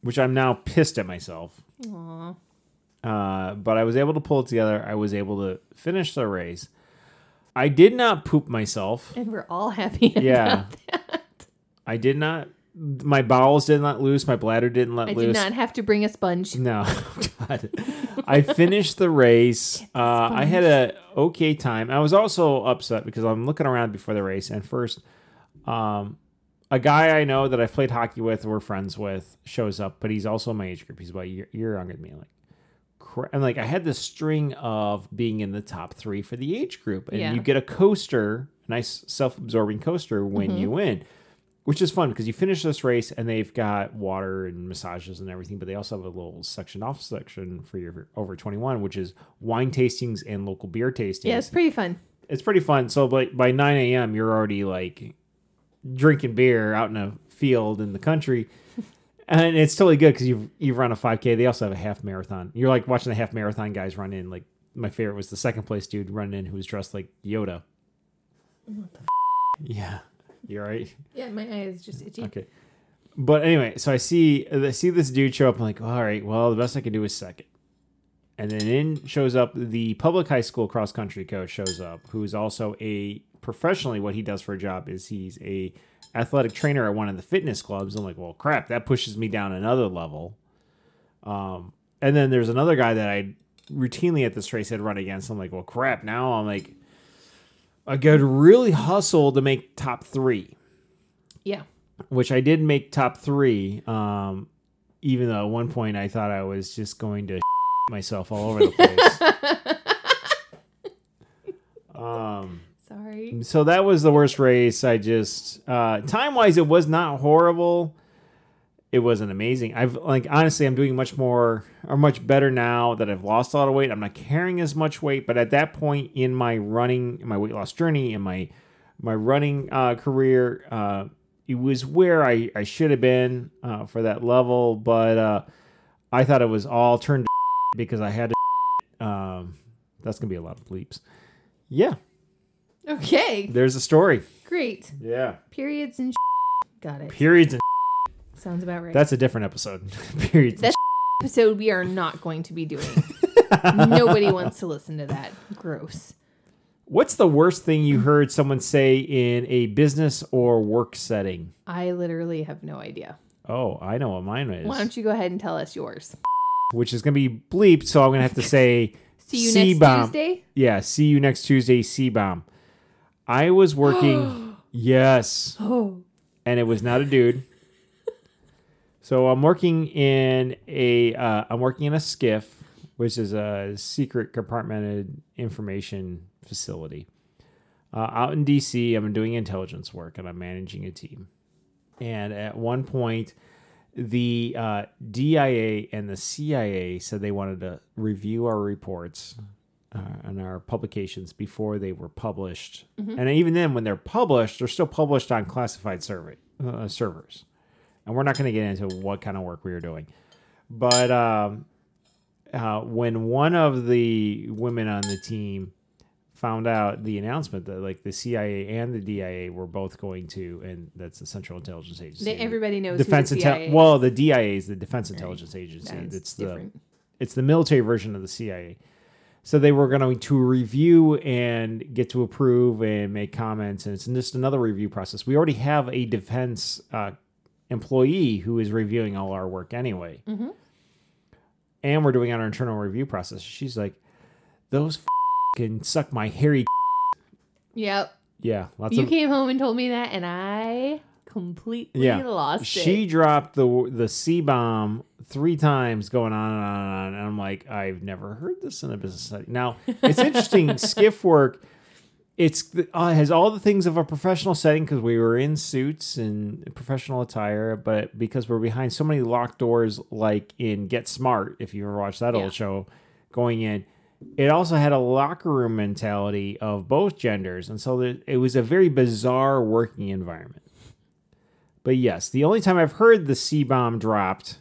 [SPEAKER 1] which I'm now pissed at myself.
[SPEAKER 2] Aw.
[SPEAKER 1] Uh, but I was able to pull it together. I was able to finish the race. I did not poop myself.
[SPEAKER 2] And we're all happy about
[SPEAKER 1] Yeah.
[SPEAKER 2] that.
[SPEAKER 1] I did not. My bowels didn't let loose. My bladder didn't let
[SPEAKER 2] I
[SPEAKER 1] loose.
[SPEAKER 2] did not have to bring a sponge.
[SPEAKER 1] No, God. I finished the race. Uh, I had a okay time. I was also upset because I'm looking around before the race, and first, um, a guy I know that I've played hockey with, we're friends with, shows up, but he's also my age group. He's about a year, year younger than me. Like, cra- and like I had this string of being in the top three for the age group, and
[SPEAKER 2] Yeah.
[SPEAKER 1] you get a coaster, nice self-absorbing coaster when you win which is fun because you finish this race and they've got water and massages and everything, but they also have a little section off section for your over 21, which is wine tastings and local beer tastings.
[SPEAKER 2] Yeah, it's pretty fun.
[SPEAKER 1] It's pretty fun. So by, by 9 a.m., you're already like drinking beer out in a field in the country. And it's totally good because you've, you've run a 5K. They also have a half marathon. You're like watching the half marathon guys run in. Like my favorite was the second place dude running in who was dressed like Yoda. What the? Yeah. You're right.
[SPEAKER 2] Yeah, my eye is just itchy.
[SPEAKER 1] Okay. But anyway, so I see I see this dude show up. I'm like, all right, well, the best I can do is second. And then in shows up the public high school cross country coach shows up, who's also a professionally what he does for a job is he's a athletic trainer at one of the fitness clubs. I'm like, well, crap, that pushes me down another level. Um, and then there's another guy that I routinely at this race had run against. I'm like, well, crap. Now I'm like, I got to really hustle to make top three
[SPEAKER 2] Yeah.
[SPEAKER 1] which I did make top three. Um, even though at one point I thought I was just going to myself all over the place. um,
[SPEAKER 2] Sorry.
[SPEAKER 1] so that was the worst race. I just uh, time wise, it was not horrible. It wasn't amazing. I've like honestly, I'm doing much more or much better now that I've lost a lot of weight. I'm not carrying as much weight, but at that point in my running, my weight loss journey, and my my running uh, career, uh, it was where I I should have been uh, for that level. But uh, I thought it was all turned because I had to. Um, that's gonna be a lot of bleeps. Yeah,
[SPEAKER 2] Okay.
[SPEAKER 1] there's a story.
[SPEAKER 2] Great.
[SPEAKER 1] Yeah.
[SPEAKER 2] Periods and Got it.
[SPEAKER 1] Periods and
[SPEAKER 2] Sounds about right.
[SPEAKER 1] that's a different episode. Period.
[SPEAKER 2] That- episode we are not going to be doing. Nobody wants to listen to that. Gross.
[SPEAKER 1] What's the worst thing you heard someone say in a business or work setting?
[SPEAKER 2] I literally have no idea.
[SPEAKER 1] Oh, I know what mine is.
[SPEAKER 2] Why don't you go ahead and tell us yours?
[SPEAKER 1] Which is going to be bleeped, so I'm going to have to say
[SPEAKER 2] See you
[SPEAKER 1] C-bomb.
[SPEAKER 2] next Tuesday.
[SPEAKER 1] Yeah, see you next Tuesday, C bomb. I was working, yes,
[SPEAKER 2] Oh.
[SPEAKER 1] and it was not a dude. So I'm working in a, uh, I'm working in a SCIF, which is a secret compartmented information facility. Uh, out in DC, I'm doing intelligence work and I'm managing a team. And at one point, the uh, DIA and the CIA said they wanted to review our reports uh, and our publications before they were published. And even then, when they're published, they're still published on classified survey, uh, servers. And we're not going to get into what kind of work we were doing. But um, uh, when one of the women on the team found out the announcement that like the CIA and the DIA were both going to, and that's the Central Intelligence Agency.
[SPEAKER 2] They, everybody knows
[SPEAKER 1] Defense Intel. Well, the DIA is the Defense Intelligence Agency.
[SPEAKER 2] That's
[SPEAKER 1] It's the it's the military version of the CIA. So they were going to review and get to approve and make comments, and it's just another review process. We already have a defense uh, employee who is reviewing all our work anyway,
[SPEAKER 2] Mm-hmm.
[SPEAKER 1] and we're doing our internal review process. She's like, "Those can suck my hairy."
[SPEAKER 2] Yep.
[SPEAKER 1] Yeah, lots
[SPEAKER 2] You
[SPEAKER 1] of
[SPEAKER 2] came home and told me that, and I completely
[SPEAKER 1] Yeah.
[SPEAKER 2] lost
[SPEAKER 1] she
[SPEAKER 2] it.
[SPEAKER 1] She dropped the the C bomb three times, going on and on and on. And I'm like, I've never heard this in a business setting. Now it's interesting. SCIF work. It's uh, has all the things of a professional setting because we were in suits and professional attire, but because we're behind so many locked doors, like in Get Smart, if you ever watched that
[SPEAKER 2] Yeah.
[SPEAKER 1] old show, going in, it also had a locker room mentality of both genders, and so it was a very bizarre working environment. But yes, the only time I've heard the C bomb dropped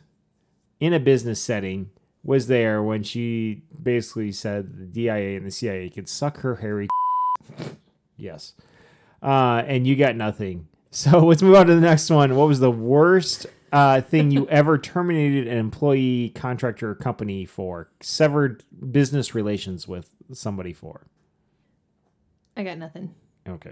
[SPEAKER 1] in a business setting was there when she basically said the DIA and the CIA could suck her hairy. Yes. Uh, and you got nothing. So let's move on to the next one. What was the worst uh, thing you ever terminated an employee, contractor, or company for? Severed business relations with somebody for?
[SPEAKER 2] I got nothing.
[SPEAKER 1] Okay.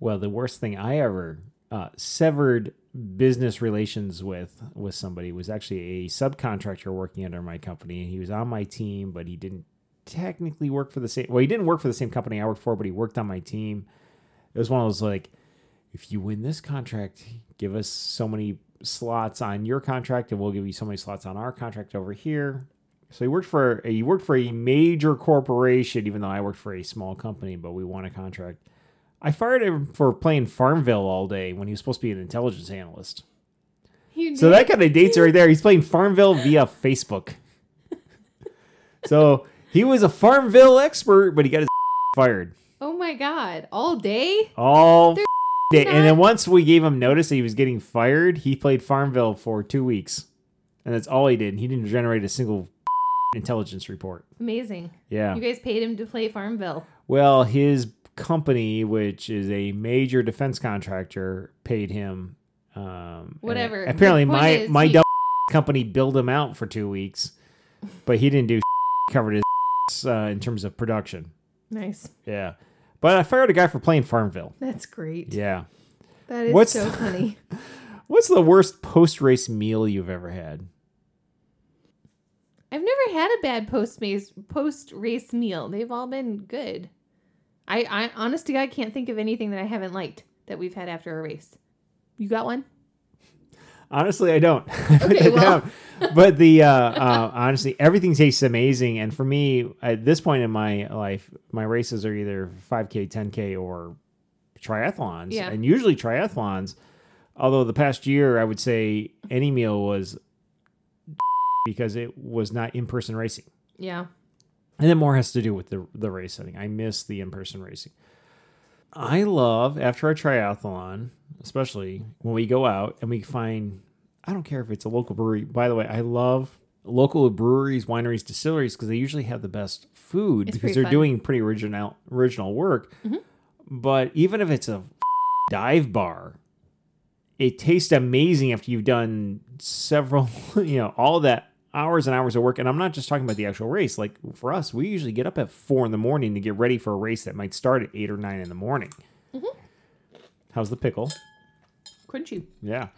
[SPEAKER 1] Well, the worst thing I ever uh, severed business relations with with somebody was actually a subcontractor working under my company. He was on my team, but he didn't technically work for the same. Well, he didn't work for the same company I worked for, but he worked on my team. It was one of those like, if you win this contract, give us so many slots on your contract, and we'll give you so many slots on our contract over here. So he worked for he worked for a major corporation, even though I worked for a small company, but we won a contract. I fired him for playing Farmville all day when he was supposed to be an intelligence analyst. So that kind of dates right there. He's playing Farmville via Facebook. so he was a Farmville expert, but he got his fired
[SPEAKER 2] Oh my god! All day?
[SPEAKER 1] all
[SPEAKER 2] They're
[SPEAKER 1] day. And then once we gave him notice that he was getting fired, he played Farmville for two weeks, and that's all he did. He didn't generate a single intelligence report.
[SPEAKER 2] Amazing.
[SPEAKER 1] Yeah.
[SPEAKER 2] You guys paid him to play Farmville.
[SPEAKER 1] Well, his company, which is a major defense contractor, paid him. Um,
[SPEAKER 2] Whatever.
[SPEAKER 1] Apparently,
[SPEAKER 2] The point
[SPEAKER 1] my
[SPEAKER 2] is,
[SPEAKER 1] my
[SPEAKER 2] he-
[SPEAKER 1] dumb company billed him out for two weeks, but he didn't do covered his uh, in terms of production.
[SPEAKER 2] Nice.
[SPEAKER 1] Yeah, but I fired a guy for playing Farmville.
[SPEAKER 2] That's great.
[SPEAKER 1] Yeah.
[SPEAKER 2] That is
[SPEAKER 1] What's-
[SPEAKER 2] so funny.
[SPEAKER 1] What's the worst post race meal you've ever had?
[SPEAKER 2] I've never had a bad post post race meal. They've all been good. I, I honest to God can't think of anything that I haven't liked that we've had after a race. You got one?
[SPEAKER 1] Honestly, I don't.
[SPEAKER 2] Okay, well.
[SPEAKER 1] down. but the uh, uh, honestly, everything tastes amazing. And for me, at this point in my life, my races are either 5K, 10K, or triathlons.
[SPEAKER 2] Yeah.
[SPEAKER 1] And usually triathlons. Although the past year, I would say any meal was because it was not in person racing.
[SPEAKER 2] Yeah.
[SPEAKER 1] And then more has to do with the the race setting. I miss the in person racing. I love after a triathlon, especially when we go out and we find I don't care if it's a local brewery. By the way, I love local breweries, wineries, distilleries because they usually have the best food
[SPEAKER 2] It's
[SPEAKER 1] because they're
[SPEAKER 2] fun.
[SPEAKER 1] doing pretty original original work.
[SPEAKER 2] Mhm.
[SPEAKER 1] But even if it's a dive bar, it tastes amazing after you've done several, you know, all that hours and hours of work. And I'm not just talking about the actual race. Like for us, we usually get up at four in the morning to get ready for a race that might start at eight or nine in the morning. How's the pickle?
[SPEAKER 2] Crunchy.
[SPEAKER 1] Yeah.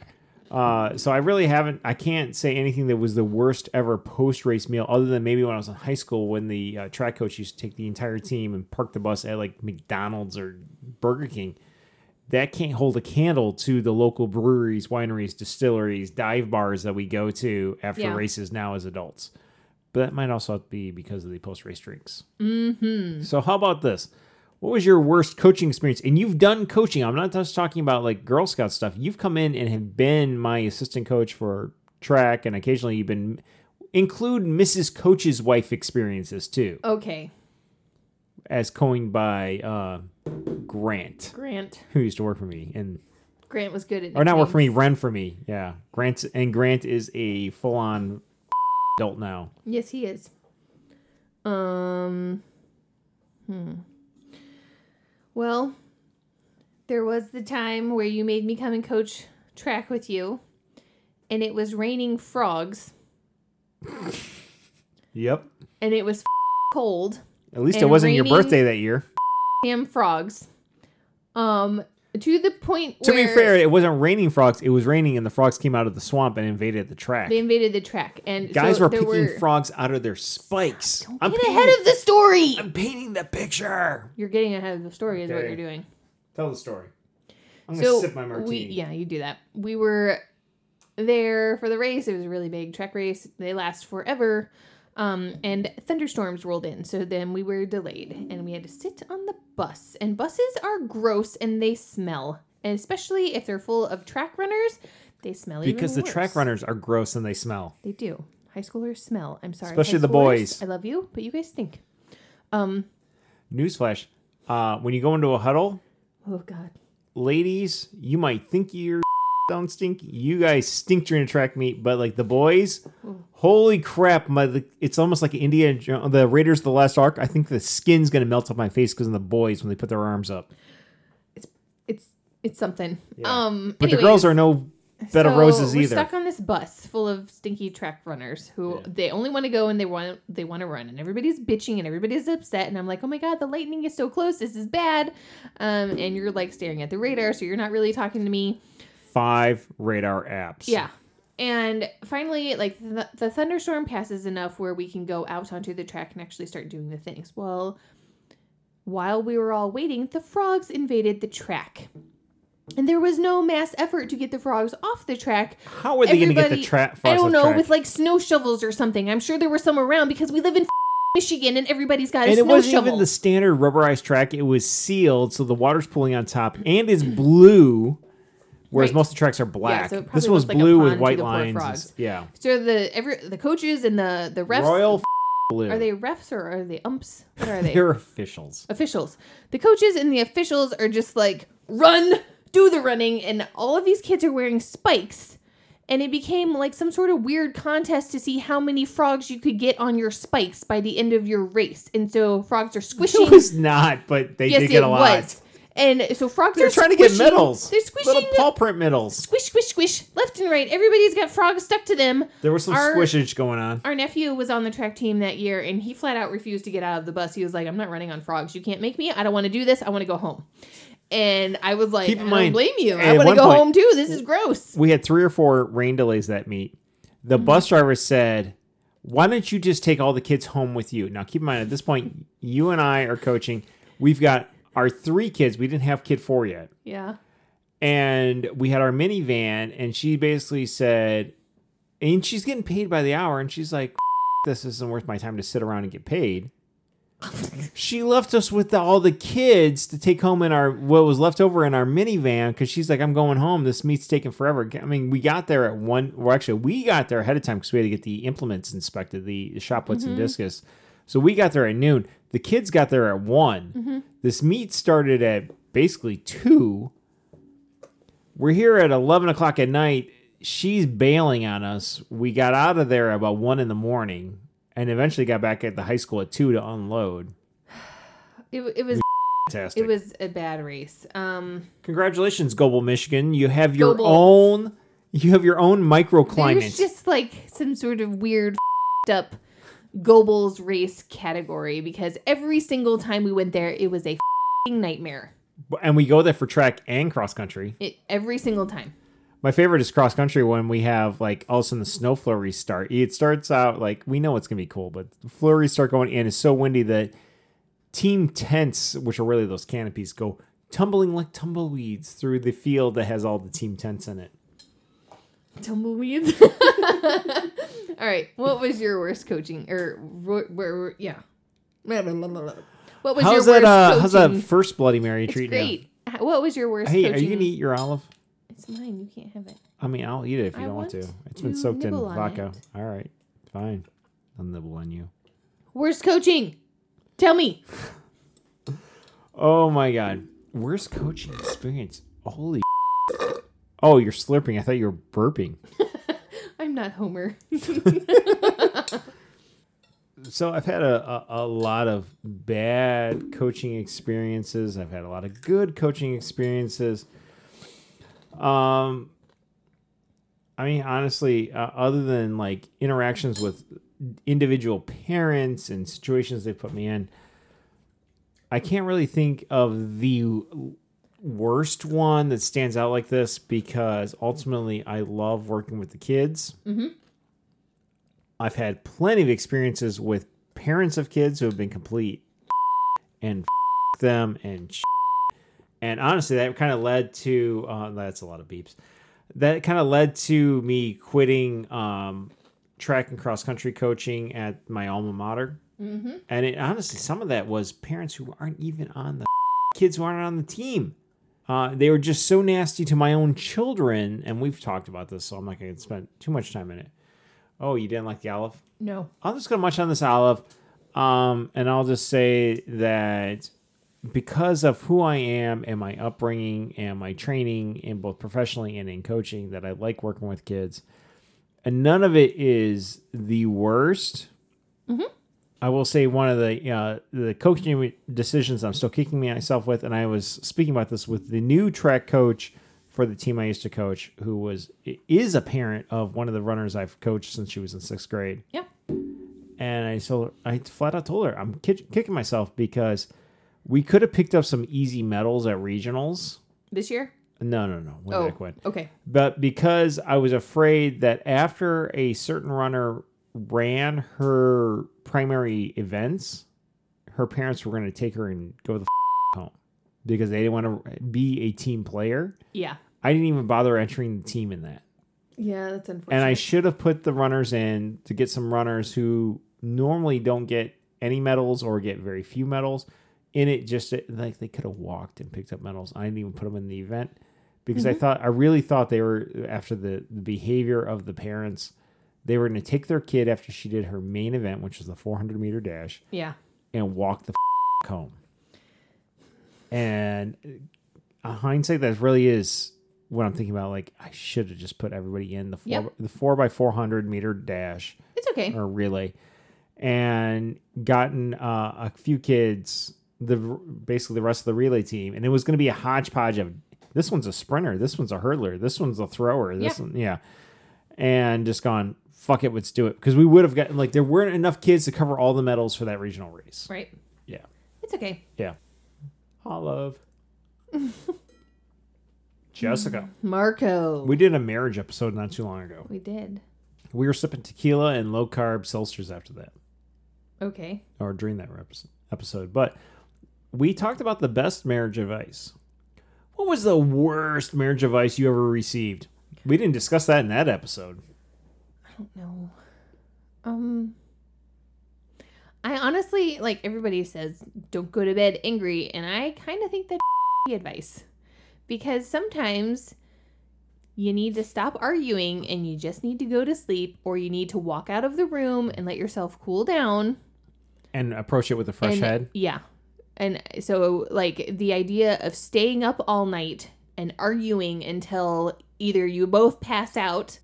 [SPEAKER 1] Uh, so I really haven't. I can't say anything that was the worst ever post race meal, other than maybe when I was in high school when the uh, track coach used to take the entire team and park the bus at like McDonald's or Burger King. That can't hold a candle to the local breweries, wineries, distilleries, dive bars that we go to after
[SPEAKER 2] Yeah.
[SPEAKER 1] races now as adults. But that might also be because of the post race drinks. Mm-hmm. So how about this? What was your worst coaching experience? And you've done coaching. I'm not just talking about like Girl Scout stuff. You've come in and have been my assistant coach for track, and occasionally you've been include Mrs. Coach's wife experiences too,
[SPEAKER 2] Okay.
[SPEAKER 1] as coined by uh, Grant,
[SPEAKER 2] Grant.
[SPEAKER 1] who used to work for me, and
[SPEAKER 2] Grant was good at
[SPEAKER 1] or not work for me, run for me. Yeah, Grant and Grant is a full on adult now.
[SPEAKER 2] Yes, he is. Um. Hmm. Well, there was the time where you made me come and coach track with you, and it was raining frogs,
[SPEAKER 1] Yep.
[SPEAKER 2] and it was cold.
[SPEAKER 1] At least it
[SPEAKER 2] And
[SPEAKER 1] wasn't your
[SPEAKER 2] raining-
[SPEAKER 1] birthday that year.
[SPEAKER 2] Damn frogs. Um, to the point
[SPEAKER 1] To be fair, it wasn't raining frogs. It was raining, and the frogs came out of the swamp and invaded the track.
[SPEAKER 2] they invaded the track, and
[SPEAKER 1] Guys
[SPEAKER 2] so
[SPEAKER 1] were picking
[SPEAKER 2] were,
[SPEAKER 1] frogs out of their spikes. I'm
[SPEAKER 2] Get
[SPEAKER 1] painting,
[SPEAKER 2] ahead of the story.
[SPEAKER 1] I'm painting the picture.
[SPEAKER 2] You're getting ahead of the story, is what you're doing.
[SPEAKER 1] Tell the story. I'm gonna sip my martini.
[SPEAKER 2] we, yeah, you do that. We were there for the race. It was a really big track race. They last forever. Um, and thunderstorms rolled in, so then we were delayed, and we had to sit on the bus. And buses are gross and they smell, and especially if they're full of track runners, they smell even
[SPEAKER 1] Because the track runners are gross and they smell.
[SPEAKER 2] They do. High schoolers smell. I'm sorry.
[SPEAKER 1] Especially the boys.
[SPEAKER 2] I love you, but you guys stink. Um.
[SPEAKER 1] Newsflash: uh, When you go into a huddle,
[SPEAKER 2] Oh God.
[SPEAKER 1] ladies, you might think your don't stink. You guys stink during a track meet, but like the boys, holy crap! My it's almost like India, the Raiders, of the Lost Ark. I think the skin's gonna melt off my face because of the boys when they put their arms up.
[SPEAKER 2] It's it's it's something.
[SPEAKER 1] Yeah.
[SPEAKER 2] Um.
[SPEAKER 1] But the girls are no bed of
[SPEAKER 2] so
[SPEAKER 1] roses
[SPEAKER 2] we're
[SPEAKER 1] either.
[SPEAKER 2] stuck on this bus full of stinky track runners who they only want to go and they want they want to run and everybody's bitching and everybody's upset and I'm like, oh my god, the lightning is so close. This is bad. Um. And you're like staring at the radar, so you're not really talking to me.
[SPEAKER 1] Five radar apps.
[SPEAKER 2] Yeah. And finally, like the, the thunderstorm passes enough where we can go out onto the track and actually start doing the things. Well, while we were all waiting, the frogs invaded the track. And there was no mass effort to get the frogs off the track.
[SPEAKER 1] How are they gonna get the track?
[SPEAKER 2] I don't know, with like snow shovels or something. I'm sure there were some around because we live in Michigan and everybody's got a
[SPEAKER 1] and it wasn't
[SPEAKER 2] shovel.
[SPEAKER 1] even the standard rubberized track. It was sealed, so the water's pooling on top and is blue, whereas
[SPEAKER 2] Right.
[SPEAKER 1] most of the tracks are black.
[SPEAKER 2] so
[SPEAKER 1] this one was
[SPEAKER 2] like
[SPEAKER 1] blue with white lines. Yeah,
[SPEAKER 2] so the every the coaches and the the refs
[SPEAKER 1] royal blue.
[SPEAKER 2] are they refs or are they umps? What are they?
[SPEAKER 1] They're officials.
[SPEAKER 2] officials. The coaches and the officials are just like, run, do the running, and all of these kids are wearing spikes. And it became like some sort of weird contest to see how many frogs you could get on your spikes by the end of your race. And so frogs are squishing.
[SPEAKER 1] It was not, but they
[SPEAKER 2] yes,
[SPEAKER 1] did get a lot.
[SPEAKER 2] was. And so frogs
[SPEAKER 1] They're
[SPEAKER 2] are
[SPEAKER 1] trying to get
[SPEAKER 2] squishing-
[SPEAKER 1] medals.
[SPEAKER 2] They're squishing
[SPEAKER 1] Little paw print medals.
[SPEAKER 2] squish, squish, squish, left and right. Everybody's got frogs stuck to them.
[SPEAKER 1] There was some
[SPEAKER 2] Our-
[SPEAKER 1] squishage going on.
[SPEAKER 2] Our nephew was on the track team that year, and he flat out refused to get out of the bus. He was like, "I'm not running on frogs. You can't make me. I don't want to do this. I want to go home." And I was like,
[SPEAKER 1] Keep in
[SPEAKER 2] "I
[SPEAKER 1] mind,
[SPEAKER 2] don't blame you. I
[SPEAKER 1] at
[SPEAKER 2] want to
[SPEAKER 1] one
[SPEAKER 2] go
[SPEAKER 1] point-
[SPEAKER 2] home too. This is gross."
[SPEAKER 1] We had three or four rain delays that meet. The
[SPEAKER 2] Mm-hmm.
[SPEAKER 1] bus driver said, "Why don't you just take all the kids home with you?" Now, keep in mind, at this point, you and I are coaching. We've got our three kids. We didn't have kid four yet.
[SPEAKER 2] Yeah,
[SPEAKER 1] and we had our minivan and she basically said and she's getting paid by the hour and she's like this isn't worth my time to sit around and get paid. She left us with the, all the kids to take home in our what was left over in our minivan because she's like i'm going home. This meet's taking forever. I mean we got there at one well actually we got there ahead of time because we had to get the implements inspected the, the shop puts and mm-hmm. discus. So we got there at noon the kids got there at one this meet started at basically two we're here at 11 o'clock at night. She's bailing on us. We got out of there about 1 in the morning and eventually got back at the high school at 2 to unload.
[SPEAKER 2] it, it was
[SPEAKER 1] Fantastic.
[SPEAKER 2] it was a bad race. Um,
[SPEAKER 1] Congratulations, Gobles, Michigan. You have your
[SPEAKER 2] Gobles.
[SPEAKER 1] own you have your own microclimate.
[SPEAKER 2] there's
[SPEAKER 1] microclimate.
[SPEAKER 2] just like some sort of weird up Gobles race category because every single time we went there, it was a nightmare.
[SPEAKER 1] and we go there for track and cross country.
[SPEAKER 2] It, every single time.
[SPEAKER 1] My favorite is cross country when we have like all of a sudden the snow flurries start. It starts out like we know it's gonna be cool, but the flurries start going and it's so windy that team tents, which are really those canopies, go tumbling like tumbleweeds through the field that has all the team tents in it.
[SPEAKER 2] Tumbleweeds. All right. What was your worst coaching or where? where yeah. What was
[SPEAKER 1] How's
[SPEAKER 2] your
[SPEAKER 1] that?
[SPEAKER 2] worst
[SPEAKER 1] Uh,
[SPEAKER 2] coaching?
[SPEAKER 1] how's that first Bloody Mary
[SPEAKER 2] It's
[SPEAKER 1] treating you?
[SPEAKER 2] great. H- What was your worst?
[SPEAKER 1] Hey,
[SPEAKER 2] coaching?
[SPEAKER 1] are you gonna eat your olive?
[SPEAKER 2] It's mine. You can't have it.
[SPEAKER 1] I mean, I'll eat it if you
[SPEAKER 2] I
[SPEAKER 1] don't want
[SPEAKER 2] want
[SPEAKER 1] to. It's been
[SPEAKER 2] to
[SPEAKER 1] soaked in vodka. All right, fine. I'll nibble on you.
[SPEAKER 2] Worst coaching. Tell me.
[SPEAKER 1] Oh my god. Worst coaching experience. Holy Oh, you're slurping. I thought you were burping.
[SPEAKER 2] I'm not Homer.
[SPEAKER 1] So I've had a, a, a lot of bad coaching experiences. I've had a lot of good coaching experiences. Um I mean honestly, uh, other than like interactions with individual parents and situations they put me in, I can't really think of the worst one that stands out like this because ultimately I love working with the kids. I've had plenty of experiences with parents of kids who have been complete and them and and honestly that kind of led to uh, that's a lot of beeps that kind of led to me quitting um, track and cross country coaching at my alma mater.
[SPEAKER 2] Mm-hmm.
[SPEAKER 1] And it honestly, some of that was parents who aren't even on the kids who aren't on the team. Uh, they were just so nasty to my own children, and we've talked about this, so I'm not going to spend too much time in it. Oh, you didn't like the olive?
[SPEAKER 2] No.
[SPEAKER 1] I'm just going to munch on this olive, um, and I'll just say that because of who I am and my upbringing and my training in both professionally and in coaching, that I like working with kids, and none of it is the worst. I will say one of the uh, the coaching decisions I'm still kicking myself with, and I was speaking about this with the new track coach for the team I used to coach, who was is a parent of one of the runners I've coached since she was in sixth grade.
[SPEAKER 2] Yeah.
[SPEAKER 1] And I told her, I flat out told her I'm kick- kicking myself because we could have picked up some easy medals at regionals.
[SPEAKER 2] This year?
[SPEAKER 1] No, no, no. Way
[SPEAKER 2] Oh.
[SPEAKER 1] back when.
[SPEAKER 2] Okay.
[SPEAKER 1] But because I was afraid that after a certain runner ran her primary events, her parents were going to take her and go the f- home because they didn't want to be a team player.
[SPEAKER 2] Yeah.
[SPEAKER 1] I didn't even bother entering the team in that.
[SPEAKER 2] Yeah, that's unfortunate.
[SPEAKER 1] And I should have put the runners in to get some runners who normally don't get any medals or get very few medals in it. Just like they could have walked and picked up medals. I didn't even put them in the event because I mm-hmm. thought I really thought they were after the, the behavior of the parents. They were going to take their kid after she did her main event, which was the 400 meter dash,
[SPEAKER 2] yeah.
[SPEAKER 1] and walk the f- home. And uh, hindsight, that really is what I'm thinking about. Like I should have just put everybody in the four
[SPEAKER 2] Yep.
[SPEAKER 1] the four by 400 meter dash
[SPEAKER 2] It's okay.
[SPEAKER 1] or relay, and gotten uh, a few kids the basically the rest of the relay team, and it was going to be a hodgepodge of this one's a sprinter, this one's a hurdler, this one's a thrower, this
[SPEAKER 2] Yeah.
[SPEAKER 1] one, yeah, and just gone. Fuck it, let's do it because we would have gotten like there weren't enough kids to cover all the medals for that regional race.
[SPEAKER 2] Right.
[SPEAKER 1] Yeah,
[SPEAKER 2] It's okay.
[SPEAKER 1] yeah. Olive. Jessica.
[SPEAKER 2] Marco.
[SPEAKER 1] We did a marriage episode not too long ago.
[SPEAKER 2] we did.
[SPEAKER 1] We were sipping tequila and low carb seltzers after that.
[SPEAKER 2] Okay.
[SPEAKER 1] or during that repis- episode. But we talked about the best marriage advice. What was the worst marriage advice you ever received? We didn't discuss that in that episode.
[SPEAKER 2] I don't know. Um I honestly like everybody says don't go to bed angry and I kind of think that advice. Because sometimes you need to stop arguing and you just need to go to sleep or you need to walk out of the room and let yourself cool down
[SPEAKER 1] And approach it with a fresh
[SPEAKER 2] and,
[SPEAKER 1] head.
[SPEAKER 2] Yeah. And so, like, the idea of staying up all night and arguing until either you both pass out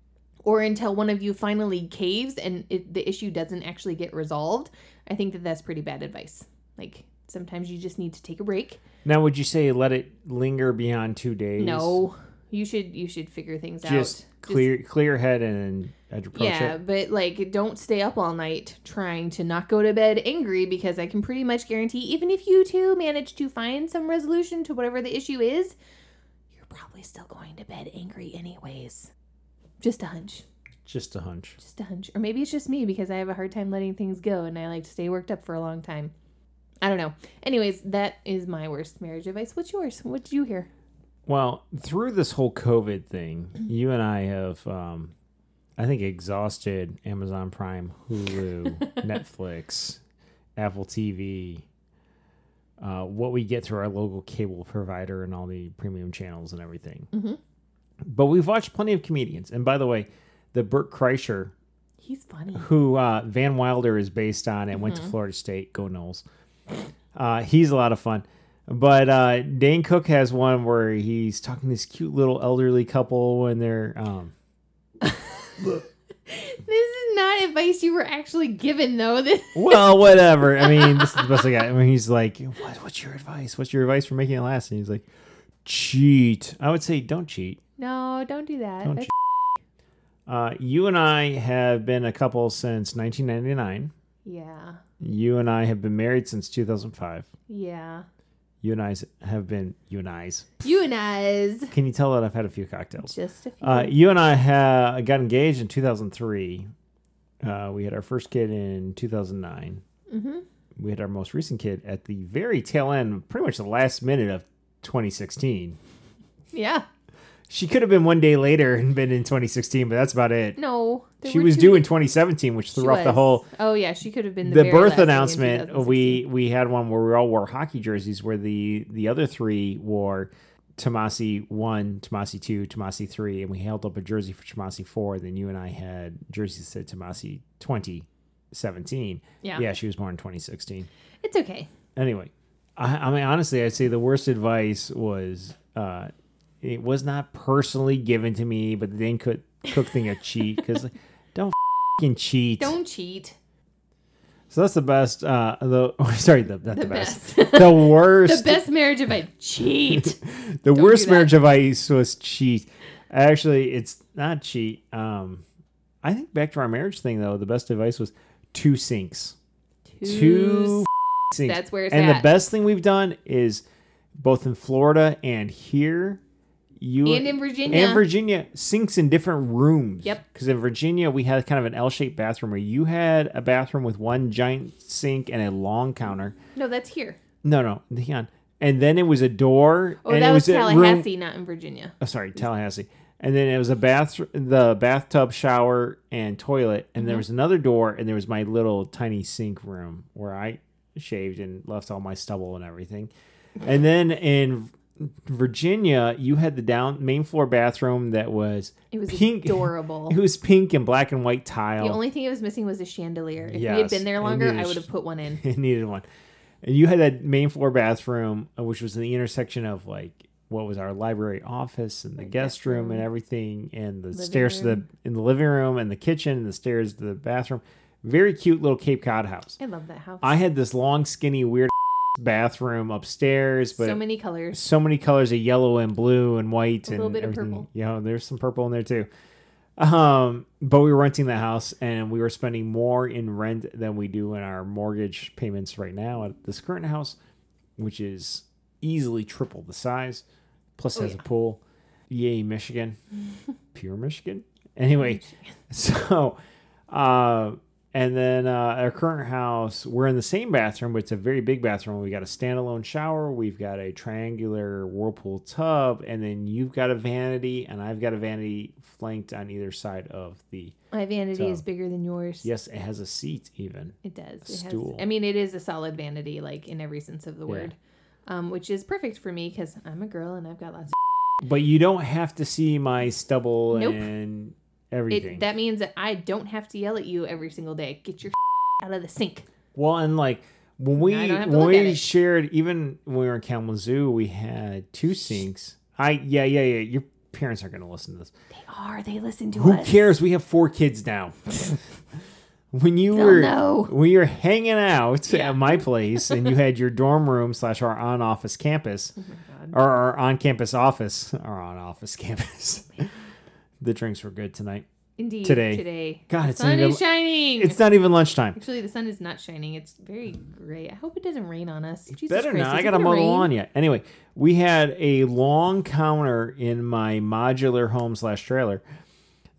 [SPEAKER 2] or until one of you finally caves and it, the issue doesn't actually get resolved, I think that that's pretty bad advice. Like, sometimes you just need to take a break.
[SPEAKER 1] Now, would you say let it linger beyond two days?
[SPEAKER 2] No, you should you should figure things
[SPEAKER 1] Just
[SPEAKER 2] out.
[SPEAKER 1] clear clear your head and approach it.
[SPEAKER 2] yeah,
[SPEAKER 1] it.
[SPEAKER 2] but like, don't stay up all night trying to not go to bed angry because I can pretty much guarantee, even if you two manage to find some resolution to whatever the issue is, you're probably still going to bed angry anyways. Just a hunch.
[SPEAKER 1] Just a hunch.
[SPEAKER 2] Just a hunch. Or maybe it's just me because I have a hard time letting things go and I like to stay worked up for a long time. I don't know. Anyways, that is my worst marriage advice. What's yours? What did you hear?
[SPEAKER 1] Well, through this whole COVID thing, you and I have, um, I think, exhausted Amazon Prime, Hulu, Netflix, Apple TV, uh, what we get through our local cable provider, and all the premium channels and everything.
[SPEAKER 2] Mhm.
[SPEAKER 1] But we've watched plenty of comedians. And by the way, the Bert Kreischer,
[SPEAKER 2] He's funny.
[SPEAKER 1] who uh, Van Wilder is based on and went to Florida State, go Noles. Uh, he's a lot of fun. But uh, Dane Cook has one where he's talking to this cute little elderly couple and they're um,
[SPEAKER 2] This is not advice you were actually given, though. This
[SPEAKER 1] well, whatever. I mean, this is the best I got. I mean, he's like, what, "What's your advice? What's your advice for making it last?" And he's like, "Cheat." I would say, "Don't cheat."
[SPEAKER 2] No, don't do that.
[SPEAKER 1] Don't
[SPEAKER 2] That's-
[SPEAKER 1] Uh, you and I have been a couple since 1999.
[SPEAKER 2] yeah,
[SPEAKER 1] You and I have been married since 2005.
[SPEAKER 2] yeah.
[SPEAKER 1] You and I have been you and I's.
[SPEAKER 2] You and us.
[SPEAKER 1] Can you tell that I've had a few cocktails?
[SPEAKER 2] Just a few.
[SPEAKER 1] Uh, you and I ha- got engaged in 2003. Uh, we had our first kid in 2009.
[SPEAKER 2] mm-hmm.
[SPEAKER 1] We had our most recent kid at the very tail end, pretty much the last minute of 2016.
[SPEAKER 2] Yeah.
[SPEAKER 1] She could have been one day later and been in 2016, but that's about it.
[SPEAKER 2] No,
[SPEAKER 1] She was due in 2017, which threw off the whole
[SPEAKER 2] Oh yeah, she could have been the,
[SPEAKER 1] the birth
[SPEAKER 2] last day in
[SPEAKER 1] announcement. We we had one where we all wore hockey jerseys, where the the other three wore Tomasi one, Tomasi two, Tomasi three, and we held up a jersey for Tomasi four. Then you and I had jerseys that said Tomasi 2017.
[SPEAKER 2] Yeah.
[SPEAKER 1] yeah, she was born in 2016.
[SPEAKER 2] it's okay.
[SPEAKER 1] Anyway, I, I mean, honestly, I'd say the worst advice was uh, it was not personally given to me, but the Dane Cook, Cook thing a cheat because don't fing cheat.
[SPEAKER 2] Don't cheat.
[SPEAKER 1] So that's the best. Uh, the sorry, the not the,
[SPEAKER 2] The
[SPEAKER 1] best.
[SPEAKER 2] best.
[SPEAKER 1] the worst.
[SPEAKER 2] the best marriage advice. Cheat.
[SPEAKER 1] the worst
[SPEAKER 2] do that.
[SPEAKER 1] marriage advice was cheat. Actually, it's not cheat. Um, I think back to our marriage thing though. The best advice was two sinks. Two sinks.
[SPEAKER 2] That's where it's
[SPEAKER 1] and the best thing we've done is both in Florida and here. You
[SPEAKER 2] And in Virginia.
[SPEAKER 1] and Virginia sinks in different rooms.
[SPEAKER 2] Yep.
[SPEAKER 1] Because in Virginia we had kind of an L-shaped bathroom where you had a bathroom with one giant sink and a long counter.
[SPEAKER 2] No, that's here.
[SPEAKER 1] No, no, hang on. And then it was a door.
[SPEAKER 2] Oh,
[SPEAKER 1] and
[SPEAKER 2] that
[SPEAKER 1] it
[SPEAKER 2] was
[SPEAKER 1] was a room-
[SPEAKER 2] Tallahassee, not in Virginia.
[SPEAKER 1] oh, sorry, Tallahassee. And then it was a bath, the bathtub, shower, and toilet. And
[SPEAKER 2] Mm-hmm.
[SPEAKER 1] there was another door, and there was my little tiny sink room where I shaved and left all my stubble and everything. And then in Virginia, you had the down main floor bathroom that was
[SPEAKER 2] It was
[SPEAKER 1] pink.
[SPEAKER 2] adorable.
[SPEAKER 1] It was pink and black and white tile.
[SPEAKER 2] The only thing it was missing was a chandelier. If we had been there longer, I would have put one in.
[SPEAKER 1] it needed one. And you had that main floor bathroom, uh, which was in the intersection of like what was our library office and the
[SPEAKER 2] Right,
[SPEAKER 1] guest room
[SPEAKER 2] room.
[SPEAKER 1] and everything, and the
[SPEAKER 2] Living
[SPEAKER 1] stairs to the in the living room and the kitchen and the stairs to the bathroom. Very cute little Cape Cod house.
[SPEAKER 2] I love that house.
[SPEAKER 1] I had this long, skinny, weird bathroom upstairs, but
[SPEAKER 2] so many colors.
[SPEAKER 1] so many colors of yellow and blue and white and
[SPEAKER 2] A
[SPEAKER 1] and
[SPEAKER 2] little bit of
[SPEAKER 1] everything.
[SPEAKER 2] purple.
[SPEAKER 1] You know, there's some purple in there too. Um, but we were renting the house and we were spending more in rent than we do in our mortgage payments right now at this current house, which is easily triple the size. Plus
[SPEAKER 2] Oh,
[SPEAKER 1] has
[SPEAKER 2] yeah.
[SPEAKER 1] a pool. Yay, Michigan. Pure Michigan. Anyway, so uh and then uh, our current house, we're in the same bathroom, but it's a very big bathroom. We got a standalone shower, we've got a triangular whirlpool tub, and then you've got a vanity, and I've got a vanity flanked on either side of the.
[SPEAKER 2] My vanity
[SPEAKER 1] So-
[SPEAKER 2] is bigger than yours.
[SPEAKER 1] Yes, it has a seat even.
[SPEAKER 2] It does. It
[SPEAKER 1] Stool.
[SPEAKER 2] has. I mean, it is a solid vanity, like in every sense of the
[SPEAKER 1] Yeah.
[SPEAKER 2] word, um, which is perfect for me because I'm a girl and I've got lots.
[SPEAKER 1] of But you don't have to see my stubble
[SPEAKER 2] Nope.
[SPEAKER 1] and everything.
[SPEAKER 2] it, that means that I don't have to yell at you every single day. Get your out of the sink.
[SPEAKER 1] Well, and like when we
[SPEAKER 2] I don't have to
[SPEAKER 1] when we shared, even when we were in Kalamazoo, we had two sinks. I yeah yeah yeah. Your parents aren't going to listen to this.
[SPEAKER 2] They are. They listen to
[SPEAKER 1] Who
[SPEAKER 2] us.
[SPEAKER 1] Who cares? We have four kids now. when you
[SPEAKER 2] They'll
[SPEAKER 1] were
[SPEAKER 2] know.
[SPEAKER 1] when you were hanging out
[SPEAKER 2] Yeah.
[SPEAKER 1] at my place and you had your dorm room slash our on office campus
[SPEAKER 2] Oh
[SPEAKER 1] or our on campus office or on office campus. The drinks were good tonight.
[SPEAKER 2] Indeed.
[SPEAKER 1] Today.
[SPEAKER 2] Today.
[SPEAKER 1] God,
[SPEAKER 2] the
[SPEAKER 1] it's
[SPEAKER 2] sun is shining.
[SPEAKER 1] It's not even lunchtime.
[SPEAKER 2] Actually, the sun is not shining. It's very gray. I hope it doesn't rain on us. Jesus
[SPEAKER 1] Better
[SPEAKER 2] Christ,
[SPEAKER 1] not. I got mow the lawn yet. Anyway, we had a long counter in my modular home slash trailer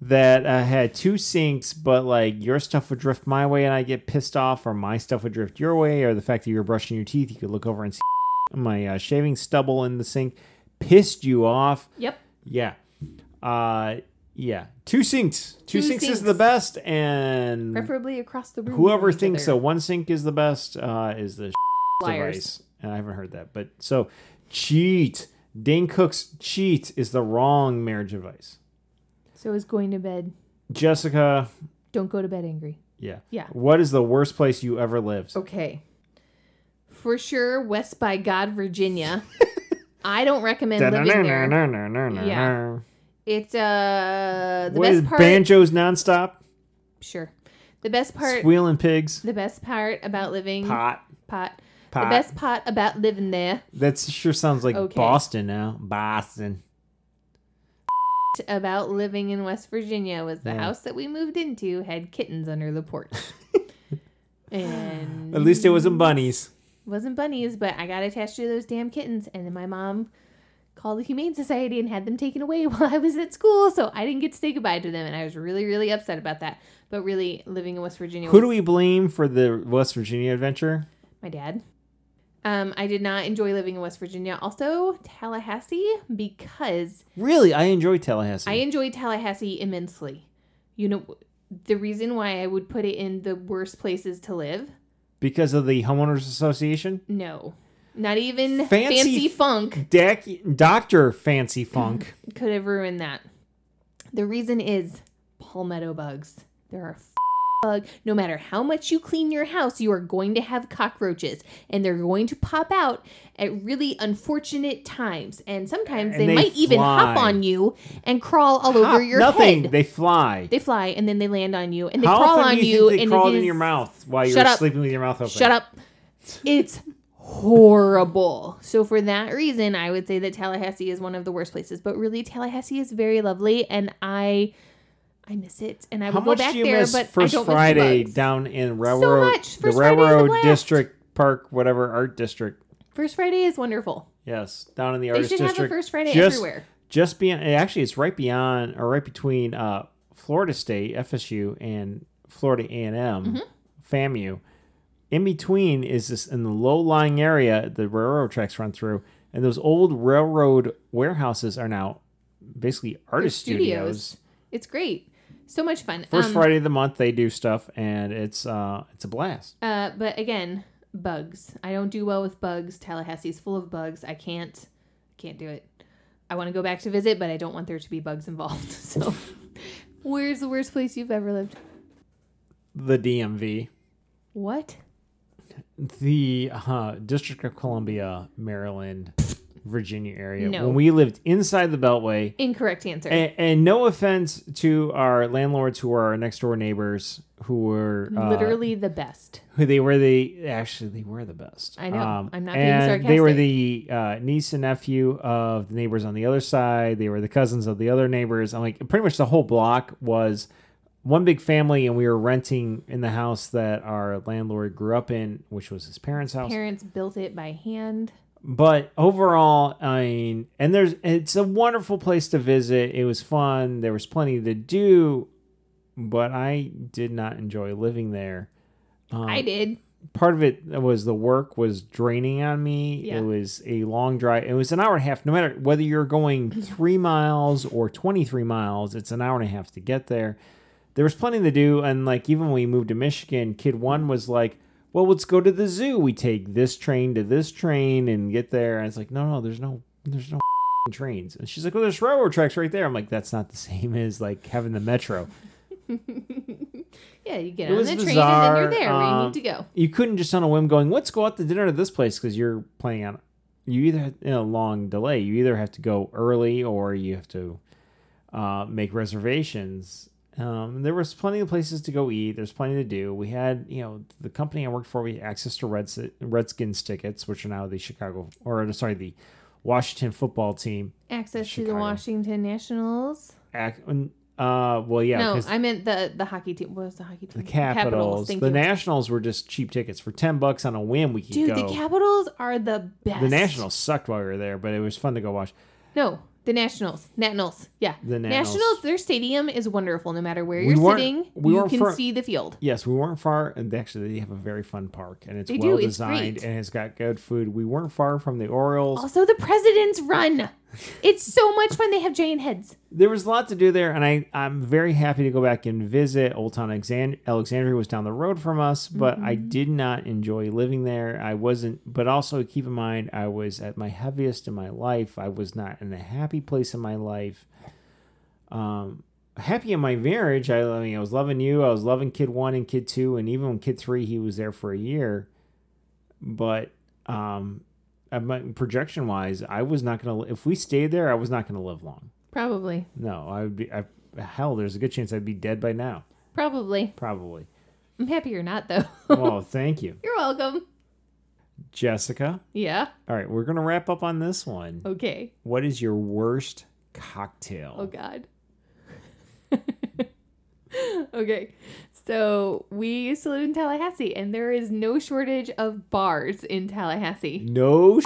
[SPEAKER 1] that uh, had two sinks, but like your stuff would drift my way and I get pissed off, or my stuff would drift your way, or the fact that you were brushing your teeth, you could look over and see my uh, shaving stubble in the sink pissed you off.
[SPEAKER 2] Yep.
[SPEAKER 1] Yeah. Uh, yeah. Two sinks. Two,
[SPEAKER 2] Two
[SPEAKER 1] sinks, is the best, and
[SPEAKER 2] Preferably across the room.
[SPEAKER 1] whoever thinks that one sink is the best uh, is the device. And I haven't heard that. But so cheat. Dane Cook's cheat is the wrong marriage advice.
[SPEAKER 2] So is going to bed.
[SPEAKER 1] Jessica,
[SPEAKER 2] Don't go to bed angry.
[SPEAKER 1] yeah.
[SPEAKER 2] Yeah.
[SPEAKER 1] What is the worst place you ever lived?
[SPEAKER 2] Okay. For sure, West by God, Virginia. I don't recommend living there. Yeah. It's uh the
[SPEAKER 1] What is
[SPEAKER 2] best part.
[SPEAKER 1] banjos nonstop?
[SPEAKER 2] Sure. The best part.
[SPEAKER 1] Squealing pigs.
[SPEAKER 2] The best part about living
[SPEAKER 1] Pot.
[SPEAKER 2] pot.
[SPEAKER 1] Pot.
[SPEAKER 2] The best part about living there
[SPEAKER 1] That sure sounds like
[SPEAKER 2] Okay.
[SPEAKER 1] Boston now. Boston.
[SPEAKER 2] about living in West Virginia was the
[SPEAKER 1] Yeah.
[SPEAKER 2] house that we moved into had kittens under the porch. and
[SPEAKER 1] At least it wasn't bunnies.
[SPEAKER 2] wasn't bunnies, but I got attached to those damn kittens, and then my mom called the Humane Society and had them taken away while I was at school, so I didn't get to say goodbye to them, and I was really, really upset about that. But really, living in West Virginia,
[SPEAKER 1] Who do we blame for the West Virginia adventure?
[SPEAKER 2] my dad. Um, I did not enjoy living in West Virginia. Also, Tallahassee because
[SPEAKER 1] Really, I enjoy Tallahassee.
[SPEAKER 2] I enjoy Tallahassee immensely. You know, the reason why I would put it in the worst places to live?
[SPEAKER 1] because of the homeowners association.
[SPEAKER 2] No. Not even
[SPEAKER 1] Fancy
[SPEAKER 2] fancy, funk
[SPEAKER 1] Dak- Doctor Fancy Funk.
[SPEAKER 2] could have ruined that. The reason is palmetto bugs. There are bug. No matter how much you clean your house, you are going to have cockroaches, and they're going to pop out at really unfortunate times. And sometimes
[SPEAKER 1] And
[SPEAKER 2] they,
[SPEAKER 1] they
[SPEAKER 2] might even hop on you and crawl all over your
[SPEAKER 1] Nothing.
[SPEAKER 2] head.
[SPEAKER 1] They fly.
[SPEAKER 2] They fly and then they land on you and they
[SPEAKER 1] How
[SPEAKER 2] crawl
[SPEAKER 1] often
[SPEAKER 2] on
[SPEAKER 1] do you,
[SPEAKER 2] you,
[SPEAKER 1] think they
[SPEAKER 2] and
[SPEAKER 1] crawled
[SPEAKER 2] it
[SPEAKER 1] in
[SPEAKER 2] is
[SPEAKER 1] your mouth while you
[SPEAKER 2] Shut
[SPEAKER 1] were
[SPEAKER 2] up.
[SPEAKER 1] sleeping with your mouth open?
[SPEAKER 2] Shut up. It's horrible. So for that reason, I would say that Tallahassee is one of the worst places. But really, Tallahassee is very lovely, and I I miss it, and I
[SPEAKER 1] How
[SPEAKER 2] would go back there. But
[SPEAKER 1] First
[SPEAKER 2] I don't
[SPEAKER 1] Friday
[SPEAKER 2] miss the bugs.
[SPEAKER 1] down in Railroad,
[SPEAKER 2] much.
[SPEAKER 1] the
[SPEAKER 2] First Friday is a
[SPEAKER 1] Railroad
[SPEAKER 2] blast.
[SPEAKER 1] District Park, whatever art district?
[SPEAKER 2] First Friday is wonderful.
[SPEAKER 1] Yes, down in the art district.
[SPEAKER 2] They
[SPEAKER 1] artist
[SPEAKER 2] should have
[SPEAKER 1] district.
[SPEAKER 2] a First Friday
[SPEAKER 1] just,
[SPEAKER 2] everywhere.
[SPEAKER 1] Just beyond, actually, it's right beyond or right between uh, Florida State FSU and Florida A and M,
[SPEAKER 2] Mm-hmm.
[SPEAKER 1] FAMU. In between is this in the low-lying area the railroad tracks run through, and those old railroad warehouses are now basically artist studios.
[SPEAKER 2] It's great. So much fun.
[SPEAKER 1] First
[SPEAKER 2] Um,
[SPEAKER 1] Friday of the month they do stuff, and it's uh, it's a blast.
[SPEAKER 2] Uh, but again, bugs. I don't do well with bugs. Tallahassee's full of bugs. I can't, can't do it. I want to go back to visit, but I don't want there to be bugs involved. So, where's the worst place you've ever lived?
[SPEAKER 1] The DMV.
[SPEAKER 2] What?
[SPEAKER 1] The uh, District of Columbia, Maryland, Virginia area.
[SPEAKER 2] No.
[SPEAKER 1] When we lived inside the Beltway,
[SPEAKER 2] Incorrect answer.
[SPEAKER 1] and, and no offense to our landlords who are our next door neighbors, who were uh,
[SPEAKER 2] Literally the best.
[SPEAKER 1] who they were the actually they were the best. Um,
[SPEAKER 2] I know. I'm not being
[SPEAKER 1] and They were
[SPEAKER 2] sarcastic.
[SPEAKER 1] the uh, niece and nephew of the neighbors on the other side. They were the cousins of the other neighbors. I'm like pretty much the whole block was one big family, and we were renting in the house that our landlord grew up in, which was his parents' house.
[SPEAKER 2] Parents built it by hand.
[SPEAKER 1] But overall, I mean, and there's it's a wonderful place to visit. It was fun. There was plenty to do, but I did not enjoy living there. Um,
[SPEAKER 2] I did.
[SPEAKER 1] part of it was the work was draining on me.
[SPEAKER 2] Yeah.
[SPEAKER 1] It was a long drive. It was an hour and a half. No matter whether you're going three miles or 23 miles, it's an hour and a half to get there. There was plenty to do. And like, even when we moved to Michigan, kid one was like, well, let's go to the zoo. We take this train to this train and get there. And it's like, no, no, there's no, there's no trains. And she's like, well, there's railroad tracks right there. I'm like, that's not the same as like having the metro.
[SPEAKER 2] Yeah, you get
[SPEAKER 1] It
[SPEAKER 2] on the train and then you're there where you
[SPEAKER 1] um,
[SPEAKER 2] need to go.
[SPEAKER 1] you couldn't just on a whim going, let's go out to dinner to this place because you're playing on. You either in a long delay. You either have to go early or you have to uh, make reservations. Um, there was plenty of places to go eat. There's plenty to do. We had, you know, the company I worked for. We had access to Reds, Redskins tickets, which are now the Chicago or sorry, the Washington football team.
[SPEAKER 2] Access to the Washington Nationals.
[SPEAKER 1] Ac- Uh, well, yeah,
[SPEAKER 2] no, I meant the the hockey team. What was the hockey team?
[SPEAKER 1] the Capitals,
[SPEAKER 2] Thank
[SPEAKER 1] the. Nationals were just cheap tickets for ten bucks on a whim. We could
[SPEAKER 2] Dude,
[SPEAKER 1] go.
[SPEAKER 2] the Capitals are the best.
[SPEAKER 1] The Nationals sucked while we were there, but it was fun to go watch.
[SPEAKER 2] No, the Nationals. Nationals. Yeah.
[SPEAKER 1] The Nationals.
[SPEAKER 2] Nationals. Their stadium is wonderful. No matter where
[SPEAKER 1] We
[SPEAKER 2] you're sitting,
[SPEAKER 1] we
[SPEAKER 2] you can
[SPEAKER 1] far-
[SPEAKER 2] see the field.
[SPEAKER 1] Yes, we weren't far, and actually they have a very fun park, and it's
[SPEAKER 2] They
[SPEAKER 1] well
[SPEAKER 2] it's
[SPEAKER 1] designed,
[SPEAKER 2] great.
[SPEAKER 1] and it's got good food. We weren't far from the Orioles.
[SPEAKER 2] Also, the President's Run. It's so much fun. They have giant heads.
[SPEAKER 1] There was a lot to do there, and I I'm very happy to go back and visit Old Town Alexand- Alexandria was down the road from us, but I
[SPEAKER 2] Mm-hmm.
[SPEAKER 1] did not enjoy living there. I wasn't, but also keep in mind I was at my heaviest in my life. I was not in a happy place in my life. Um, happy in my marriage. I, I mean, I was loving you. I was loving kid one and kid two, and even when kid three, he was there for a year. But um, projection wise, I was not gonna. If we stayed there, I was not gonna live long.
[SPEAKER 2] Probably.
[SPEAKER 1] No, I would be. I, hell, there's a good chance I'd be dead by now.
[SPEAKER 2] Probably.
[SPEAKER 1] Probably.
[SPEAKER 2] I'm happy you're not, though.
[SPEAKER 1] Oh, thank you,
[SPEAKER 2] you're welcome.
[SPEAKER 1] Jessica.
[SPEAKER 2] Yeah.
[SPEAKER 1] All right, we're gonna wrap up on this one.
[SPEAKER 2] Okay.
[SPEAKER 1] What is your worst cocktail?
[SPEAKER 2] Oh God. okay. So we used to live in Tallahassee, and there is no shortage of bars in Tallahassee.
[SPEAKER 1] No.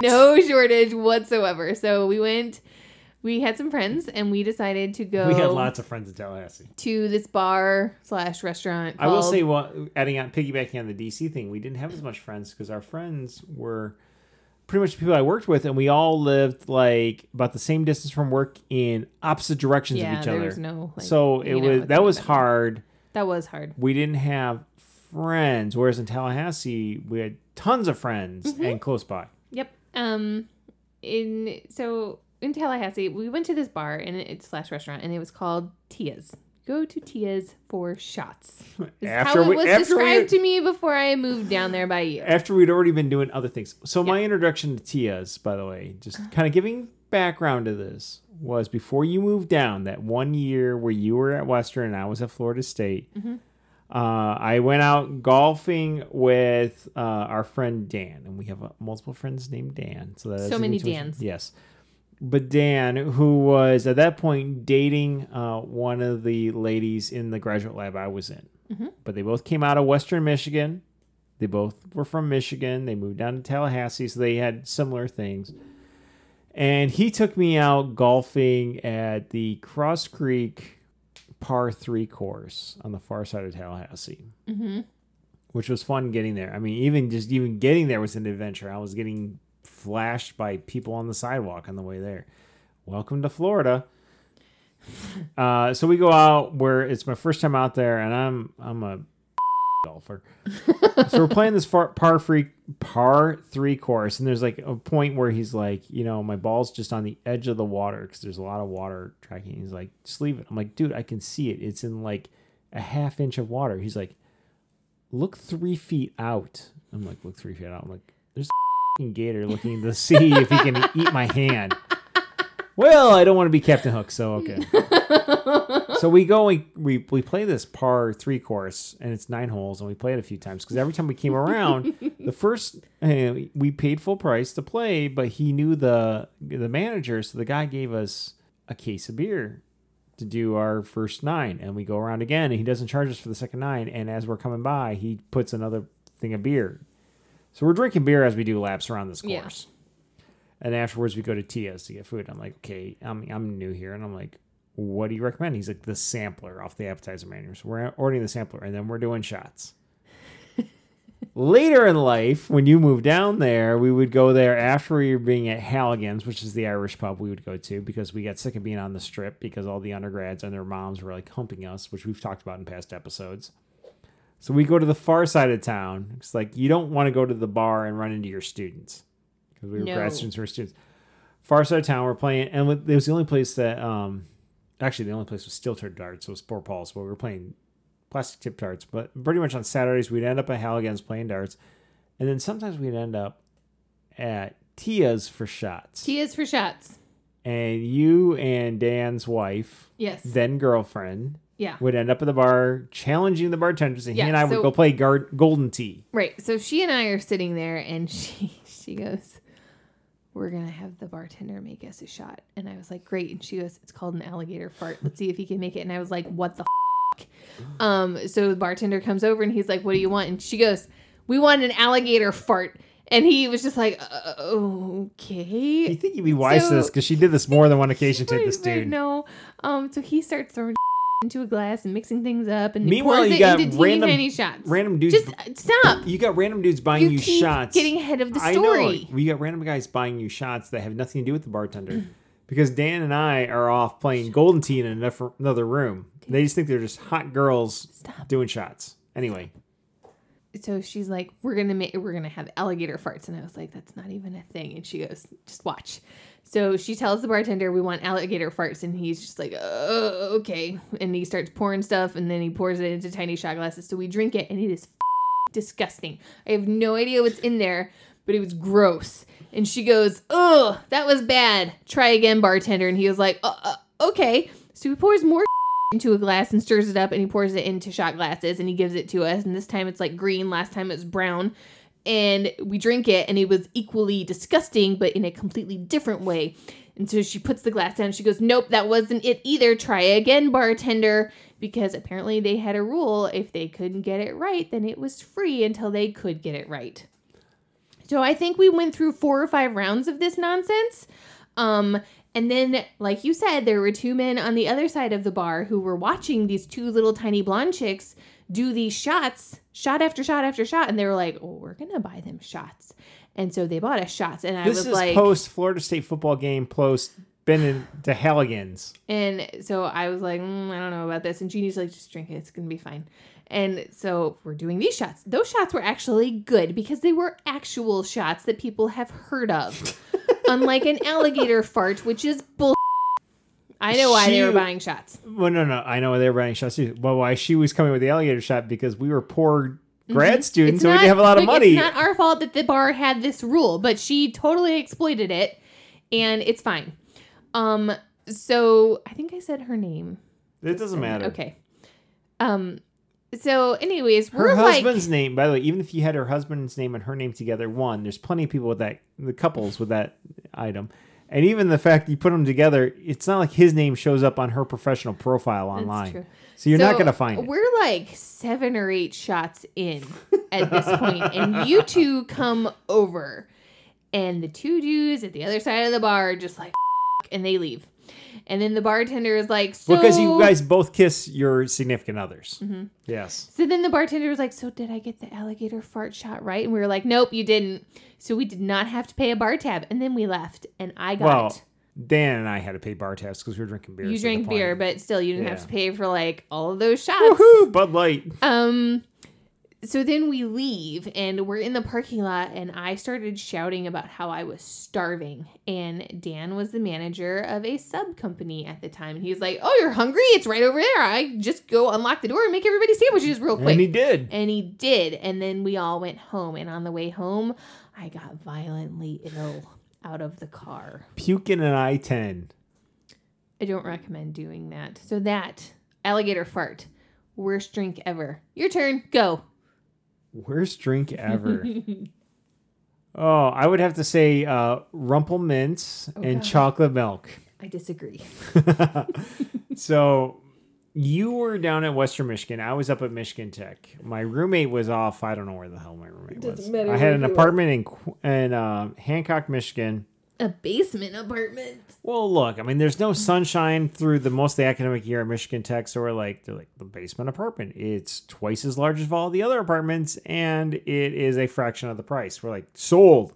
[SPEAKER 2] No shortage whatsoever. So we went we had some friends and we decided to go
[SPEAKER 1] We had lots of friends in Tallahassee.
[SPEAKER 2] to this bar slash restaurant.
[SPEAKER 1] I will
[SPEAKER 2] called-
[SPEAKER 1] say, well, adding on piggybacking on the DC thing, we didn't have as much friends because our friends were pretty much the people I worked with, and we all lived like about the same distance from work in opposite directions
[SPEAKER 2] yeah,
[SPEAKER 1] of each
[SPEAKER 2] there
[SPEAKER 1] other.
[SPEAKER 2] was no. Like,
[SPEAKER 1] so it
[SPEAKER 2] hanging out
[SPEAKER 1] was
[SPEAKER 2] with
[SPEAKER 1] that was
[SPEAKER 2] anybody.
[SPEAKER 1] hard.
[SPEAKER 2] That was hard.
[SPEAKER 1] We didn't have friends, whereas in Tallahassee we had tons of friends
[SPEAKER 2] Mm-hmm.
[SPEAKER 1] and close by.
[SPEAKER 2] Yep. Um, in so in Tallahassee, we went to this bar and it slash restaurant, and it was called Tia's. Go to Tia's for shots. Is
[SPEAKER 1] After
[SPEAKER 2] how it was
[SPEAKER 1] we-
[SPEAKER 2] described to me before I moved down there by you.
[SPEAKER 1] After we'd already been doing other things. So my introduction to Tia's, by the way, just kind of giving background to this, was before you moved down that one year where you were at Western and I was at Florida State.
[SPEAKER 2] Mm-hmm.
[SPEAKER 1] Uh, I went out golfing with uh, our friend Dan, and we have uh, multiple friends named Dan. So that
[SPEAKER 2] So many
[SPEAKER 1] too much-
[SPEAKER 2] Dans.
[SPEAKER 1] Yes, but Dan, who was at that point dating uh, one of the ladies in the graduate lab I was in,
[SPEAKER 2] Mm-hmm.
[SPEAKER 1] but they both came out of Western Michigan. They both were from Michigan. They moved down to Tallahassee, so they had similar things. And he took me out golfing at the Cross Creek par three course on the far side of Tallahassee,
[SPEAKER 2] Mm-hmm.
[SPEAKER 1] which was fun getting there. I mean, even just even getting there was an adventure. I was getting flashed by people on the sidewalk on the way there. Welcome to Florida. Uh, so we go out where it's my first time out there, and I'm I'm a golfer. so we're playing this far, par free par three course, and there's like a point where he's like, you know, my ball's just on the edge of the water because there's a lot of water tracking. He's like, just leave it. I'm like, dude, I can see it. It's in like a half inch of water. He's like, look three feet out. I'm like, look three feet out. I'm like, there's a gator looking to see if he can eat my hand. Well, I don't want to be Captain Hook, so okay. so we go, we, we we play this par three course, and it's nine holes, and we play it a few times because every time we came around, the first uh, we paid full price to play, but he knew the the manager, so the guy gave us a case of beer to do our first nine, and we go around again, and he doesn't charge us for the second nine, and as we're coming by, he puts another thing of beer. So we're drinking beer as we do laps around this
[SPEAKER 2] Yeah.
[SPEAKER 1] And afterwards, we go to Tia's to get food. I'm like, okay, I'm, I'm new here. And I'm like, what do you recommend? He's like, the sampler off the appetizer menu. So we're ordering the sampler and then we're doing shots. Later in life, when you move down there, we would go there after we were being at Halligan's, which is the Irish pub we would go to because we got sick of being on the strip because all the undergrads and their moms were like humping us, which we've talked about in past episodes. So we go to the far side of town. It's like you don't want to go to the bar and run into your students because we were
[SPEAKER 2] No.
[SPEAKER 1] grad students, we were students. Far side of town, we're playing, and it was the only place that, um, actually, the only place was steel tip darts. So it was Sport Paul's, but we were playing plastic tip darts. But pretty much on Saturdays, we'd end up at Halligan's playing darts, and then sometimes we'd end up at Tia's for shots.
[SPEAKER 2] Tia's for shots.
[SPEAKER 1] and you and Dan's wife,
[SPEAKER 2] Yes.
[SPEAKER 1] then girlfriend,
[SPEAKER 2] yeah.
[SPEAKER 1] would end up at the bar challenging the bartenders, and
[SPEAKER 2] Yeah,
[SPEAKER 1] he and I would go play guard, Golden Tee.
[SPEAKER 2] Right. So she and I are sitting there, and she she goes, "We're gonna have the bartender make us a shot." And I was like, "Great." And she goes, "It's called an alligator fart. Let's see if he can make it." And I was like, "What the?" F-? Um. So the bartender comes over, and he's like, "What do you want?" And she goes, "We want an alligator fart." And he was just like, uh, "Okay."
[SPEAKER 1] You think you'd be wise to this because she did this more than one occasion to this dude.
[SPEAKER 2] no. Um. So he starts throwing into a glass and mixing things up, and
[SPEAKER 1] Meanwhile, you got
[SPEAKER 2] it into
[SPEAKER 1] random-
[SPEAKER 2] tiny shots.
[SPEAKER 1] Random dudes.
[SPEAKER 2] Just uh, stop.
[SPEAKER 1] you got random dudes buying you,
[SPEAKER 2] keep
[SPEAKER 1] shots.
[SPEAKER 2] Getting ahead of the
[SPEAKER 1] I
[SPEAKER 2] story.
[SPEAKER 1] know. We got random guys buying you shots that have nothing to do with the bartender. because Dan and I are off playing Golden Tee in another another room. They just think they're just hot girls
[SPEAKER 2] Stop.
[SPEAKER 1] doing shots. Anyway,
[SPEAKER 2] so she's like, "We're gonna make, we're gonna have alligator farts," and I was like, "That's not even a thing." And she goes, "Just watch." So she tells the bartender, "We want alligator farts," and he's just like, "Oh, okay." And he starts pouring stuff, and then he pours it into tiny shot glasses. So we drink it, and it is f- disgusting. I have no idea what's in there, but it was gross. And she goes, "Oh, that was bad. Try again, bartender." And he was like, uh, uh, "Okay." So he pours more into a glass and stirs it up and he pours it into shot glasses and he gives it to us and this time it's like green last time it was brown and we drink it and it was equally disgusting but in a completely different way. And so she puts the glass down. She goes nope that wasn't it either. Try again bartender. Because apparently they had a rule if they couldn't get it right then it was free until they could get it right. So I think we went through four or five rounds of this nonsense. Um, And then, like you said, there were two men on the other side of the bar who were watching these two little tiny blonde chicks do these shots, shot after shot after shot. And they were like, oh, we're going to buy them shots. And so they bought us shots. And I
[SPEAKER 1] This
[SPEAKER 2] was
[SPEAKER 1] is
[SPEAKER 2] like,
[SPEAKER 1] post Florida State football game, post been in the Halligans.
[SPEAKER 2] And so I was like, mm, I don't know about this. And Jeannie's like, just drink it. It's going to be fine. And so we're doing these shots. Those shots were actually good because they were actual shots that people have heard of. Unlike an alligator fart, which is bull. I know why they were buying shots.
[SPEAKER 1] Well, no, no, I know why they were buying shots too. Well, why she was coming with the alligator shot because we were poor grad students, so we didn't have a lot of money.
[SPEAKER 2] It's not our fault that the bar had this rule, but she totally exploited it, and it's fine. Um, so I think I said her name.
[SPEAKER 1] it doesn't matter.
[SPEAKER 2] Okay. Um. So, anyways,
[SPEAKER 1] Her
[SPEAKER 2] we're like,
[SPEAKER 1] husband's name, by the way, even if you had her husband's name and her name together, one, there's plenty of people with that, the couples with that item. And even the fact you put them together, it's not like his name shows up on her professional profile online.
[SPEAKER 2] true.
[SPEAKER 1] So you're not going to find it.
[SPEAKER 2] We're like seven or eight shots in at this point, and you two come over, and the two dudes at the other side of the bar are just like, and they leave. And then the bartender is like, so
[SPEAKER 1] because you guys both kiss your significant others.
[SPEAKER 2] Mm-hmm.
[SPEAKER 1] Yes.
[SPEAKER 2] So then the bartender was like, So did I get the alligator fart shot right? And we were like, Nope, you didn't. So we did not have to pay a bar tab. And then we left. And I got
[SPEAKER 1] Well, Dan and I had to pay bar tabs because we were drinking beer.
[SPEAKER 2] you drank beer, but still you didn't have to pay for like all of those shots.
[SPEAKER 1] Woohoo! Bud Light.
[SPEAKER 2] Um so then we leave and we're in the parking lot and I started shouting about how I was starving and Dan was the manager of a sub company at the time and he was like, "Oh, you're hungry? It's right over there. I just go unlock the door and make everybody sandwiches real quick."
[SPEAKER 1] And he did.
[SPEAKER 2] And he did. And then we all went home. And on the way home, I got violently ill out of the car.
[SPEAKER 1] Puking an I 10.
[SPEAKER 2] I don't recommend doing that. So, that alligator fart, worst drink ever. Your turn. Go.
[SPEAKER 1] Worst drink ever. oh, I would have to say uh, Rumple Minze and
[SPEAKER 2] Oh, God.
[SPEAKER 1] chocolate milk.
[SPEAKER 2] I disagree.
[SPEAKER 1] So you were down at Western Michigan. I was up at Michigan Tech. My roommate was off. I don't know where the hell my roommate was.
[SPEAKER 2] Doesn't
[SPEAKER 1] I had an apartment in in uh, Hancock, Michigan.
[SPEAKER 2] A basement apartment.
[SPEAKER 1] Well, look, I mean, there's no sunshine through the most of the academic year at Michigan Tech, so we're like, they're like the basement apartment. It's twice as large as all the other apartments, and it is a fraction of the price. We're like, sold.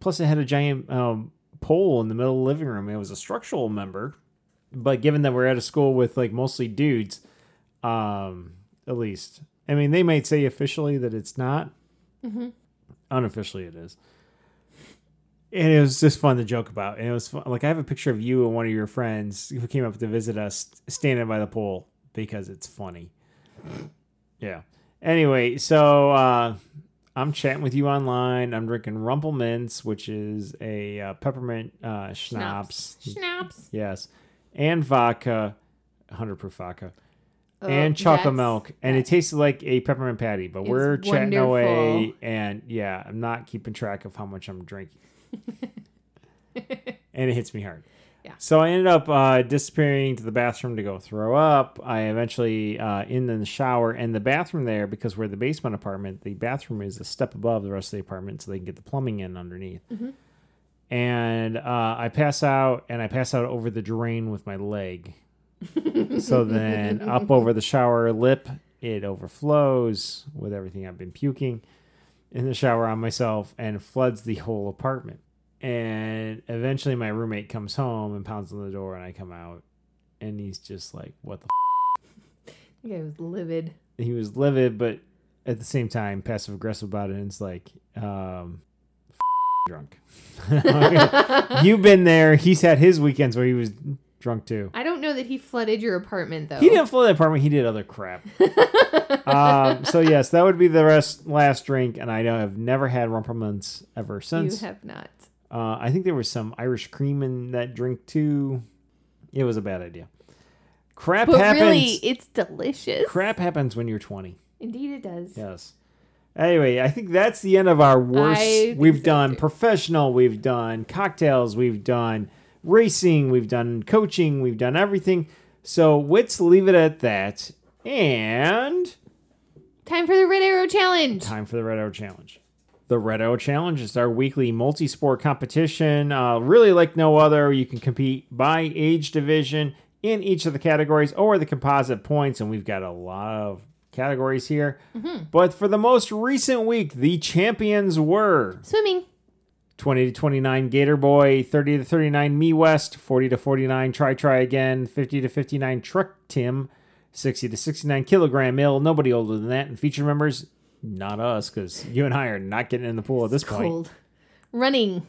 [SPEAKER 1] Plus, it had a giant um, pole in the middle of the living room. It was a structural member, but given that we're at a school with like mostly dudes, um, at least, I mean, they might say officially that it's not. Unofficially, it is and it was just fun to joke about. And it was fun. like I have a picture of you and one of your friends who came up to visit us standing by the pool because it's funny. Yeah. Anyway, so uh, I'm chatting with you online. I'm drinking Rumple Minze, which is a uh, peppermint uh, schnapps.
[SPEAKER 2] Schnapps.
[SPEAKER 1] Yes, and vodka, 100 proof vodka.
[SPEAKER 2] Oh,
[SPEAKER 1] and chocolate milk, and it tasted like a peppermint patty. But we're chatting away, and yeah, I'm not keeping track of how much I'm drinking and it hits me hard.
[SPEAKER 2] Yeah.
[SPEAKER 1] So I ended up uh, disappearing to the bathroom to go throw up. I eventually uh, in the shower and the bathroom there because we're the basement apartment. The bathroom is a step above the rest of the apartment, so they can get the plumbing in underneath. And uh, I pass out, and I pass out over the drain with my leg. so then up over the shower lip, it overflows with everything I've been puking in the shower on myself and floods the whole apartment. And eventually, my roommate comes home and pounds on the door, and I come out, and he's just like, "What the?" F-?
[SPEAKER 2] Think I was livid.
[SPEAKER 1] He was livid, but at the same time, passive aggressive about it. And it's like, um, f- drunk. You've been there. He's had his weekends where he was drunk too.
[SPEAKER 2] I don't know that he flooded your apartment though.
[SPEAKER 1] He didn't flood the apartment. He did other crap. um, so yes, that would be the rest last drink, and I have never had Rumple Minze ever
[SPEAKER 2] You
[SPEAKER 1] since.
[SPEAKER 2] have not.
[SPEAKER 1] Uh, I think there was some Irish cream in that drink too. It was a bad idea. Crap
[SPEAKER 2] But
[SPEAKER 1] happens.
[SPEAKER 2] really, it's delicious.
[SPEAKER 1] Crap happens when you're 20.
[SPEAKER 2] Indeed, it does.
[SPEAKER 1] Yes. Anyway, I think that's the end of our worst. We've
[SPEAKER 2] so,
[SPEAKER 1] done
[SPEAKER 2] too.
[SPEAKER 1] professional, we've done cocktails, we've done racing, we've done coaching, we've done everything. So let's leave it at that. And
[SPEAKER 2] Time for the Red Arrow Challenge.
[SPEAKER 1] time for the Red Arrow Challenge. The Red Arrow Challenge is our weekly multi sport competition. Uh, really like no other. You can compete by age division in each of the categories or the composite points, and we've got a lot of categories here. But for the most recent week, the champions were
[SPEAKER 2] Swimming.
[SPEAKER 1] 20 to 29 Gator Boy, 30 to 39 Me West, 40 to 49 Try Try Again, 50 to 59 Truck Tim, 60 to 69 Kilogram Mill. Nobody older than that. And feature members, not us, because you and I are not getting in the pool at this point.
[SPEAKER 2] Cold. Running.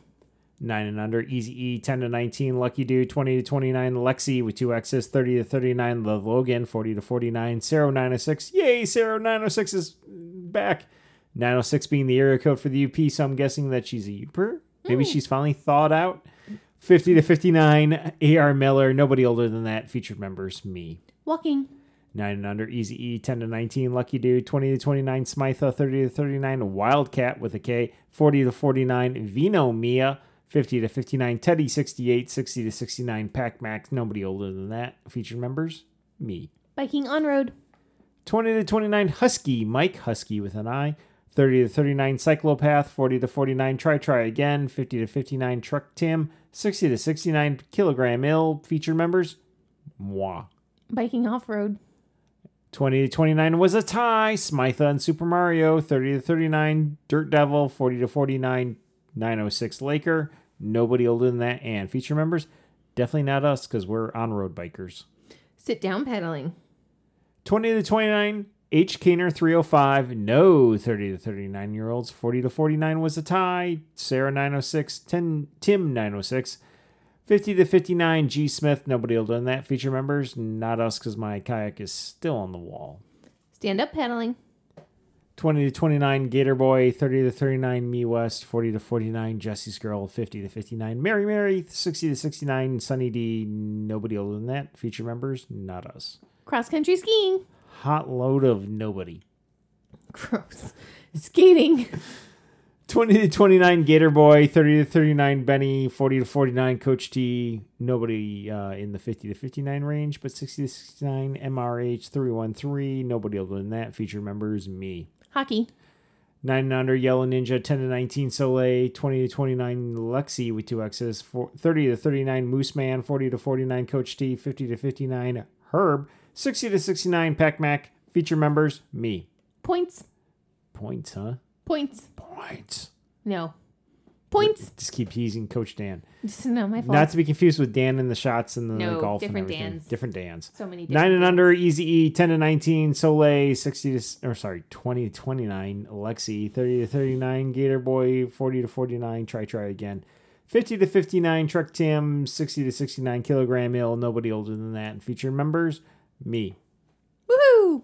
[SPEAKER 1] 9 and under, Easy E, 10 to 19, Lucky Dude, 20 to 29, Lexi with two X's, 30 to 39, The Logan, 40 to 49, Sarah 906. Yay, Sarah 906 is back. 906 being the area code for the UP, so I'm guessing that she's a Yooper. Maybe hmm. she's finally thawed out. 50 to 59, AR Miller, nobody older than that, featured members, me.
[SPEAKER 2] Walking.
[SPEAKER 1] 9 and under, Easy E, 10 to 19, Lucky Dude, 20 to 29, Smitha, 30 to 39, Wildcat with a K, 40 to 49, Vino Mia, 50 to 59, Teddy, 68, 60 to 69, Pac Max, nobody older than that, featured members, me.
[SPEAKER 2] Biking on road.
[SPEAKER 1] 20 to 29, Husky, Mike Husky with an I, 30 to 39, Cyclopath, 40 to 49, Try Try Again, 50 to 59, Truck Tim, 60 to 69, Kilogram Ill, feature members, moi.
[SPEAKER 2] Biking off road.
[SPEAKER 1] 20 to 29 was a tie. Smitha and Super Mario. 30 to 39, Dirt Devil. 40 to 49, 906 Laker. Nobody older than that. And feature members, definitely not us because we're on road bikers.
[SPEAKER 2] Sit down pedaling.
[SPEAKER 1] 20 to 29, H. Keener 305. No 30 to 39 year olds. 40 to 49 was a tie. Sarah 906, 10, Tim 906. 50 to 59, G. Smith. Nobody older than that. Feature members, not us because my kayak is still on the wall.
[SPEAKER 2] Stand up paddling.
[SPEAKER 1] 20 to 29 Gator Boy, 30 to 39 Me West, 40 to 49 Jesse's Girl, 50 to 59 Mary Mary, 60 to 69 Sunny D. Nobody older than that. Feature members, not us.
[SPEAKER 2] Cross country skiing.
[SPEAKER 1] Hot load of nobody.
[SPEAKER 2] Gross. Skating.
[SPEAKER 1] 20 to 29 Gator Boy, 30 to 39 Benny, 40 to 49 Coach T. Nobody uh, in the 50 to 59 range, but 60 to 69 MRH 313. Nobody older than that. Feature members, me.
[SPEAKER 2] Hockey.
[SPEAKER 1] 9 and under Yellow Ninja, 10 to 19 Soleil, 20 to 29 Lexi with two X's, 30 to 39 Moose Man, 40 to 49 Coach T, 50 to 59 Herb, 60 to 69 Pac Mac. Feature members, me.
[SPEAKER 2] Points.
[SPEAKER 1] Points, huh?
[SPEAKER 2] Points.
[SPEAKER 1] Points.
[SPEAKER 2] No. Points.
[SPEAKER 1] Just keep teasing Coach Dan.
[SPEAKER 2] Just not my fault.
[SPEAKER 1] Not to be confused with Dan in the shots and the
[SPEAKER 2] No,
[SPEAKER 1] golf
[SPEAKER 2] different
[SPEAKER 1] and everything.
[SPEAKER 2] Dans.
[SPEAKER 1] Different Dans.
[SPEAKER 2] so many.
[SPEAKER 1] 9 and
[SPEAKER 2] things.
[SPEAKER 1] under, Easy E, 10 to 19, Soleil, 60 to, or sorry, 20 to 29, Alexi, 30 to 39, Gator Boy, 40 to 49, Try Try Again, 50 to 59, Truck Tim, 60 to 69, Kilogram Ill, nobody older than that. And feature members, me.
[SPEAKER 2] Woohoo!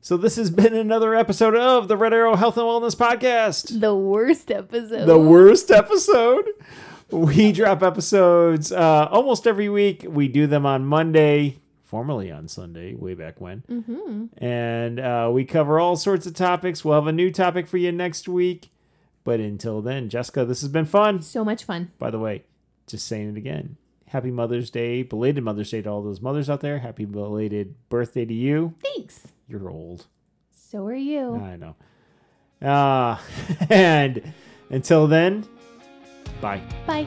[SPEAKER 1] So this has been another episode of the Red Arrow Health and Wellness Podcast.
[SPEAKER 2] The worst episode.
[SPEAKER 1] The worst episode. We drop episodes uh, almost every week. We do them on Monday, formerly on Sunday, way back when.
[SPEAKER 2] Mm-hmm.
[SPEAKER 1] And uh, we cover all sorts of topics. We'll have a new topic for you next week. But until then, Jessica, this has been fun.
[SPEAKER 2] So much fun.
[SPEAKER 1] By the way, just saying it again. Happy Mother's Day, belated Mother's Day to all those mothers out there. Happy belated birthday to you.
[SPEAKER 2] Thanks.
[SPEAKER 1] You're old.
[SPEAKER 2] So are you.
[SPEAKER 1] I know. Uh, and until then, bye.
[SPEAKER 2] Bye.